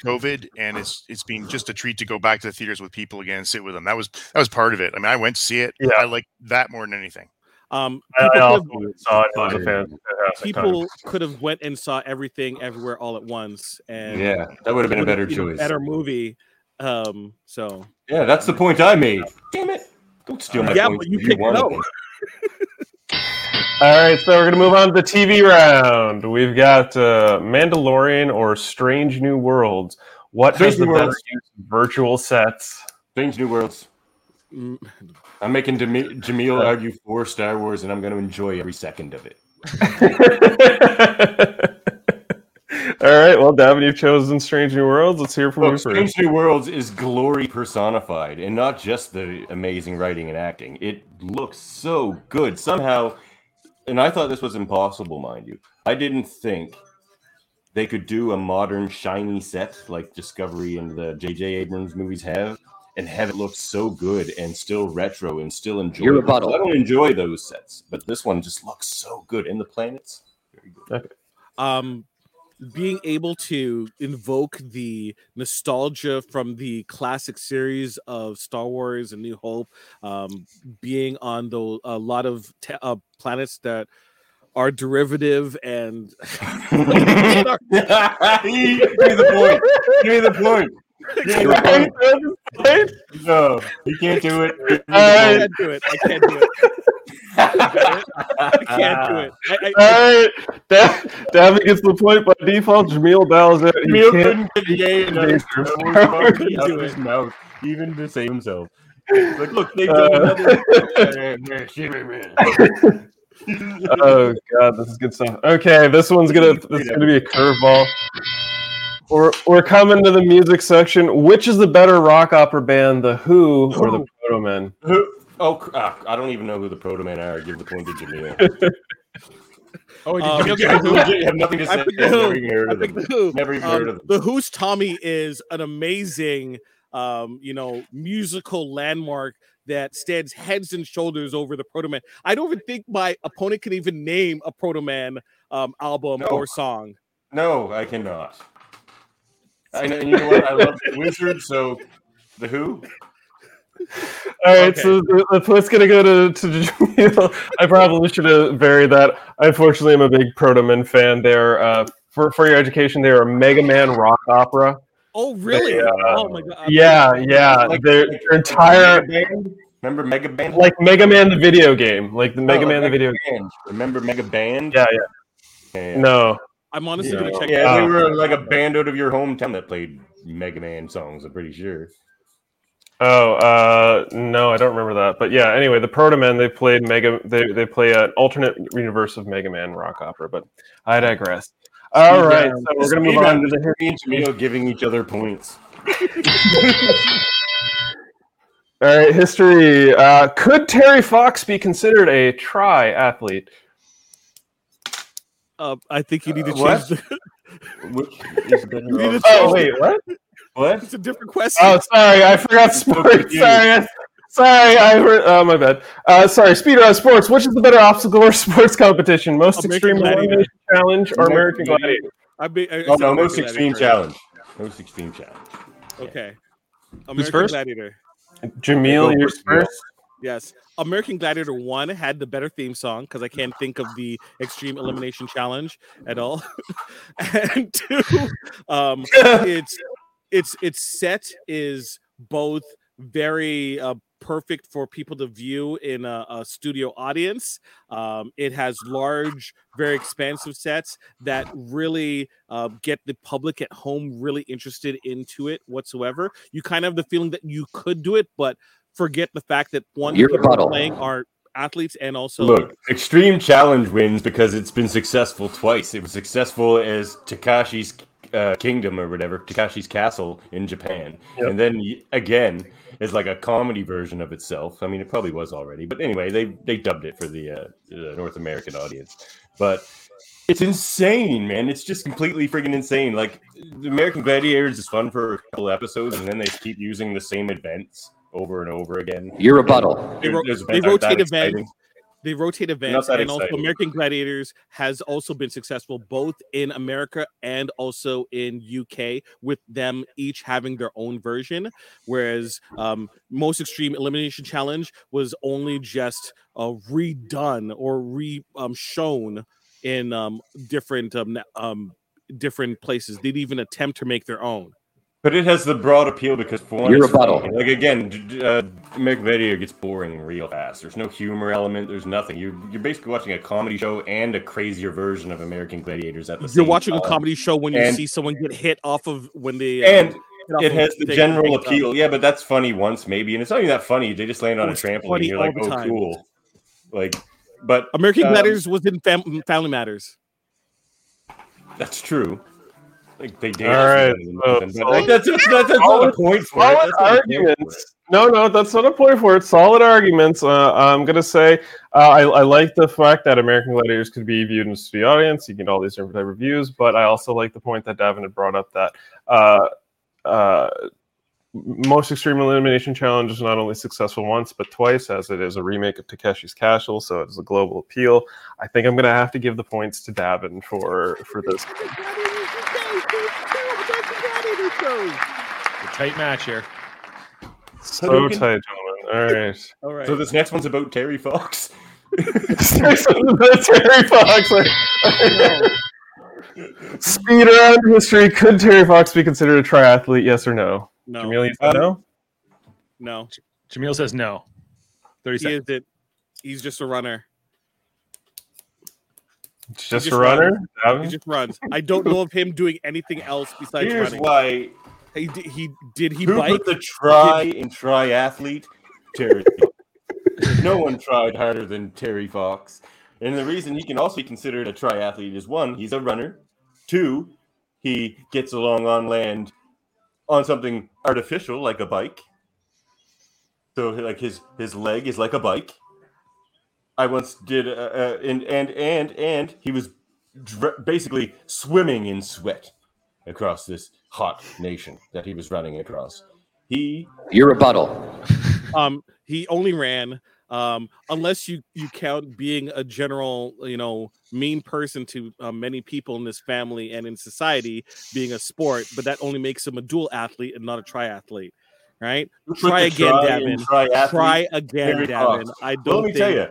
COVID, and it's it's been just a treat to go back to the theaters with people again and sit with them. That was that was part of it. I mean, I went to see it. Yeah. I like that more than anything. um, I, I people could- saw it. It a fan- people could have went and saw everything everywhere all at once and Yeah, that would have been a better choice. better movie um so Yeah, that's the point I made. Damn it! Don't steal my Yeah, points but you if picked wanted no. <laughs> All right, so we're gonna move on to the TV round. We've got uh, Mandalorian or Strange New Worlds. What Strange has the New better use of virtual sets? Strange New Worlds. mm, I'm making Jami- <laughs> Jameel argue for Star Wars, and I'm going to enjoy every second of it. <laughs> All right, well, Davin, you've chosen Strange New Worlds. Let's hear from Look, you Strange first. New Worlds is glory personified, and not just the amazing writing and acting. It looks so good somehow, and I thought this was impossible, mind you. I didn't think they could do a modern shiny set like Discovery and the J.J. Abrams movies have, and have it look so good and still retro and still enjoyable. rebuttal. I don't enjoy those sets, but this one just looks so good, and the planets very good. um being able to invoke the nostalgia from the classic series of Star Wars and New Hope, um, being on the a lot of te- uh, planets that are derivative and <laughs> Give me the point. Give me the point. Give me the point. No, you can't do it. I can't do it. I can't do it. I can't do it. I, I, All right, Da- Davin gets the point by default. Jameel bows it. He Jameel can't- couldn't get yay A in Star Wars monkey out Do of it. his mouth, even to save himself. Like, look, they've Uh, done <laughs> another. oh god, this is good stuff. Okay, this one's gonna this is gonna be a curveball. We're, we're coming to the music section. Which is the better rock opera band, the Who or the Protomen? Who- Oh, cr- ah, I don't even know who the proto man are. Give the point to Jameel. Oh, did Um, Jameel <laughs> I who? have nothing to say. I've the never Who. even heard of them. the Who. Never even Um, heard of them. the Who's Tommy is an amazing, um, you know, musical landmark that stands heads and shoulders over the Proto Man. I don't even think my opponent can even name a Proto Man um, album No. or song. No, I cannot. I know, you know what? I love <laughs> Wizard, so the Who. All right, Okay. so the, the point's gonna go to to Jameel. <laughs> I probably should have varied that. I Unfortunately, I'm a big Protoman fan. They're uh, for for your education. They're a Mega Man rock opera. Oh, really? uh, oh my god! Yeah, yeah. Like- Their, like their entire Mega Band? Remember Mega Band? like Mega Man the video game, like the No, Mega like Man the video. Band. Remember Mega Band? Yeah, yeah. Yeah, No, I'm honestly yeah. gonna check. Yeah, that they out. were like a band out of your hometown that played Mega Man songs. I'm pretty sure. Oh, uh, no, I don't remember that. But yeah, anyway, the Protomen they played Mega. They they play an alternate universe of Mega Man rock opera. But I digress. All Speed right, so we're gonna move on to the. Harry and Jameel giving each other points. <laughs> All right, history. Uh, could Terry Fox be considered a tri-athlete? Uh, I think you need to Uh, change. what? The, Which is better <laughs> You need to change Oh wait, what? What? it's a different question. Oh, sorry, I forgot sports. Sorry, sorry, I heard. Oh, my bad. Uh, sorry, speed round sports. Which is the better obstacle or <laughs> sports competition? Most American extreme Gladiator. elimination challenge or American Gladiator? I be, I, Oh no, American most extreme Gladiator. challenge. Most extreme challenge. Okay. American first? Gladiator. Jameel, Go you're first. Yes. American Gladiator 1 had the better theme song because I can't think of the Extreme Elimination Challenge at all. <laughs> and two, um, <laughs> it's it's its set is both very uh, perfect for people to view in a, a studio audience. Um, it has large, very expansive sets that really uh, get the public at home really interested into it whatsoever. You kind of have the feeling that you could do it, but forget the fact that one Your people rebuttal. playing are athletes and also Look, Extreme Challenge wins because it's been successful twice. It was successful as Takeshi's uh, Kingdom or whatever, Takeshi's Castle in Japan, Yep. and then again is like a comedy version of itself. I mean, it probably was already, but anyway, they they dubbed it for the, uh, the North American audience. But it's insane, man. It's just completely freaking insane. Like the American Gladiators is fun for a couple episodes, and then they keep using the same events over and over again. Your rebuttal. They ro- Those they events aren't that rotate events. They rotate events and also american gladiators has also been successful both in america and also in uk with them each having their own version whereas um, most extreme elimination challenge was only just uh, redone or re um, shown in um, different um, um, different places. They'd even attempt to make their own But it has the broad appeal because for one, Your rebuttal. funny. Like again, d- d- uh, American Gladiator gets boring real fast. There's no humor element. There's nothing. You're you're basically watching a comedy show and a crazier version of American Gladiators at the same time. you're watching a comedy show when you see someone get hit off of when they um, and hit it has the general and picked up. appeal. Yeah, but that's funny once maybe, and it's not even that funny. They just land on a trampoline. funny You're like, all the oh, time. cool. Like, but American um, Gladiators was in fam- Family Matters. That's true. Like they did. All right, so- but so- like, that's, that's, that's, that's not a point for it. Solid That's not point for it. arguments. No, no, that's not a point for it. Solid arguments. Uh, I'm gonna say uh, I, I like the fact that American Gladiators could be viewed in the audience. You get all these different type of views, but I also like the point that Davin had brought up that uh, uh, most extreme elimination challenge is not only successful once but twice, as it is a remake of Takeshi's Castle, so it is a global appeal. I think I'm gonna have to give the points to Davin for for this. A tight match here. So Hadouken. tight, gentlemen. All right. All right. So this next one's about Terry Fox. <laughs> Terry Fox. Speed around history. Could Terry Fox be considered a triathlete? Yes or no? no, Jameel, you said Um, no. no, Jameel says no. 30 he seconds. isn't. He's just a runner. It's just, just a runner. He just runs. I don't know of him doing anything else besides running. Here's running. why. He, he did he Who bike? put the try in triathlete? Terry. no one tried harder than Terry Fox. And the reason he can also be considered a triathlete is one, he's a runner. Two, he gets along on land on something artificial like a bike. So like his his leg is like a bike. I once did, uh, uh, and and and and he was dr- basically swimming in sweat across this hot nation that he was running across. He Your rebuttal. <laughs> Um, he only ran um, unless you you count being a general, you know, mean person to uh, many people in this family and in society being a sport, but that only makes him a dual athlete and not a triathlete, right? Try again, try in Davin. Try again, Terry Davin. I don't Well, let me think tell you,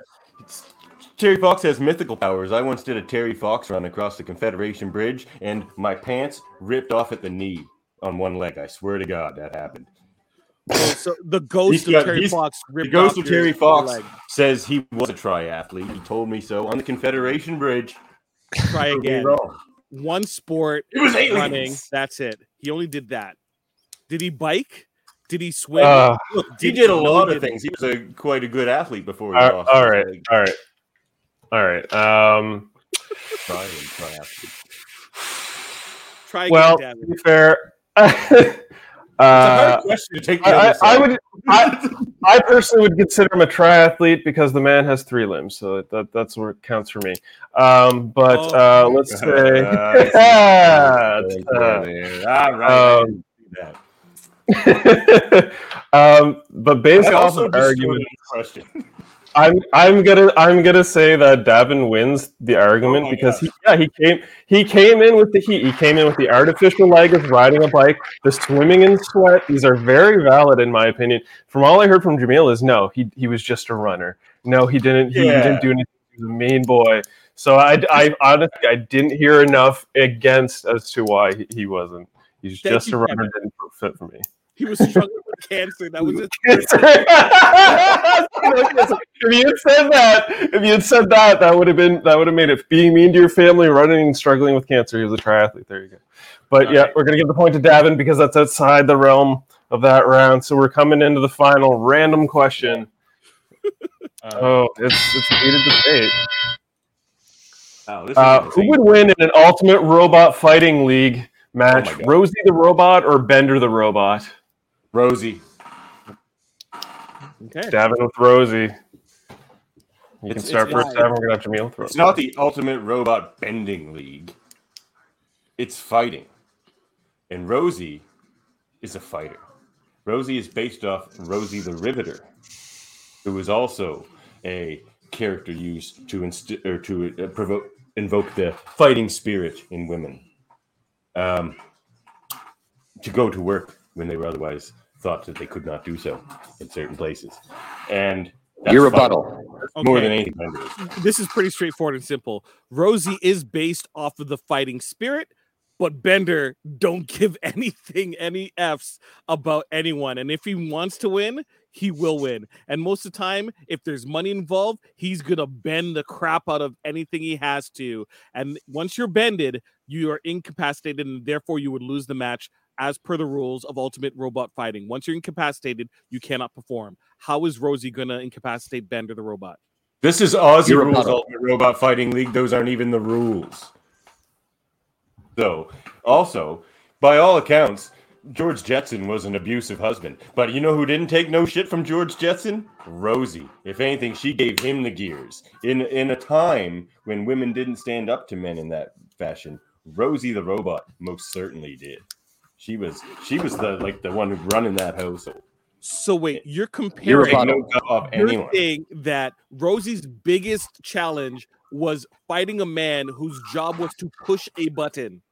Terry Fox has mythical powers. I once did a Terry Fox run across the Confederation Bridge, and my pants ripped off at the knee on one leg. I swear to God, that happened. Oh, so the <laughs> ghost He's of Terry Fox. The ghost off of Terry Fox leg. says he was a triathlete. He told me so on the Confederation Bridge. Try again. One sport, It was aliens. running. That's it. He only did that. Did he bike? Did he swim? Uh, Look, he Did- did a lot of didn't. things. He was a quite a good athlete before he all lost. all his right, leg. all right, all right. Um, Try and triathlete. Try again, well, Davin. to be fair, <laughs> It's a uh, hard question to take I, I, I would, I, I personally would consider him a triathlete because the man has three limbs, so that, that's what counts for me. Um, but Oh. uh, let's <laughs> say, <laughs> Uh, I uh, what you're doing there. All right, um, didn't see that. <laughs> um, but based off of argument. I'm I'm gonna I'm gonna say that Davin wins the argument Oh because gosh. he, yeah he came he came in with the heat. He came in with the artificial leg of riding a bike the swimming in sweat. These are very valid in my opinion. From all I heard from Jameel is no he he was just a runner. No he didn't he, Yeah. didn't do anything he was a mean boy. So I I honestly I didn't hear enough against as to why he, he wasn't he's Thank just you, a runner Kevin. didn't fit for me. He was struggling with cancer. That was <laughs> it. <laughs> if you had said that, if you had said that, that would have been that would have made it being mean to your family, running and struggling with cancer. He was a triathlete. There you go. But All yeah, right. we're gonna give the point to Davin because that's outside the realm of that round. So we're coming into the final random question. <laughs> Oh, it's it's a heated debate. Oh, this Uh, insane. who would win in an Ultimate Robot Fighting League match? Oh. Rosie the Robot or Bender the Robot? Rosie. Okay. Davin with Rosie. You can It's- start first, Davin. We're gonna have Jameel with It's Rosie. not the ultimate robot bending league. It's fighting. And Rosie is a fighter. Rosie is based off Rosie the Riveter, who is also a character used to inst- or to uh, provoke invoke the fighting spirit in women. Um, to go to work when they were otherwise thought that they could not do so in certain places. And that's Your fighting. rebuttal. More than anything. This is pretty straightforward and simple. Rosie is based off of the fighting spirit, but Bender don't <laughs> give anything any f's about anyone. And if he wants to win, he will win. And most of the time, if there's money involved, he's gonna bend the crap out of anything he has to. And once you're bended, you are incapacitated, and therefore you would lose the match as per the rules of Ultimate Robot Fighting. Once you're incapacitated, you cannot perform. How is Rosie gonna incapacitate Bender the robot? This is Aussie Your Rules. Ultimate Robot Fighting League. Those aren't even the rules. So, also, by all accounts, George Jetson was an abusive husband. But you know who didn't take no shit from George Jetson? Rosie. If anything, she gave him the gears. In in a time when women didn't stand up to men in that fashion, Rosie the robot most certainly did. She was she was the like the one who running that household. So wait, you're comparing rebuttal. no you're anyone. saying that Rosie's biggest challenge was fighting a man whose job was to push a button.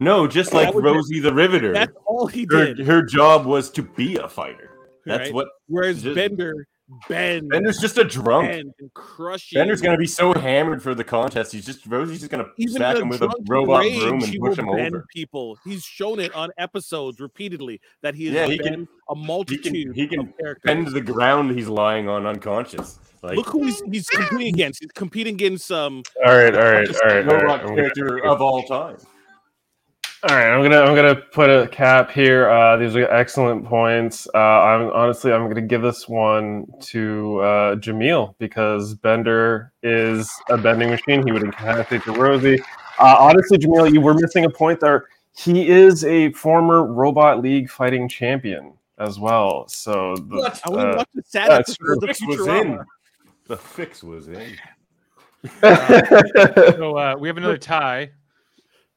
No, just like was it. Rosie the Riveter. That's all he her, did. her job was to be a fighter. That's right? what Whereas just- Bender, bend, Bender's just a drunk. bend and crushing. Bender's gonna be so hammered for the contest. He's just Rosie's just gonna even smack him with a robot rage, broom and push him bend over. people. He's shown it on episodes repeatedly that he has Yeah, he can- a multitude he can of characters. Bend the ground he's lying on unconscious. Like Look who he's, he's competing against. He's competing against um All right, all right, just all a right, all right. robot I'm gonna- character of all time. All right, I'm gonna I'm gonna put a cap here. Uh, these are excellent points. Uh, I'm honestly I'm gonna give this one to uh, Jameel because Bender is a bending machine. He would incapacitate to Rosie. Uh, honestly, Jameel, you were missing a point there. He is a former Robot League fighting champion as well. So the, What? I uh, watch the sad yeah, episode of the Rick was Futurama. in. The fix was in. <laughs> So uh, we have another tie.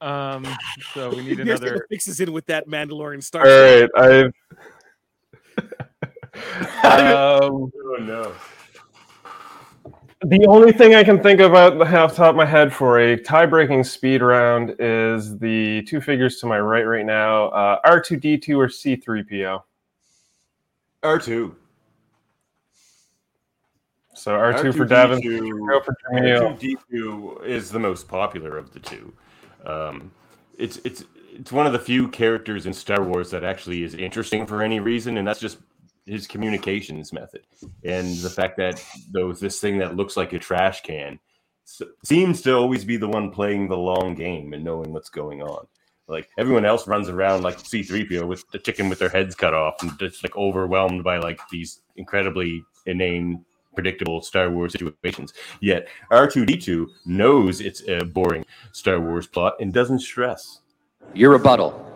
Um, so we need Here's the another. fixes in with that Mandalorian star. right, I've. <laughs> um, Oh no. the only thing I can think of at the half top of my head for a tie-breaking speed round is the two figures to my right right now: uh, R2D2 or C3PO. R2. So R2 for Davin, R2D2 C3PO for Jameel. R2D2 is the most popular of the two. Um, it's it's it's one of the few characters in Star Wars that actually is interesting for any reason, and that's just his communications method and the fact that those this thing that looks like a trash can seems to always be the one playing the long game and knowing what's going on. Like everyone else runs around like C3PO with the chicken with their heads cut off and just like overwhelmed by like these incredibly inane, predictable Star Wars situations. Yet R2D2 knows it's a boring Star Wars plot and doesn't stress. Your rebuttal.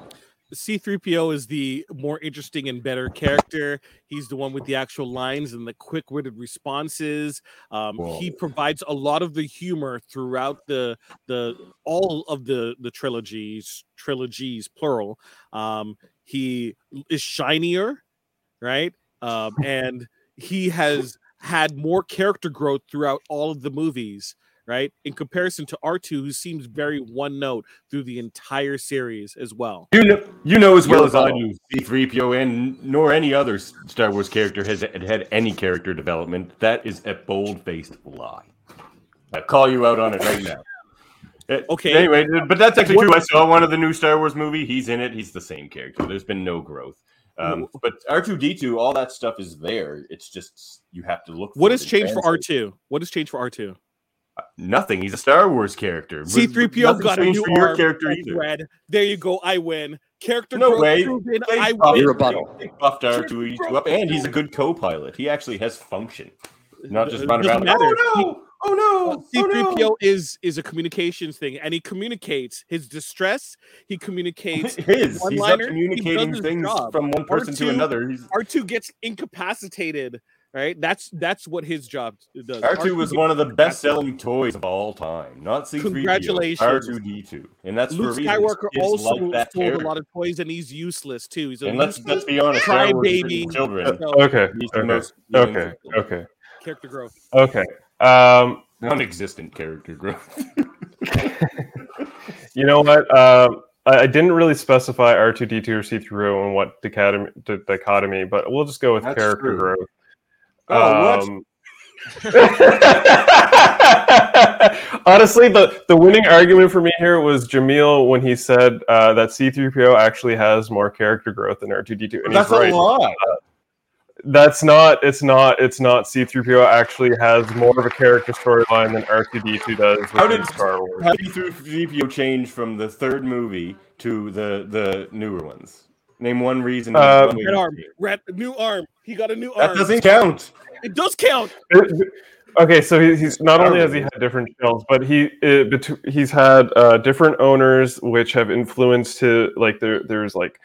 C3PO is the more interesting and better character. He's the one with the actual lines and the quick-witted responses. Um, he provides a lot of the humor throughout the the all of the the trilogies trilogies plural. Um, he is shinier, right? Um, and he has had more character growth throughout all of the movies. Right, in comparison to R2, who seems very one note through the entire series as well. You know, you know as well as I do, C3PO and nor any other Star Wars character has had any character development. That is a bold-faced lie. I call you out on it right now. <laughs> Uh, Okay. Anyway, but that's actually What- true. I saw one of the new Star Wars movie. He's in it. He's the same character. There's been no growth. Um, but R2D2, all that stuff is there. It's just you have to look. What has changed for. R2? What has changed for R2? Nothing. He's a Star Wars character. But- but C3PO got a new for your arm character and either. thread. There you go. I win. Character No way. proven. They I buffed- win. Your rebuttal. They buffed R2D2 up, and he's a good co-pilot. He actually has function, not just It running around. matter. Oh no! Oh no! C3PO Oh, no! is is a communications thing, and he communicates his distress. He communicates. <laughs> His. He's not one-liner, he does things job. from one person to R2 another. He's, R2 gets incapacitated. Right. That's that's what his job does. R2 was one of the best-selling toys of all time. Not C3PO. Congratulations. R2D2, and that's Luke for a reason. Skywalker Kids also like that sold character. a lot of toys, and he's useless too. He's a And let's let's be honest, Star Wars is for crybaby. children. So, Okay, He's okay, okay, okay, character growth. okay. Um, Non-existent character growth. <laughs> you know what? Um, I, I didn't really specify R2D2 or C3PO and what dichotomy, di- dichotomy, but we'll just go with That's character true. growth. Oh, what? Um, <laughs> Honestly, the, the winning argument for me here was Jameel when he said uh, that C3PO actually has more character growth than R2D2. And That's he's right. a lie. That's not. It's not. It's not. C3PO actually has more of a character storyline than R2D2 does How did- Star Wars. How did C3PO change from the third movie to the the newer ones? Name one reason. Uh, one Red arm, red new arm. He got a new That arm. That doesn't count. It does count. Okay, so he, he's not only has he had different shells, but he it, bet- he's had uh, different owners, which have influenced to like there. There's like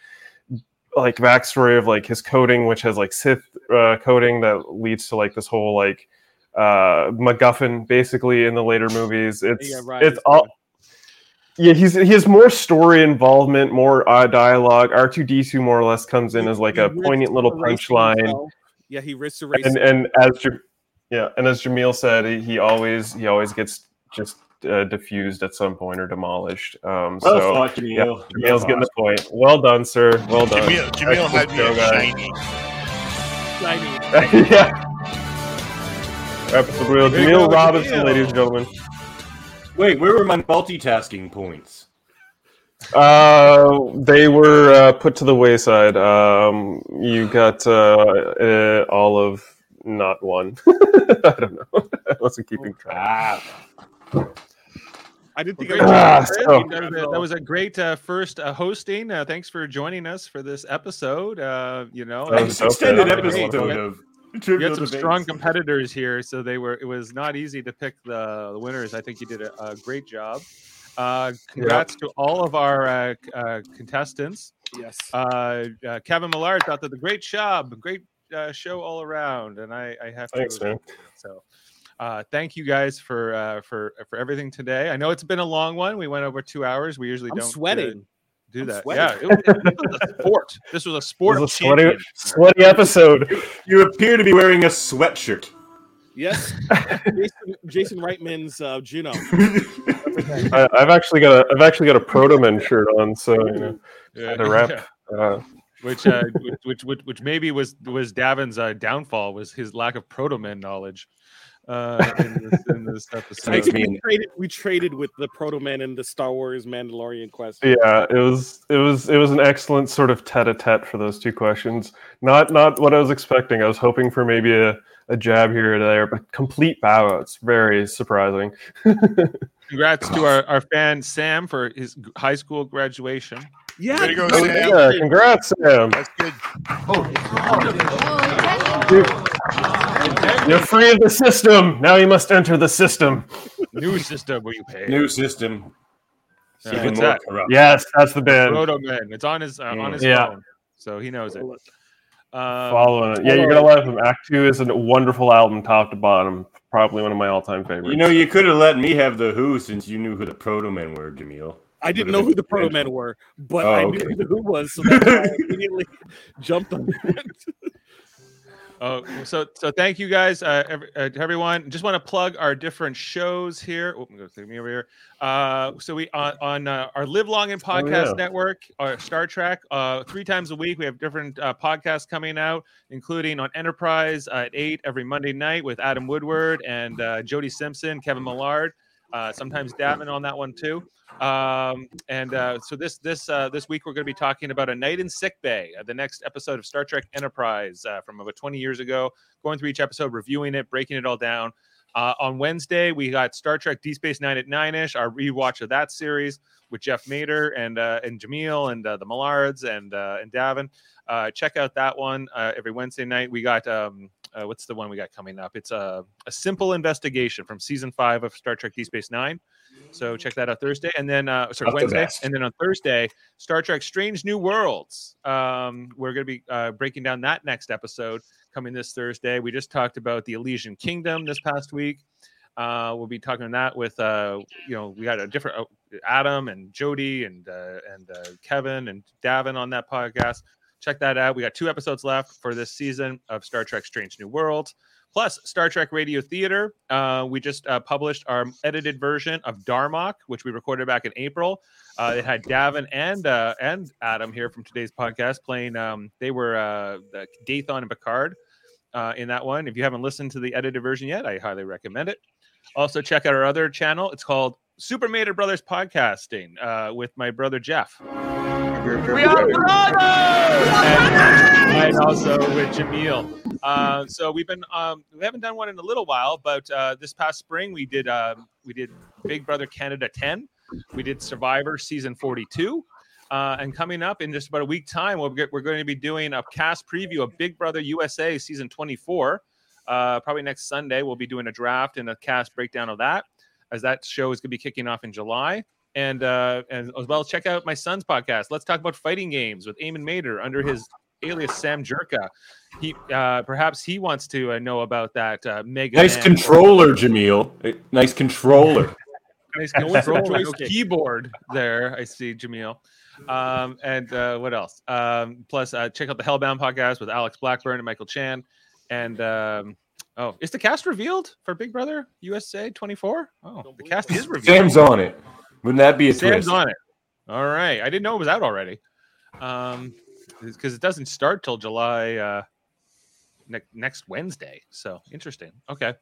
like backstory of like his coding, which has like Sith uh, coding that leads to like this whole like uh MacGuffin basically in the later movies. It's Yeah, right. it's all. Yeah, he's he has more story involvement, more uh, dialogue. R two D two more or less comes in as like a poignant little punchline. Yeah, he risks erasing. and and as yeah, and as Jameel said, he, he always he always gets just uh, diffused at some point or demolished. Um, Well so thought, yeah, Jameel. Jameel's getting the point. Well done, sir. Well done. Jameel, Jameel had me Go, at shiny. Shiny. <laughs> yeah. Episode real. There Jameel Robinson, Jameel. ladies and gentlemen. Wait, where were my multitasking points? Uh, they were uh, put to the wayside. Um, you got uh, uh, all of not one. <laughs> I don't know. <laughs> I wasn't keeping track. Ah, I didn't think Great I was job, so- that, was a, that was a great uh, first uh, hosting. Uh, thanks for joining us for this episode. Uh, you know, That was nice okay. extended That was episode wonderful. of you Trivial had some Debates. strong competitors here, so they were. It was not easy to pick the, the winners. I think you did a, a great job. Uh, congrats to all of our uh, uh, contestants. Yes. Uh, uh, Kevin Millard thought that the great job, great uh, show all around, and I, I have Thanks, to. man. So, Uh, thank you guys for uh, for for everything today. I know it's been a long one. We went over two hours. We usually I'm don't uh, sweating. do I'm that. sweating. Yeah, it, it was a sport. This was a <laughs> sport. was a sweaty, sweaty episode. You appear to be wearing a sweatshirt. Yes, <laughs> Jason, Jason Reitman's uh, Juno. <laughs> I, I've actually got a I've actually got a Protomen shirt on, so you know Yeah, the rep. yeah. Uh, which, uh, which, which which which maybe was was Davin's uh, downfall was his lack of Protomen knowledge. Uh, in this, in this <laughs> episode. Makes me- we, traded, we traded with the Protomen in the Star Wars Mandalorian quest. yeah, it was it was it was an excellent sort of tete-a-tete for those two questions. Not not what I was expecting. I was hoping for maybe a, a jab here or there, but complete bow outs. Very surprising. <laughs> Congrats to our, our fan Sam for his high school graduation. Yeah, Way to go, Oh, Sam. yeah, congrats, Sam. That's good. You're free of the system. Now you must enter the system. New system where you pay. New system. Yeah, Even more that? corrupt. Yes, that's the band. Protomen. It's on his uh, on his Yeah. phone, so he knows it. Um, Following it. Yeah, you're gonna love him. Act two is a wonderful album, top to bottom. Probably one of my all-time favorites. You know, you could have let me have the Who since you knew who the Protomen were, Jameel. I didn't know who the Protomen were, but Oh, I knew okay. knew who was, so <laughs> that's why I immediately jumped on it. <laughs> Oh, so so thank you guys, uh, every, uh, everyone. Just want to plug our different shows here. Oh, I'm gonna take me over here. Uh, so we on, on uh, our Live Long and Podcast yeah. Network, our Star Trek, uh, three times a week. We have different uh, podcasts coming out, including on Enterprise at eight every Monday night with Adam Woodward and uh, Jody Simpson, Kevin Millard. Uh, sometimes Davin on that one too. Um, and uh, so this this uh, this week we're going to be talking about a night in sick bay, uh, the next episode of Star Trek Enterprise uh, from about 20 years ago. Going through each episode, reviewing it, breaking it all down. On Wednesday, we got Star Trek Deep Space Nine at nine ish, our rewatch of that series with Jeff Mater and and Jameel and the Millards and and Davin. Check out that one every Wednesday night. We got um, uh, what's the one we got coming up? It's a a simple investigation from season five of Star Trek Deep Space Nine. So check that out Thursday, and then uh, sorry Not Wednesday, best. and then on Thursday, Star Trek: Strange New Worlds. Um, we're going to be uh, breaking down that next episode coming this Thursday. We just talked about the Elysian Kingdom this past week. Uh, we'll be talking on that with uh, you know we got a different uh, Adam and Jody and uh, and uh, Kevin and Davin on that podcast. Check that out. We got two episodes left for this season of Star Trek: Strange New Worlds. Plus, Star Trek Radio Theater. Uh, we just uh, published our edited version of Darmok, which we recorded back in April. Uh, it had Davin and uh, and Adam here from today's podcast playing. Um, they were uh, Dathon and Picard uh, in that one. If you haven't listened to the edited version yet, I highly recommend it. Also, check out our other channel. It's called Super Mater Brothers Podcasting with my brother Jeff. We are brothers! And, and also with Jameel. Uh, so we've been um, we haven't done one in a little while, but uh, this past spring we did um, we did Big Brother Canada 10. We did Survivor season 42. Uh, and coming up in just about a week time, we'll get, we're going to be doing a cast preview of Big Brother USA season 24. Uh, probably next Sunday, we'll be doing a draft and a cast breakdown of that, as that show is going to be kicking off in July. And uh, and as well, check out my son's podcast. Let's talk about fighting games with Eamon Mater under his alias Sam Jerka. He uh, perhaps he wants to uh, know about that uh, mega Nice Man- controller, Jameel. Nice controller. <laughs> nice control choice Okay. keyboard there. I see Jameel. Um, and uh, what else? Um, plus, uh, check out the Hellbound podcast with Alex Blackburn and Michael Chan. And um, oh, is the cast revealed for Big Brother USA 24? Oh, the cast is revealed. Sam's on it. Wouldn't that be a Sam's twist? on it. All right, I didn't know it was out already. Um, because it doesn't start till July uh ne- next Wednesday. So interesting. Okay.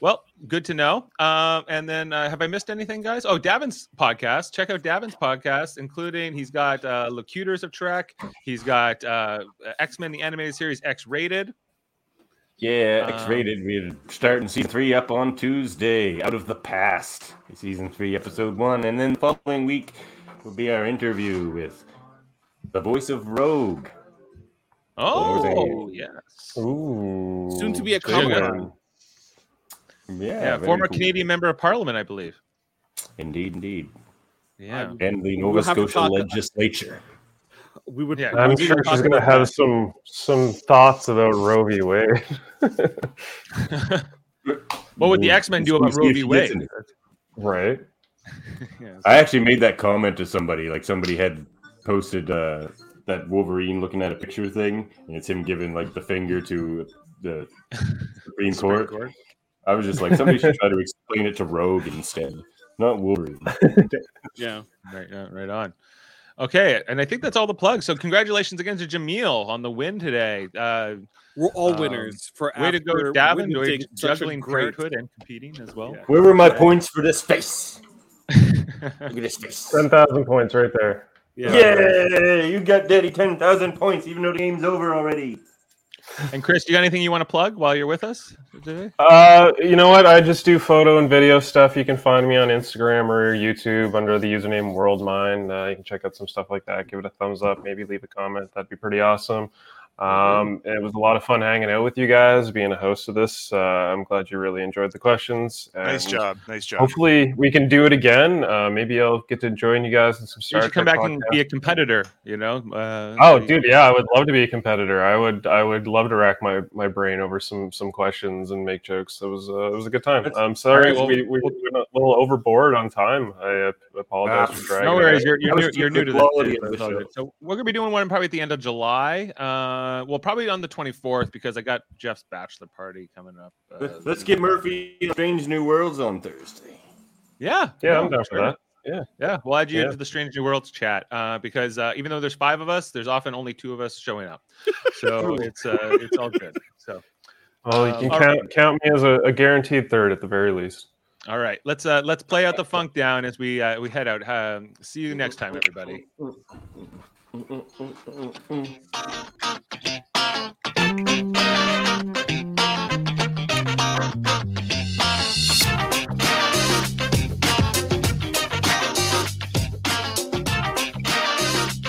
Well, good to know. Um, and then uh, have I missed anything, guys? Oh, Davin's podcast. Check out Davin's podcast, including he's got uh, Locutus of Trek. He's got uh, X Men the animated series X Rated. Yeah, Um, X-rated. We're starting season three up on Tuesday. Out of the past, season three, episode one, and then the following week will be our interview with the voice of Rogue. Oh, yes. Ooh, Soon to be a There you Comic go. Con. Yeah, Yeah, former cool. Canadian member of Parliament, I believe. Indeed, indeed, Yeah. and the We'll Nova Scotia talk- legislature. We would. Yeah, I'm sure she's gonna have that. some some thoughts about Roe v. Wade. <laughs> What would the X Men do about Roe v. Wade? Right. <laughs> Yeah, I actually made that comment to somebody. Like somebody had posted uh, that Wolverine looking at a picture thing, and it's him giving like the finger to the Supreme <laughs> Court. Court. I was just like, somebody should try to explain it to Rogue instead, not Wolverine. Yeah. Right, uh, right on. Okay, and I think that's all the plugs. So congratulations again to Jameel on the win today. Uh, We're all Um, winners for way to go, after Davin, witnessing doing- juggling great. parenthood and competing as well. Where were my points for this face? <laughs> Look at this face. Ten thousand points right there. Yeah. Yeah, you got Daddy ten thousand points, even though the game's over already. And Chris, you got anything you want to plug while you're with us? Uh, you know what? I just do photo and video stuff. You can find me on Instagram or YouTube under the username WorldMine. Uh, you can check out some stuff like that. Give it a thumbs up. Maybe leave a comment. That'd be pretty awesome. Um, it was a lot of fun hanging out with you guys, being a host of this. Uh, I'm glad you really enjoyed the questions. Nice job. Nice job. Hopefully, we can do it again. Uh, maybe I'll get to join you guys in some You Star should come back and be a competitor. You know. Uh, Oh, dude, yeah, I would love to be a competitor. I would, I would love to rack my, my brain over some some questions and make jokes. It was, uh, it was a good time. I'm sorry, well, we, we were a little overboard on time. I uh, apologize Ah, for dragging. No worries. You're, you're, new, you're new to this. of so the show. So we're gonna be doing one probably at the end of July. Uh, well, probably on the 24th because I got Jeff's bachelor party coming up. Uh, Let's, let's get Murphy Strange New Worlds on Thursday. Yeah, Yeah, no, I'm down for that. Yeah, we'll add you Yeah. into the Strange New Worlds chat uh, because uh, even though there's five of us, there's often only two of us showing up. <laughs> So it's uh, it's all good. So Well, you Um, can all count count me as a, a guaranteed third at the very least. all right, let's uh, let's play out the funk down as we uh, we head out. Um, see you next time, everybody. <laughs> うんうんうんうんうん。